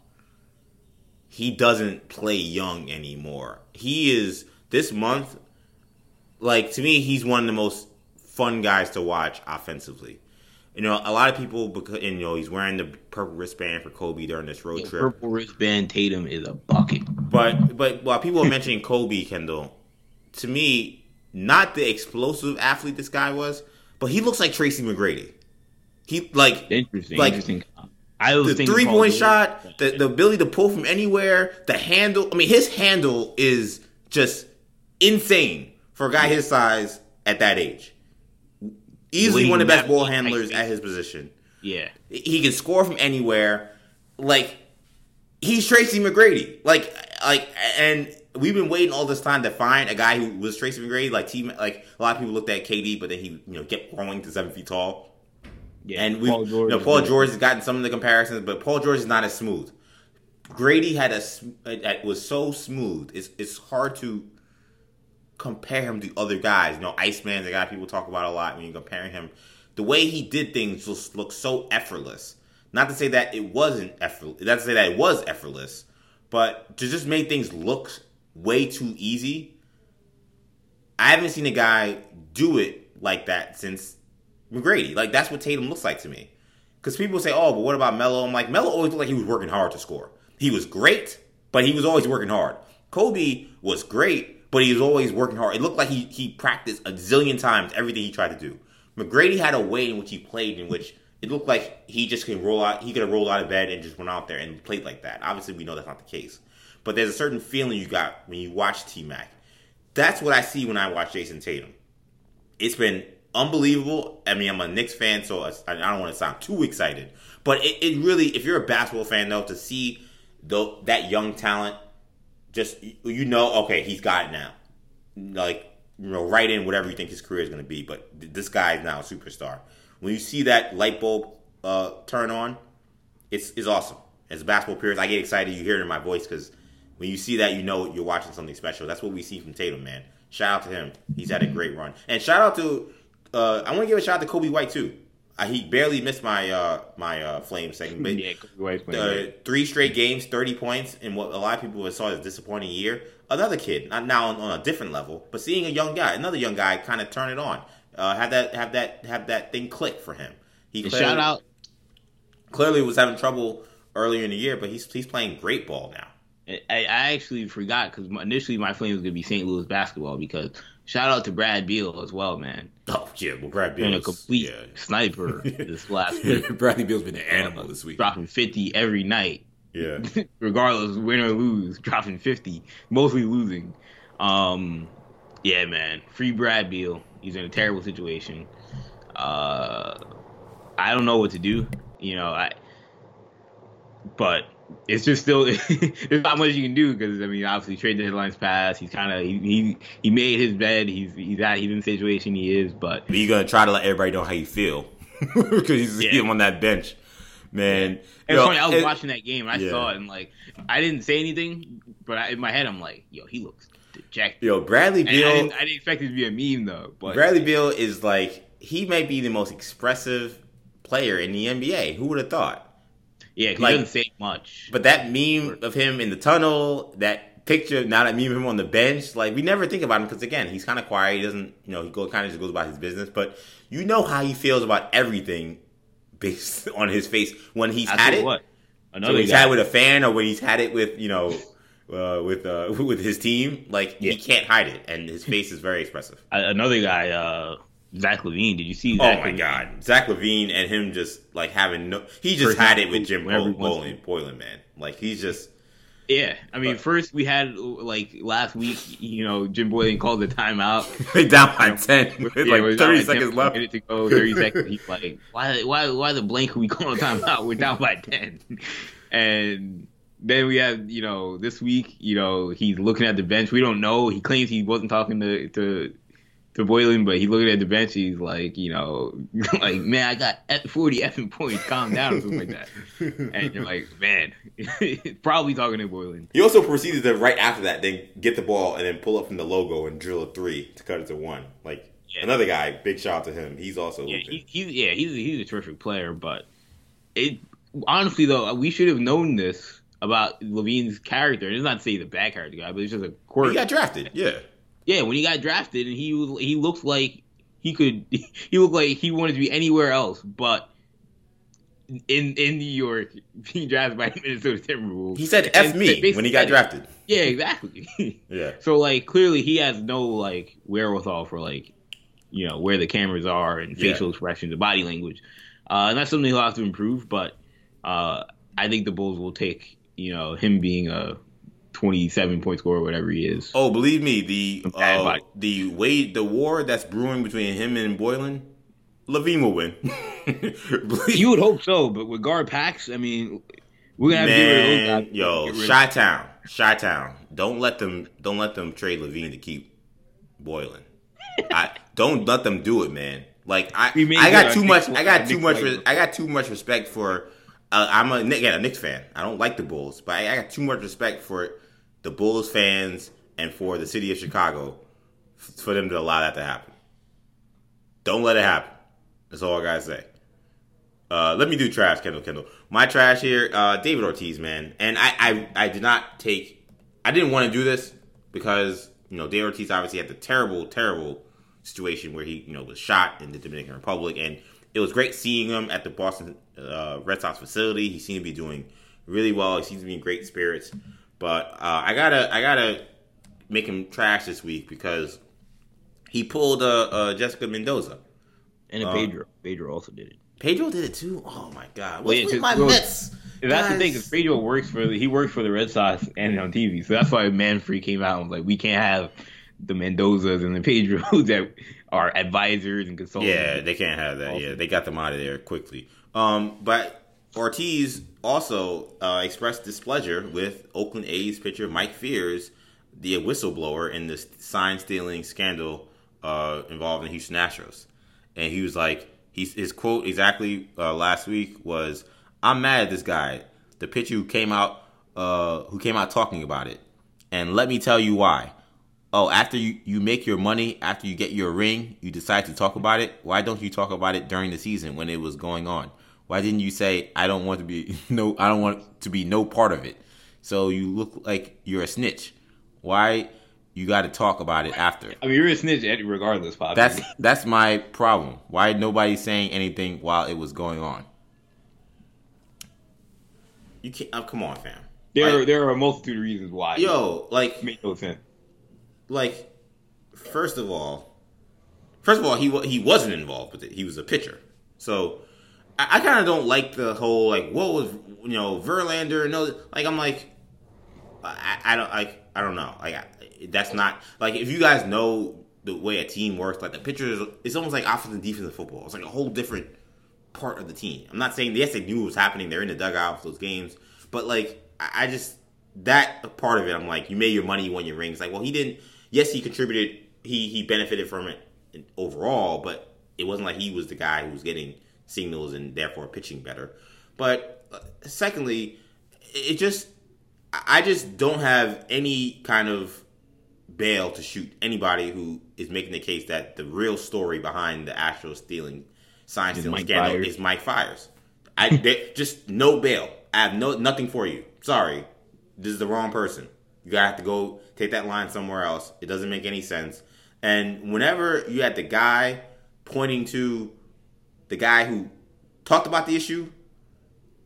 He doesn't play young anymore. He is this month like to me he's one of the most fun guys to watch offensively. You know, a lot of people because you know he's wearing the purple wristband for Kobe during this road Yeah, trip. purple wristband Tatum is a bucket. But but while people are mentioning Kobe Kendall, to me, not the explosive athlete this guy was, but he looks like Tracy McGrady. He like Interesting, Like, interesting. I was the three point shot, the, the ability to pull from anywhere, the handle. I mean, his handle is just insane for a guy his size at that age. Easily one of the best ball handlers at his position. Yeah, He can score from anywhere. Like he's Tracy McGrady. Like like and we've been waiting all this time to find a guy who was Tracy McGrady. Like team like a lot of people looked at KD, but then he you know kept growing to seven feet tall. Yeah. And we Paul George, you know, Paul George has gotten some of the comparisons, but Paul George is not as smooth. Grady had a it was so smooth. It's it's hard to compare him to other guys. You know, Iceman, the guy people talk about a lot when you're comparing him. The way he did things just looked so effortless. Not to say that it wasn't effortless. Not to say that it was effortless, but to just make things look way too easy. I haven't seen a guy do it like that since McGrady. Like that's what Tatum looks like to me. Because people say, "Oh, but what about Melo?" I'm like, Melo always looked like he was working hard to score. He was great, but he was always working hard. Kobe was great, but he was always working hard. It looked like he he practiced a zillion times everything he tried to do. McGrady had a way in which he played, in which it looked like he just can roll out. He could have rolled out of bed and just went out there and played like that. Obviously, we know that's not the case. But there's a certain feeling you got when you watch T Mac. That's what I see when I watch Jayson Tatum it's been unbelievable. I mean, I'm a Knicks fan, so I I don't want to sound too excited, but it, it really, if you're a basketball fan though, to see the, that young talent, just you know, okay, he's got it now. Like you know, right in whatever you think his career is going to be, but th- this guy is now a superstar. When you see that light bulb uh, turn on, it's it's awesome. As a basketball purist, I get excited. You hear it in my voice because when you see that, you know you're watching something special. That's what we see from Tatum, man. Shout out to him. He's had a great run, and shout out to uh, I want to give a shout out to Coby White too. Uh, he barely missed my uh, my uh, flame segment, but Yeah, Coby White's playing uh, three straight games, thirty points, in what a lot of people saw as a disappointing year. Another kid, not now on, on a different level, but seeing a young guy, another young guy, kind of turn it on, uh, have that have that have that thing click for him. He And clearly, shout out clearly was having trouble earlier in the year, but he's he's playing great ball now. I, I actually forgot because initially my flame was gonna be St. Louis basketball because shout out to Brad Beal as well, man. Oh yeah, well Brad Being a Beal, complete sniper this last week, Bradley Beal's been an animal this week. dropping fifty every night, Yeah, regardless win or lose, dropping fifty, mostly losing. Um, yeah, man, free Brad Beal. He's in a terrible situation. Uh, I don't know what to do. You know, I. But it's just still there's not much you can do because I mean obviously trade deadlines passed. He's kind of he, he he made his bed. He's he's at he's in the situation he is. But but you gonna try to let everybody know how you feel because you see Yeah. on that bench, man. it's funny. I was it- watching that game and I Yeah. saw it and like I didn't say anything, but I, in my head I'm like, yo, he looks dejected. Yo, Bradley And I Beal. didn't, I didn't expect it to be a meme though. But Bradley Beal is like he may be the most expressive player in the NBA. Who would have thought? Yeah, 'cause like- he doesn't say much. But that meme of him in the tunnel, that picture, now that meme of him on the bench, like we never think about him because again, he's kind of quiet. He doesn't, you know, he go kind of just goes about his business. But you know how he feels about everything based on his face when he's I had it. what, another when he's guy. had it with a fan or when he's had it with you know uh, with uh, with his team. Like Yeah. he can't hide it, and his face is very expressive. another guy, uh, Zach LaVine. Did you see? Oh Zach my LaVine? God, Zach LaVine and him just like having no. He just First had it with Jim whenever he Bo- Boylen, Boylen, man. Like he's just. Yeah, I mean, But- first we had like last week, you know, Jim Boylen called the timeout. They down by ten with Yeah, like thirty down by 10 seconds left. Minute to go, thirty seconds. He's like, why, why, why the blank we calling a timeout? We're down by ten, and then we have, you know, this week, you know, he's looking at the bench. We don't know. He claims he wasn't talking to to to Boylen, but he's looking at the bench. He's like, you know, like, man, I got forty effing points. Calm down, or something like that. And you're like, man, probably talking to Boylen. He also proceeded to right after that, then get the ball and then pull up from the logo and drill a three to cut it to one. Like Yeah. another guy, big shout out to him. He's also Yeah, he, he's yeah, he's he's a terrific player, but it honestly though we should have known this about LaVine's character. And it's not to say he's a bad character guy, but it's just a quirk. he got drafted. Yeah, yeah, when he got drafted, and he was he looked like he could he looked like he wanted to be anywhere else, but in in New York, being drafted by Minnesota Timberwolves. he said "f And me" when he got drafted. Yeah, exactly. Yeah, So like clearly he has no like wherewithal for like you know where the cameras are and Yeah. facial expressions and body language. Uh, and that's something he'll have to improve. But uh, I think the Bulls will take you know him being a 27 point scorer, whatever he is. Oh, believe me, the uh, the way the war that's brewing between him and Boylen, LaVine will win. You would hope so, but with guard packs, I mean, we're gonna have to get rid of those guys. yo, rid Town, Chi Town. Don't let them, don't let them trade LaVine to keep Boylen. I don't let them do it, man. Like I, I got too much. I got too much. Re- I got too much respect for. Uh, I'm a yeah, a Knicks fan. I don't like the Bulls, but I, I got too much respect for the Bulls fans and for the city of Chicago for them to allow that to happen. Don't let it happen. That's all I gotta say. Uh, let me do trash, Kendall. Kendall. My trash here, uh, David Ortiz, man. And I, I, I did not take. I didn't want to do this because you know David Ortiz obviously had the terrible, terrible situation where he, you know, was shot in the Dominican Republic, and it was great seeing him at the Boston uh, Red Sox facility. He seemed to be doing really well. He seems to be in great spirits. But uh, I gotta, I gotta make him trash this week because he pulled uh, uh, Jessica Mendoza. and Pedro. Pedro also did it. Pedro did it too. Oh my god! Well, What's yeah, with 'cause- my well, Mets? That's the thing, because Pedro works for the, he works for the Red Sox and on TV, so that's why Manfred came out and was like, we can't have the Mendozas and the Pedros that are advisors and consultants. Yeah, they can't have that. Yeah, they got them out of there quickly. Um, but Ortiz also uh, expressed displeasure with Oakland A's pitcher Mike Fiers, the whistleblower in the sign stealing scandal uh, involving Houston Astros, and he was like, he's, his quote exactly uh, last week was, "I'm mad at this guy, the pitcher who came out, uh, who came out talking about it." And let me tell you why. Oh, after you, you make your money, after you get your ring, you decide to talk about it. Why don't you talk about it during the season when it was going on? Why didn't you say I don't want to be no I don't want to be no part of it? So you look like you're a snitch. Why you got to talk about it after? I mean, you're a snitch at regardless, Poppy. That's that's my problem. Why nobody saying anything while it was going on? You can't. Oh, come on, fam. There, Like- there are a multitude of reasons why. Yo, like, make no sense. like, first of all, first of all, he he wasn't involved with it. He was a pitcher, so I, I kind of don't like the whole like what was you know Verlander. No, like I'm like, I, I don't like I don't know. Like I, that's not like if you guys know the way a team works, like the pitcher is it's almost like offensive and defensive football. It's like a whole different part of the team. I'm not saying yes they knew what was happening. They're in the dugout for those games, but like I, I just that part of it. I'm like you made your money, you won your rings. Like well he didn't. Yes he contributed. He he benefited from it overall, but it wasn't like he was the guy who was getting signals and therefore pitching better. But uh, secondly, it just I just don't have any kind of bail to shoot anybody who is making the case that the real story behind the actual stealing, sign stealing Mike scandal Myers. is Mike Fiers. I they, just no bail. I have no nothing for you. Sorry, this is the wrong person. You gotta have to go take that line somewhere else. It doesn't make any sense. And whenever you had the guy pointing to the guy who talked about the issue,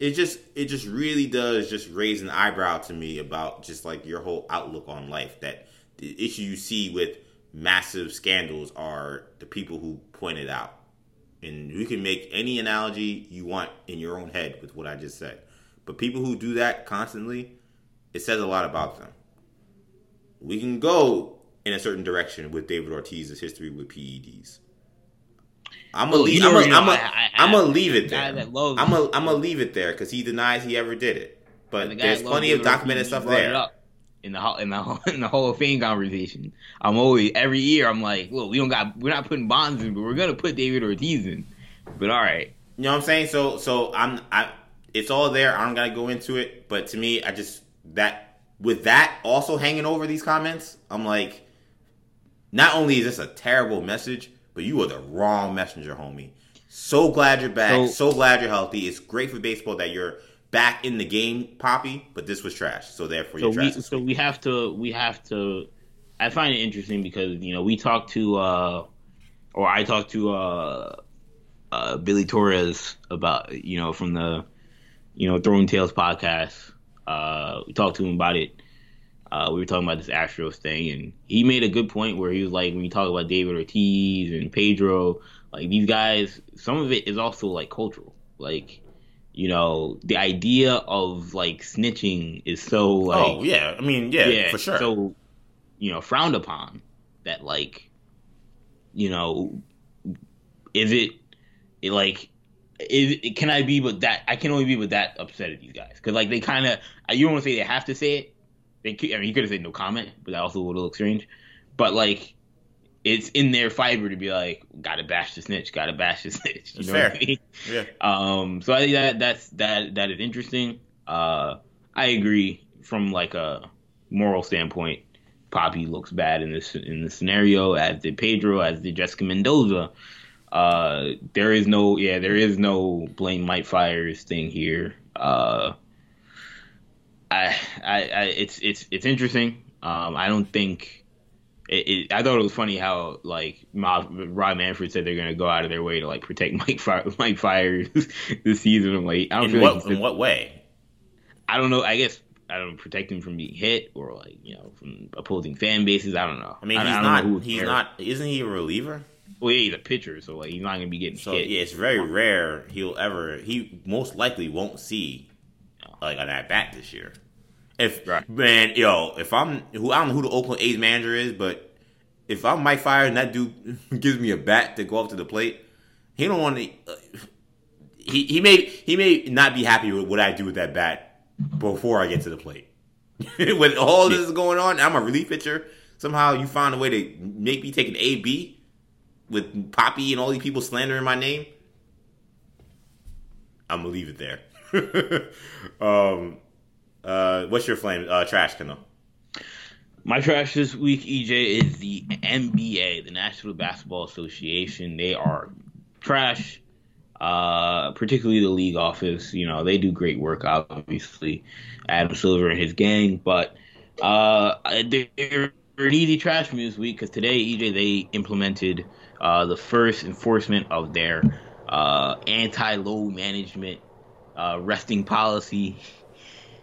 it just it just really does just raise an eyebrow to me about just like your whole outlook on life. That the issue you see with massive scandals are the people who point it out. And you can make any analogy you want in your own head with what I just said. But people who do that constantly, it says a lot about them. We can go in a certain direction with David Ortiz's history with PEDs. I'm gonna leave. I'm gonna, leave it there. I'm gonna I'm gonna leave it there because he denies he ever did it. But The there's plenty of documented stuff there. In the in the in the Hall of Fame conversation, I'm always every year I'm like, look, we don't got we're not putting Bonds in, but we're gonna put David Ortiz in. But all right, You know what I'm saying? So so I'm I it's all there. I don't gotta go into it. But to me, I just that with that also hanging over these comments, I'm like, not only is this a terrible message, but you are the wrong messenger, homie. So glad you're back. So, So- glad you're healthy. It's great for baseball that you're back in the game, Poppy. But this was trash. So therefore, so you're we trash. so we have to we have to. I find it interesting because you know we talked to uh, or I talked to uh, uh, Billy Torres about you know from the you know Throwing Tails podcast. Uh, we talked to him about it. Uh, we were talking about this Astros thing, and he made a good point where he was like, when you talk about David Ortiz and Pedro, like these guys, some of it is also like cultural. Like, you know, the idea of like snitching is so like oh yeah, I mean yeah, for sure. so, you know, frowned upon that, like, you know, is it, it like, is it, can I be but that I can only be but that upset at these guys because like they kind of you don't want to say they have to say it. They could, I mean you could have said no comment, but that also would have looked strange. But like, it's in their fiber to be like, gotta bash the snitch, gotta bash the snitch. You That's know fair. what I mean? yeah. Um, so I think that that's that that is interesting. Uh, I agree from like a moral standpoint. Poppy looks bad in this in this scenario, as did Pedro, as did Jessica Mendoza. Uh, there is no yeah, there is no blame Mike Fiers thing here. Uh, I, I, I it's it's it's interesting. Um, I don't think. It, it, I thought it was funny how like Ma- Rob Manfred said they're gonna go out of their way to like protect Mike Fire, Mike Fiers this season. I'm like, I don't In feel what like in what way? I don't know. I guess I don't know, protect him from being hit or like you know from opposing fan bases. I don't know. I mean, he's I not. He's there. not. Isn't he a reliever? Well, yeah, he's a pitcher, so like he's not gonna be getting So hit. yeah, it's very rare he'll ever. He most likely won't see like an at bat this year. If Right. man, yo, if I'm who I don't know who the Oakland A's manager is, but if I'm Mike Fire and that dude gives me a bat to go up to the plate, he don't want to. Uh, he he may he may not be happy with what I do with that bat before I get to the plate. when all this is going on, I'm a relief pitcher. Somehow you find a way to make me take an A B with Poppy and all these people slandering my name. I'm gonna leave it there. um, uh, what's your flame? Uh, trash, Kendall. My trash this week, EJ, is the NBA, the National Basketball Association. They are trash, uh, particularly the league office. You know, they do great work, obviously. Adam Silver and his gang, but uh, they're an easy trash me this week because today, EJ, they implemented uh, the first enforcement of their uh, anti low management uh, resting policy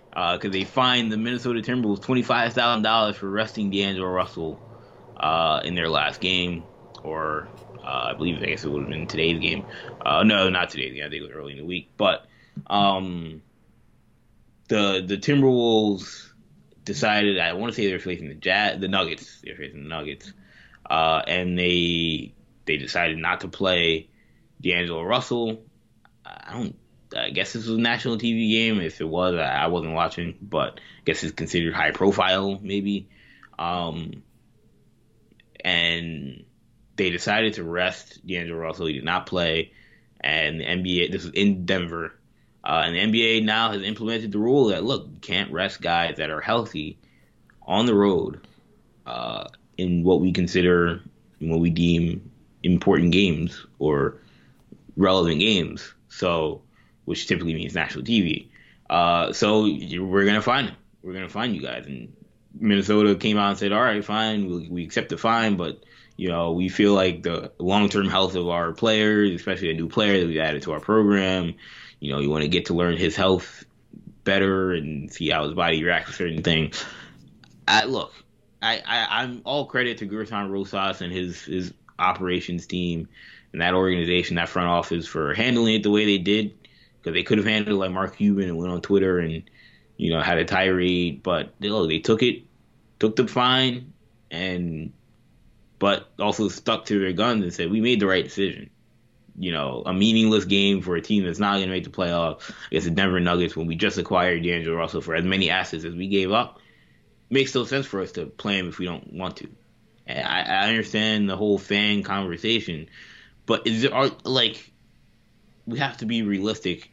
because uh, they fined the Minnesota Timberwolves twenty five thousand dollars for resting D'Angelo Russell uh, in their last game, or uh, I believe I guess it would have been today's game. Uh, no, not today's game. I think it was early in the week. But um, the the Timberwolves decided. I want to say they're facing the Jazz, the Nuggets. They're facing the Nuggets, uh, and they they decided not to play D'Angelo Russell. I don't I guess this was a national TV game. If it was, I, wasn't watching, but I guess it's considered high profile, maybe. Um, and they decided to rest D'Angelo Russell. He did not play, and the NBA. This was in Denver, uh, and the NBA now has implemented the rule that look, can't rest guys that are healthy on the road uh, in what we consider, what we deem important games or relevant games. So which typically means national TV. Uh, so we're gonna find them. We're gonna find you guys. And Minnesota came out and said, "All right, fine, we, we accept the fine, but you know we feel like the long-term health of our players, especially a new player that we added to our program, you know, you want to get to learn his health better and see how his body reacts to certain things." I look, I, I I'm all credit to Gersson Rosas and his his operations team and that organization, that front office for handling it the way they did because they could have handled like Mark Cuban and went on Twitter and you know had a tirade, but they, look, they took it, took the fine, and but also stuck to their guns and said we made the right decision. You know, a meaningless game for a team that's not going to make the playoffs against the Denver Nuggets when we just acquired D'Angelo Russell for as many assets as we gave up. Makes no sense for us to play him if we don't want to. I, I understand the whole fan conversation, but is there are like we have to be realistic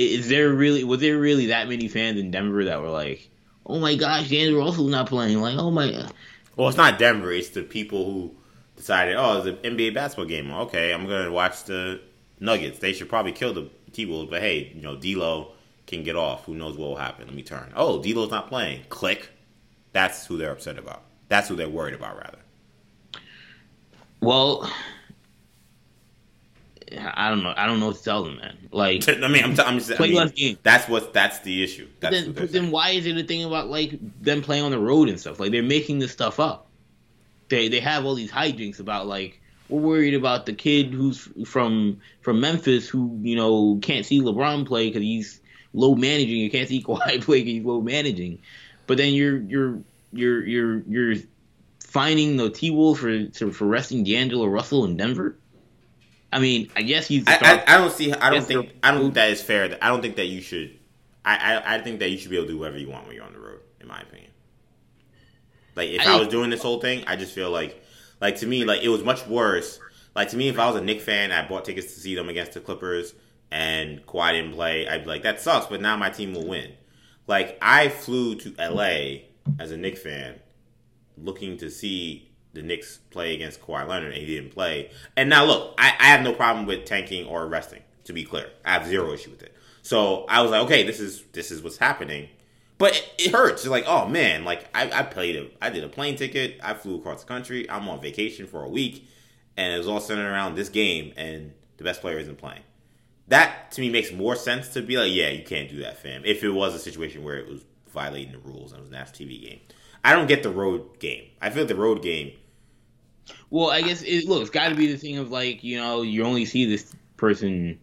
is there really was there really that many fans in Denver that were like, oh my gosh, D'Angelo Russell's not playing? Like, oh my. Well, it's not Denver. It's the people who decided, oh, it's an NBA basketball game. Okay, I'm gonna watch the Nuggets. They should probably kill the T Wolves, but hey, you know, D'Lo can get off. Who knows what will happen? Let me turn. Oh, D'Lo's not playing. Click. That's who they're upset about. That's who they're worried about, rather. Well, I don't know. I don't know what to tell them, man. Like, I mean, I'm, t- I'm just, play I mean, less games. That's what. That's the issue. That's then, but then why is it a thing about like them playing on the road and stuff? Like they're making this stuff up. They they have all these hijinks about like we're worried about the kid who's from from Memphis who you know can't see LeBron play because he's low managing. You can't see Kawhi play because he's low managing. But then you're you're you're you're you're finding the T Wolves for for resting D'Angelo Russell in Denver. I mean, I guess he's. I, I, I, don't see. I don't think. I don't think that is fair. I don't think that you should. I, I, I think that you should be able to do whatever you want when you're on the road. In my opinion. Like if I, I was doing this whole thing, I just feel like, like to me, like it was much worse. Like to me, if I was a Knick fan, I bought tickets to see them against the Clippers, and Kawhi didn't play, I'd be like, that sucks. But now my team will win. Like I flew to LA as a Knick fan, looking to see the Knicks play against Kawhi Leonard and he didn't play. And now look, I, I have no problem with tanking or resting. To be clear, I have zero issue with it. So I was like, okay, this is this is what's happening. But it, it hurts. It's like, oh man, like I, I played it. I did a plane ticket. I flew across the country. I'm on vacation for a week, and it was all centered around this game, and the best player isn't playing. That to me makes more sense to be like, yeah, you can't do that, fam. If it was a situation where it was violating the rules and it was an national TV game, I don't get the road game. I feel like the road game well, I guess it look, it's got to be the thing of like you know you only see this person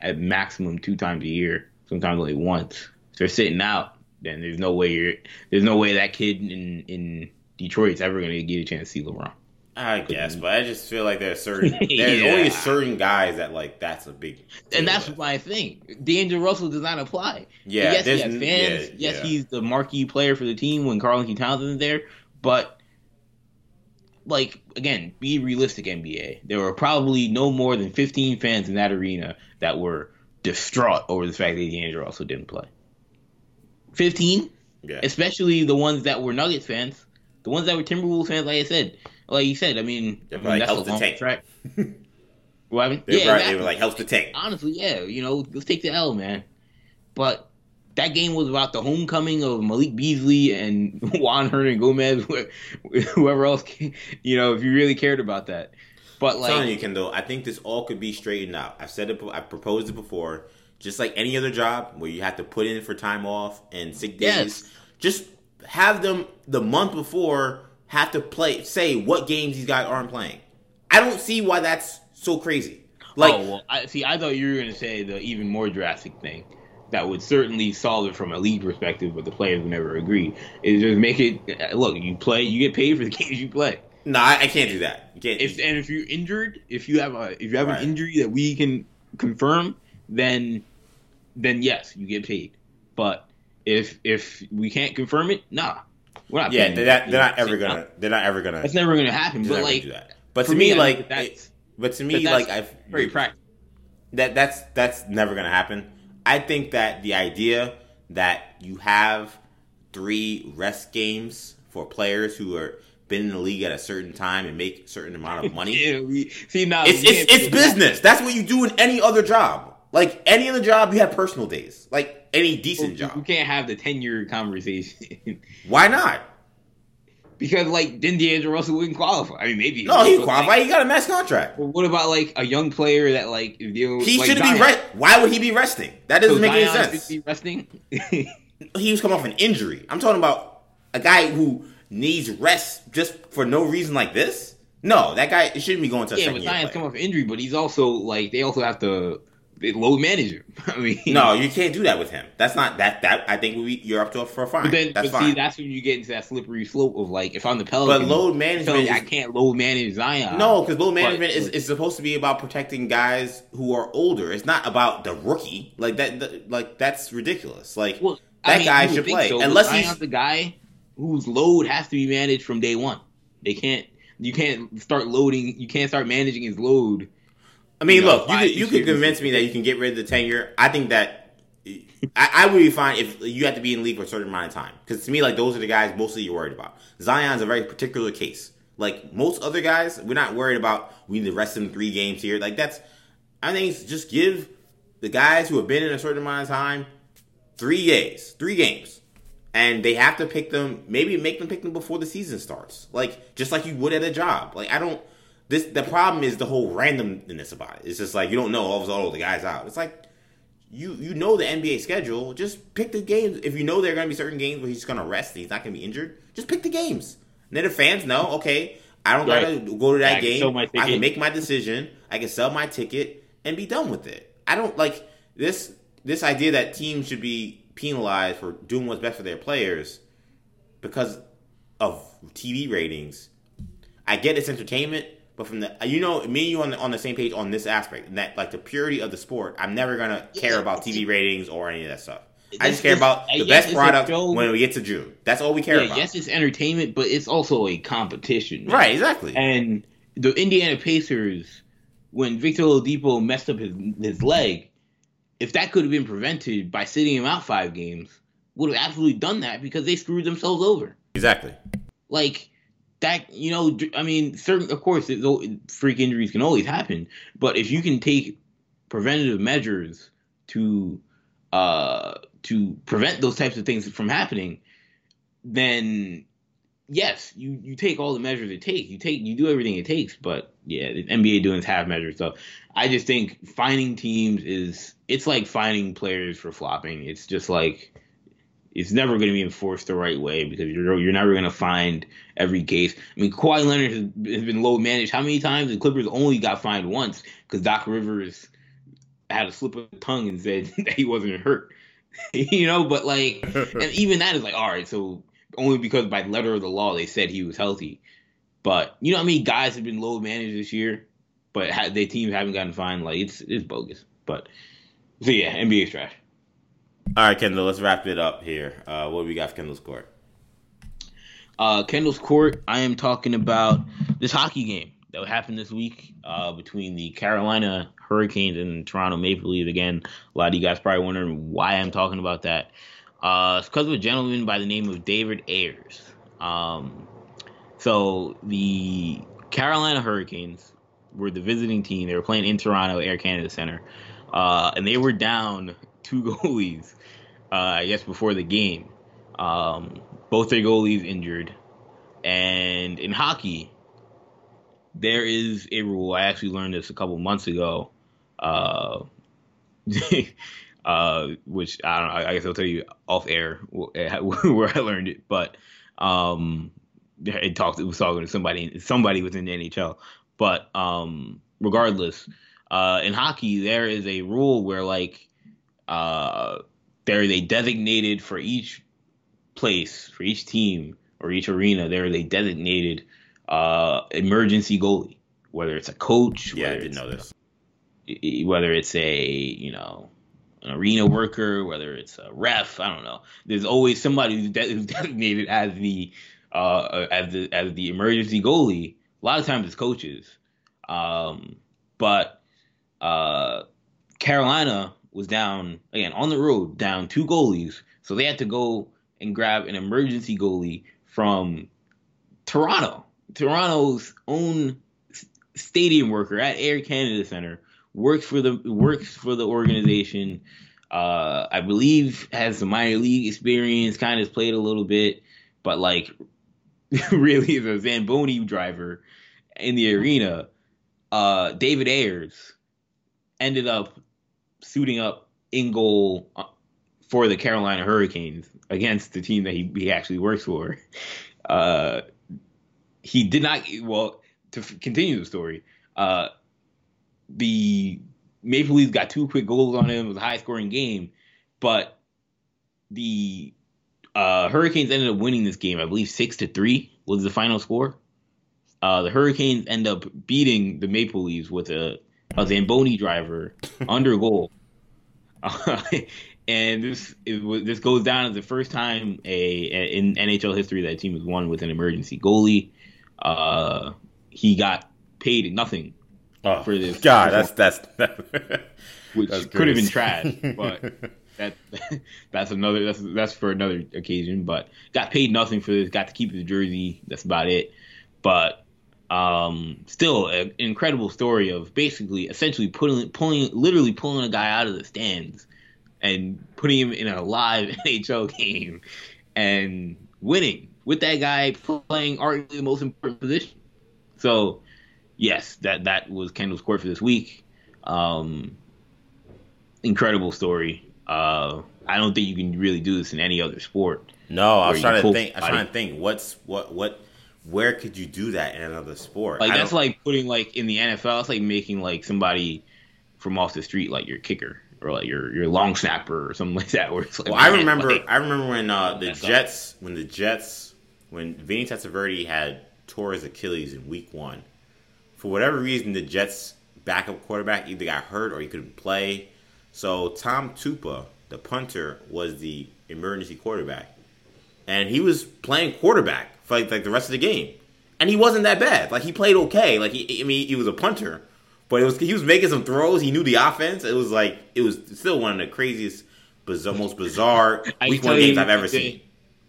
at maximum two times a year, sometimes only once. If they're sitting out, then there's no way you're there's no way that kid in in Detroit's ever gonna get a chance to see LeBron. I guess, but I just feel like there's certain there's yeah. only certain guys that like that's a big and that's with. my thing. D'Angelo Russell does not apply. Yeah, yes, he has fans. Yeah, yes, yeah. he's the marquee player for the team when Karl-Anthony Towns isn't there, but like again, be realistic, NBA. There were probably no more than 15 fans in that arena that were distraught over the fact that D'Angelo also didn't play. 15? Yeah. Especially the ones that were Nuggets fans, the ones that were Timberwolves fans. Like I said, like you said, I mean, I mean that's a long tank. track. what happened? They, yeah, exactly. they were like, helps the tank. Honestly, yeah, you know, let's take the L, man. But that game was about the homecoming of Malik Beasley and Juan Hernangomez, whoever else, you know, if you really cared about that. But like, I'm telling you, Kendall, I think this all could be straightened out. I've said it, I've proposed it before. Just like any other job where you have to put in for time off and sick days, yes. just have them the month before have to play say what games these guys aren't playing. I don't see why that's so crazy. Like, oh well, I see. I thought you were going to say the even more drastic thing that would certainly solve it from a league perspective, but the players would never agree. Is just make it look. You play, you get paid for the games you play. No, I, I can't do that. Can't. If, and if you're injured, if you have a if you have right. an injury that we can confirm, then then yes, you get paid. But if if we can't confirm it, nah, we're not. Yeah, they're not, they're not ever gonna. They're not ever gonna. That's never gonna happen. But like, but to me, me like, that's, but to me, like, I very practical. That that's that's never gonna happen. I think that the idea that you have three rest games for players who are been in the league at a certain time and make a certain amount of money. yeah, we, see now it's it's, it's business. That's what you do in any other job. Like any other job, you have personal days. Like any decent well, job, you can't have the ten year conversation. Why not? Because like then D'Angelo Russell wouldn't qualify. I mean, maybe no, he qualify. Like, he got a max contract. But what about like a young player that like you know, he like shouldn't Zion. be rest? Why would he be resting? That doesn't so make Zion any sense. Be resting. he was coming off an injury. I'm talking about a guy who needs rest just for no reason like this. No, that guy shouldn't be going to. Yeah, but Zion's come off injury, but he's also like they also have to load manager. I mean, no, you can't do that with him. That's not that. That I think we, you're up to for a fine. But then, that's but fine. see, that's when you get into that slippery slope of like, if I'm the Pelicans, but load management, I can't load manage Zion. No, because load management but, is, is supposed to be about protecting guys who are older. It's not about the rookie. Like that. The, like that's ridiculous. Like well, that I mean, guy should play so, unless he's the guy whose load has to be managed from day one. They can't. You can't start loading. You can't start managing his load I mean, you know, look, you could, you could convince me that you can get rid of the tenure. I think that I, I, would be fine if you have to be in the league for a certain amount of time. Because to me, like those are the guys mostly you're worried about. Zion's a very particular case. Like most other guys, we're not worried about we need to rest them three games here. Like that's, I think just give the guys who have been in a certain amount of time three days, three games, and they have to pick them. Maybe make them pick them before the season starts. Like just like you would at a job. Like I don't this the problem is the whole randomness about it. It's just like you don't know all of a sudden oh the guy's out. It's like you you know the NBA schedule. Just pick the games. If you know there are going to be certain games where he's going to rest and he's not going to be injured, just pick the games. And then the fans know, okay, I don't right. got to go to that I game. I can make my decision. I can sell my ticket and be done with it. I don't like this this idea that teams should be penalized for doing what's best for their players because of TV ratings. I get it's entertainment, but from the uh, you know me and you on the, on the same page on this aspect that like the purity of the sport. I'm never gonna care about TV ratings or any of that stuff. I just care about uh, the yes, best product when we get to June. That's all we care yeah, about. Yes, it's entertainment, but it's also a competition. Man. Right, exactly. And the Indiana Pacers, when Victor Oladipo messed up his his leg, if that could have been prevented by sitting him out five games, would have absolutely done that because they screwed themselves over. Exactly. Like that you know i mean certain of course freak injuries can always happen but if you can take preventative measures to uh to prevent those types of things from happening then yes you you take all the measures it takes. You take you do everything it takes but yeah the nba doing half measures so i just think finding teams is it's like finding players for flopping. It's just like it's never going to be enforced the right way because you're you're never going to find every case. I mean, Kawhi Leonard has, has been low managed how many times? The Clippers only got fined once because Doc Rivers had a slip of the tongue and said that he wasn't hurt. you know, but like, and even that is like, all right, so only because by letter of the law they said he was healthy. But you know, I mean, guys have been low managed this year, but ha- their teams haven't gotten fined. Like it's it's bogus. But so yeah, NBA's trash. All right, Kendall, let's wrap it up here. Uh, what do we got for Kendall's Court? Uh, Kendall's Court, I am talking about this hockey game that happened this week uh, between the Carolina Hurricanes and Toronto Maple Leafs. Again, a lot of you guys probably wondering why I'm talking about that. Uh, it's because of a gentleman by the name of David Ayres. Um, so the Carolina Hurricanes were the visiting team. They were playing in Toronto, Air Canada Center, uh, and they were down two goalies. Uh, I guess before the game, um, both their goalies injured, and in hockey, there is a rule. I actually learned this a couple months ago. Uh, uh, which I don't know. I guess I'll tell you off air where I learned it, but um, it talked. It was talking to somebody, somebody within the NHL. But um, regardless, uh, in hockey, there is a rule where like uh, there is a designated for each place, for each team or each arena. There is a designated uh, emergency goalie, whether it's a coach. Yeah, I didn't know this. Whether it's a you know an arena worker, whether it's a ref, I don't know. There's always somebody who's, de- who's designated as the uh, as the as the emergency goalie. A lot of times it's coaches, um, but uh, Carolina was down again on the road, down two goalies, so they had to go and grab an emergency goalie from Toronto. Toronto's own stadium worker at Air Canada Center works for the works for the organization. Uh, I believe has some minor league experience, kind of played a little bit, but like really is a Zamboni driver in the arena. Uh, David Ayres ended up suiting up in goal uh, for the Carolina Hurricanes against the team that he, he actually works for. Uh, he did not, well, to continue the story, uh, the Maple Leafs got two quick goals on him. It was a high scoring game, but the uh, Hurricanes ended up winning this game. I believe six to three was the final score. Uh, the Hurricanes end up beating the Maple Leafs with a, a Zamboni driver under goal. Uh, and this it, this goes down as the first time a, a, in NHL history that team has won with an emergency goalie. Uh, he got paid nothing oh, for this. God, that's that's, that's which that's could have been trash, but that that's another that's that's for another occasion. But got paid nothing for this. Got to keep his jersey. That's about it. But um, still, an incredible story of basically, essentially pulling, pulling, literally pulling a guy out of the stands and putting him in a live NHL game and winning with that guy playing arguably the most important position. So, yes, that that was Kendall's court for this week. Um, incredible story. Uh, I don't think you can really do this in any other sport. No, I was trying to think. I was trying to think. What's what what where could you do that in another sport? Like that's like putting like in the NFL. It's like making like somebody from off the street like your kicker or like your your long snapper or something like that. Where it's like, well, I remember like, I remember when uh, the Jets when the Jets when Vinny Testaverde had tore his Achilles in Week One. For whatever reason, the Jets backup quarterback either got hurt or he couldn't play. So Tom Tupa, the punter, was the emergency quarterback, and he was playing quarterback for like, like the rest of the game, and he wasn't that bad. Like he played okay. Like he, I mean, he was a punter, but it was he was making some throws. He knew the offense. It was like it was still one of the craziest, bizarre, most bizarre week one games I've ever seen.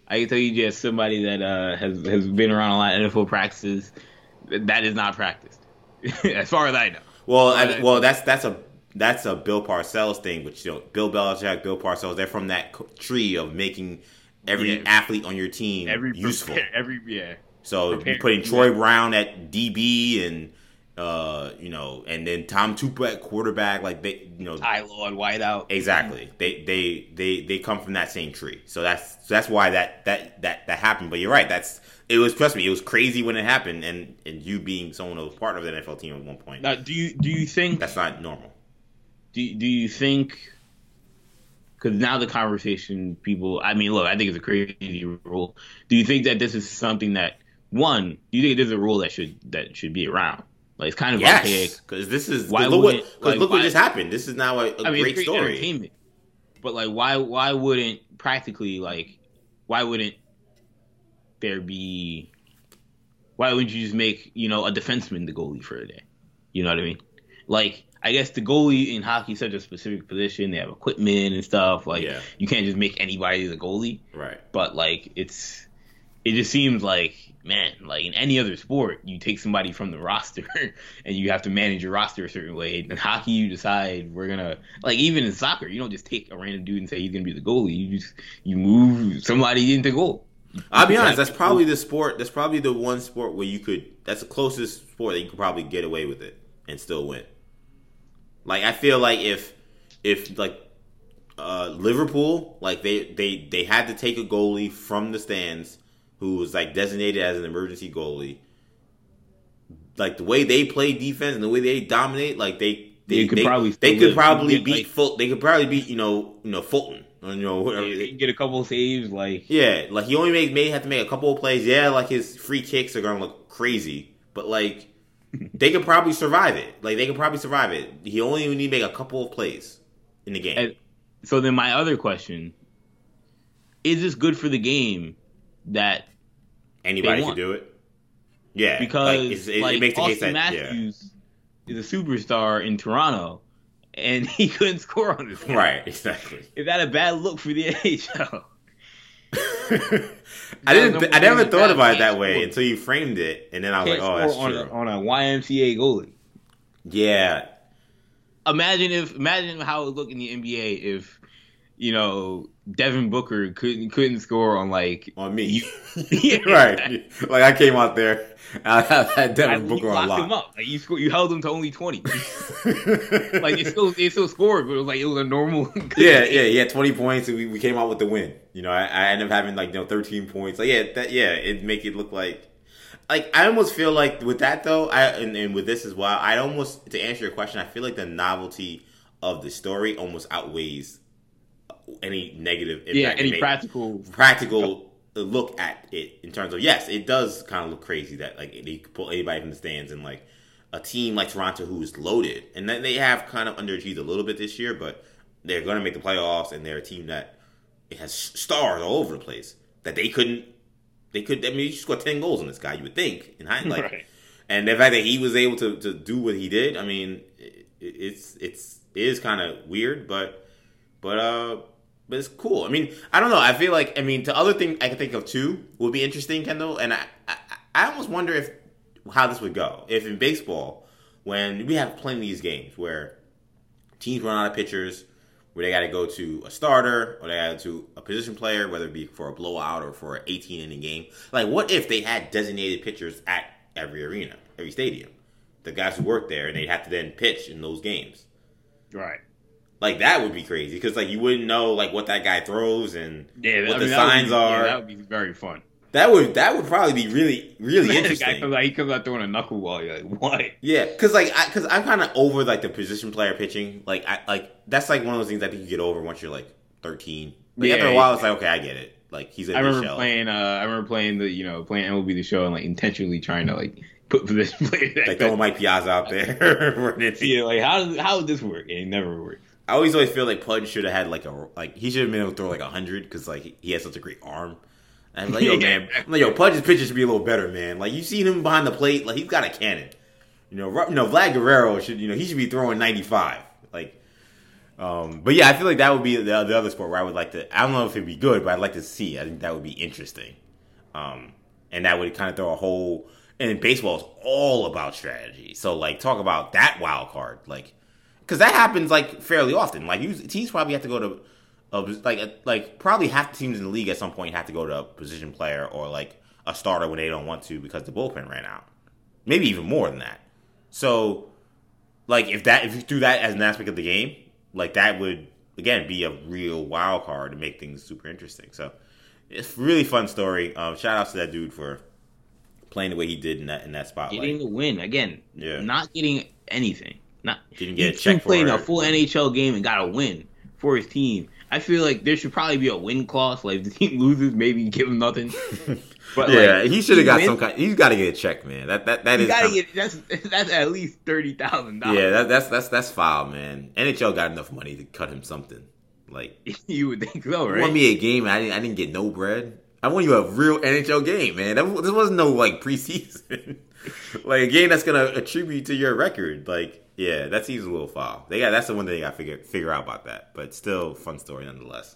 I can tell you just somebody that uh, has has been around a lot of NFL practices. That is not practiced, as far as I know. Well, I, well, that's that's a that's a Bill Parcells thing, which you know, Bill Belichick, Bill Parcells, they're from that tree of making every yeah. athlete on your team every useful. Every yeah. So you putting Troy Brown at DB and uh, you know, and then Tom Tupa at quarterback, like they, you know, Ty Law wideout. Exactly. They they they they come from that same tree. So that's so that's why that that that that happened. But you're right. That's it was trust me, it was crazy when it happened, and and you being someone who was part of the NFL team at one point. Now, do you do you think that's not normal? do do you think? Because now the conversation, people. I mean, look, I think it's a crazy rule. Do you think that this is something that one? Do you think there's a rule that should that should be around? Like it's kind of yes, archaic. Because this is why look what like, look why, what just happened. This is now a, a I mean, great, great story. But like, why why wouldn't practically like why wouldn't there be why wouldn't you just make you know a defenseman the goalie for a day? You know what I mean? Like I guess the goalie in hockey is such a specific position. They have equipment and stuff. Like Yeah. you can't just make anybody the goalie. Right. But like it's, it just seems like man, like in any other sport, you take somebody from the roster and you have to manage your roster a certain way. In hockey, you decide we're gonna like even in soccer, you don't just take a random dude and say he's gonna be the goalie. You just you move somebody into goal. I'll be honest. That's probably the sport. That's probably the one sport where you could. That's the closest sport that you could probably get away with it and still win. Like I feel like if if like uh, Liverpool, like they they they had to take a goalie from the stands who was like designated as an emergency goalie. Like the way they play defense and the way they dominate, like they they You could they, probably they could live. probably beat like- Ful- They could probably beat you know you know Fulham or you know whatever. Get a couple of saves, like Yeah, like he only made may have to make a couple of plays. Yeah, like his free kicks are gonna look crazy, but like they could probably survive it. Like they could probably survive it. He only need to make a couple of plays in the game. And- so then my other question is this good for the game that Anybody could do it. Yeah, because like, it's- it, like it makes the case Auston that yeah, Matthews is a superstar in Toronto and he couldn't score on this game. right, exactly. Is that a bad look for the NHL? I didn't. Th- I never thought about it that way until you framed it, and then I was like, "Oh, that's on true." a, on a YMCA goalie. yeah, Imagine if imagine how it would look in the NBA if you know Devin Booker couldn't couldn't score on like on me. You- Yeah. right. Like I came out there, I had I Devin Booker you on locked him up. Like you you held him to only twenty. like it still it still scored, but it was like it was a normal. Yeah, yeah, he had twenty points, and we, we came out with the win. You know, I, I ended up having like you know thirteen points. Like yeah, that yeah, it make it look like like I almost feel like with that though, I and, and with this as well, I almost to answer your question, I feel like the novelty of the story almost outweighs any negative impact. yeah, any practical. practical look at it in terms of yes, it does kind of look crazy that like they could pull anybody from the stands and like a team like Toronto who's loaded and then they have kind of underachieved a little bit this year, but they're going to make the playoffs and they're a team that it has stars all over the place that they couldn't. They could. I mean, you scored ten goals on this guy. You would think in hindsight, Right. and the fact that he was able to, to do what he did. I mean, it, it's it's it is kind of weird, but but uh, but it's cool. I mean, I don't know. I feel like I mean, the other thing I can think of too would be interesting, Kendall, and I I, I almost wonder if how this would go if in baseball when we have plenty of these games where teams run out of pitchers where they got to go to a starter or they got to to a position player, whether it be for a blowout or for an 18 inning game. Like, what if they had designated pitchers at every arena, every stadium? The guys who work there, and they'd have to then pitch in those games. Right. Like that would be crazy because like you wouldn't know like what that guy throws and Yeah, what I the mean, that signs be- are. Yeah, that would be very fun. that would that would probably be really really the interesting. comes out, he comes out throwing a knuckleball. You're like, what? Yeah, because like, cause I'm kind of over like the position player pitching. Like, I like that's like one of those things I think you get over once you're like 13. Like Yeah, after a while, it's like okay, I get it. Like he's I remember shell. playing. Uh, I remember playing the you know playing MLB the show and like intentionally trying to like put position players. like throwing Mike Piazza out there. yeah, like how does how would this work? It never worked. I always always feel like Pudge should have had like a like he should have been able to throw like a hundred because like he, has such a great arm. And I'm like, yo, man, I'm like, yo, Pudge's pitches should be a little better, man. Like you seen him behind the plate, like he's got a cannon. You know, you know, Vlad Guerrero should, you know, he should be throwing 95. Like, um, but yeah, I feel like that would be the, the other sport where I would like to. I don't know if it'd be good, but I'd like to see. I think that would be interesting. Um, and that would kind of throw a whole. And baseball is all about strategy. So like, talk about that wild card, like, because that happens like fairly often. Like, you, teams probably have to go to. A, like like probably half the teams in the league at some point have to go to a position player or like a starter when they don't want to because the bullpen ran out. Maybe even more than that. So like if that if you do that as an aspect of the game, like that would again be a real wild card to make things super interesting. So it's a really fun story. Um, shout out to that dude for playing the way he did in that in that spotlight. Getting the win again. Yeah. Not getting anything. Not Didn't get a check for playing a full NHL game and got a win for his team. I feel like there should probably be a win clause. Like if the team loses, maybe give him nothing. But yeah, like, he should have got wins, some kind. He's got to get a check, man. That that that is gotta get that's that's at least thirty thousand dollars. yeah. That, that's that's that's foul, man. NHL got enough money to cut him something. Like you would think so, You right? won me a game. I didn't. I didn't get no bread. I want you a real NHL game, man. That, this wasn't no like preseason. like a game that's gonna attribute to your record. Like, yeah, that seems a little foul. They got that's the one thing I figure figure out about that. But still, fun story nonetheless.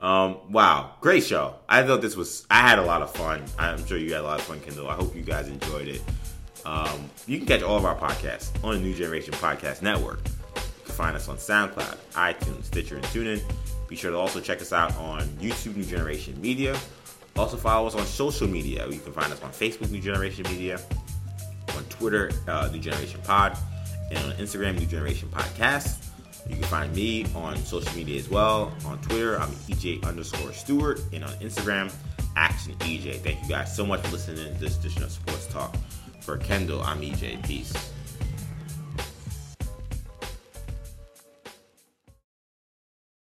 Um, wow, great show. I thought this was. I had a lot of fun. I'm sure you had a lot of fun, Kendall. I hope you guys enjoyed it. Um, you can catch all of our podcasts on the New Generation Podcast Network. You can find us on SoundCloud, iTunes, Stitcher, and TuneIn. Be sure to also check us out on YouTube New Generation Media. Also follow us on social media. You can find us on Facebook New Generation Media, on Twitter uh, New Generation Pod, and on Instagram New Generation Podcast. You can find me on social media as well. On Twitter, I'm EJ underscore Stewart, and on Instagram, Action EJ. Thank you guys so much for listening to this edition of Sports Talk. For Kendall, I'm EJ. Peace.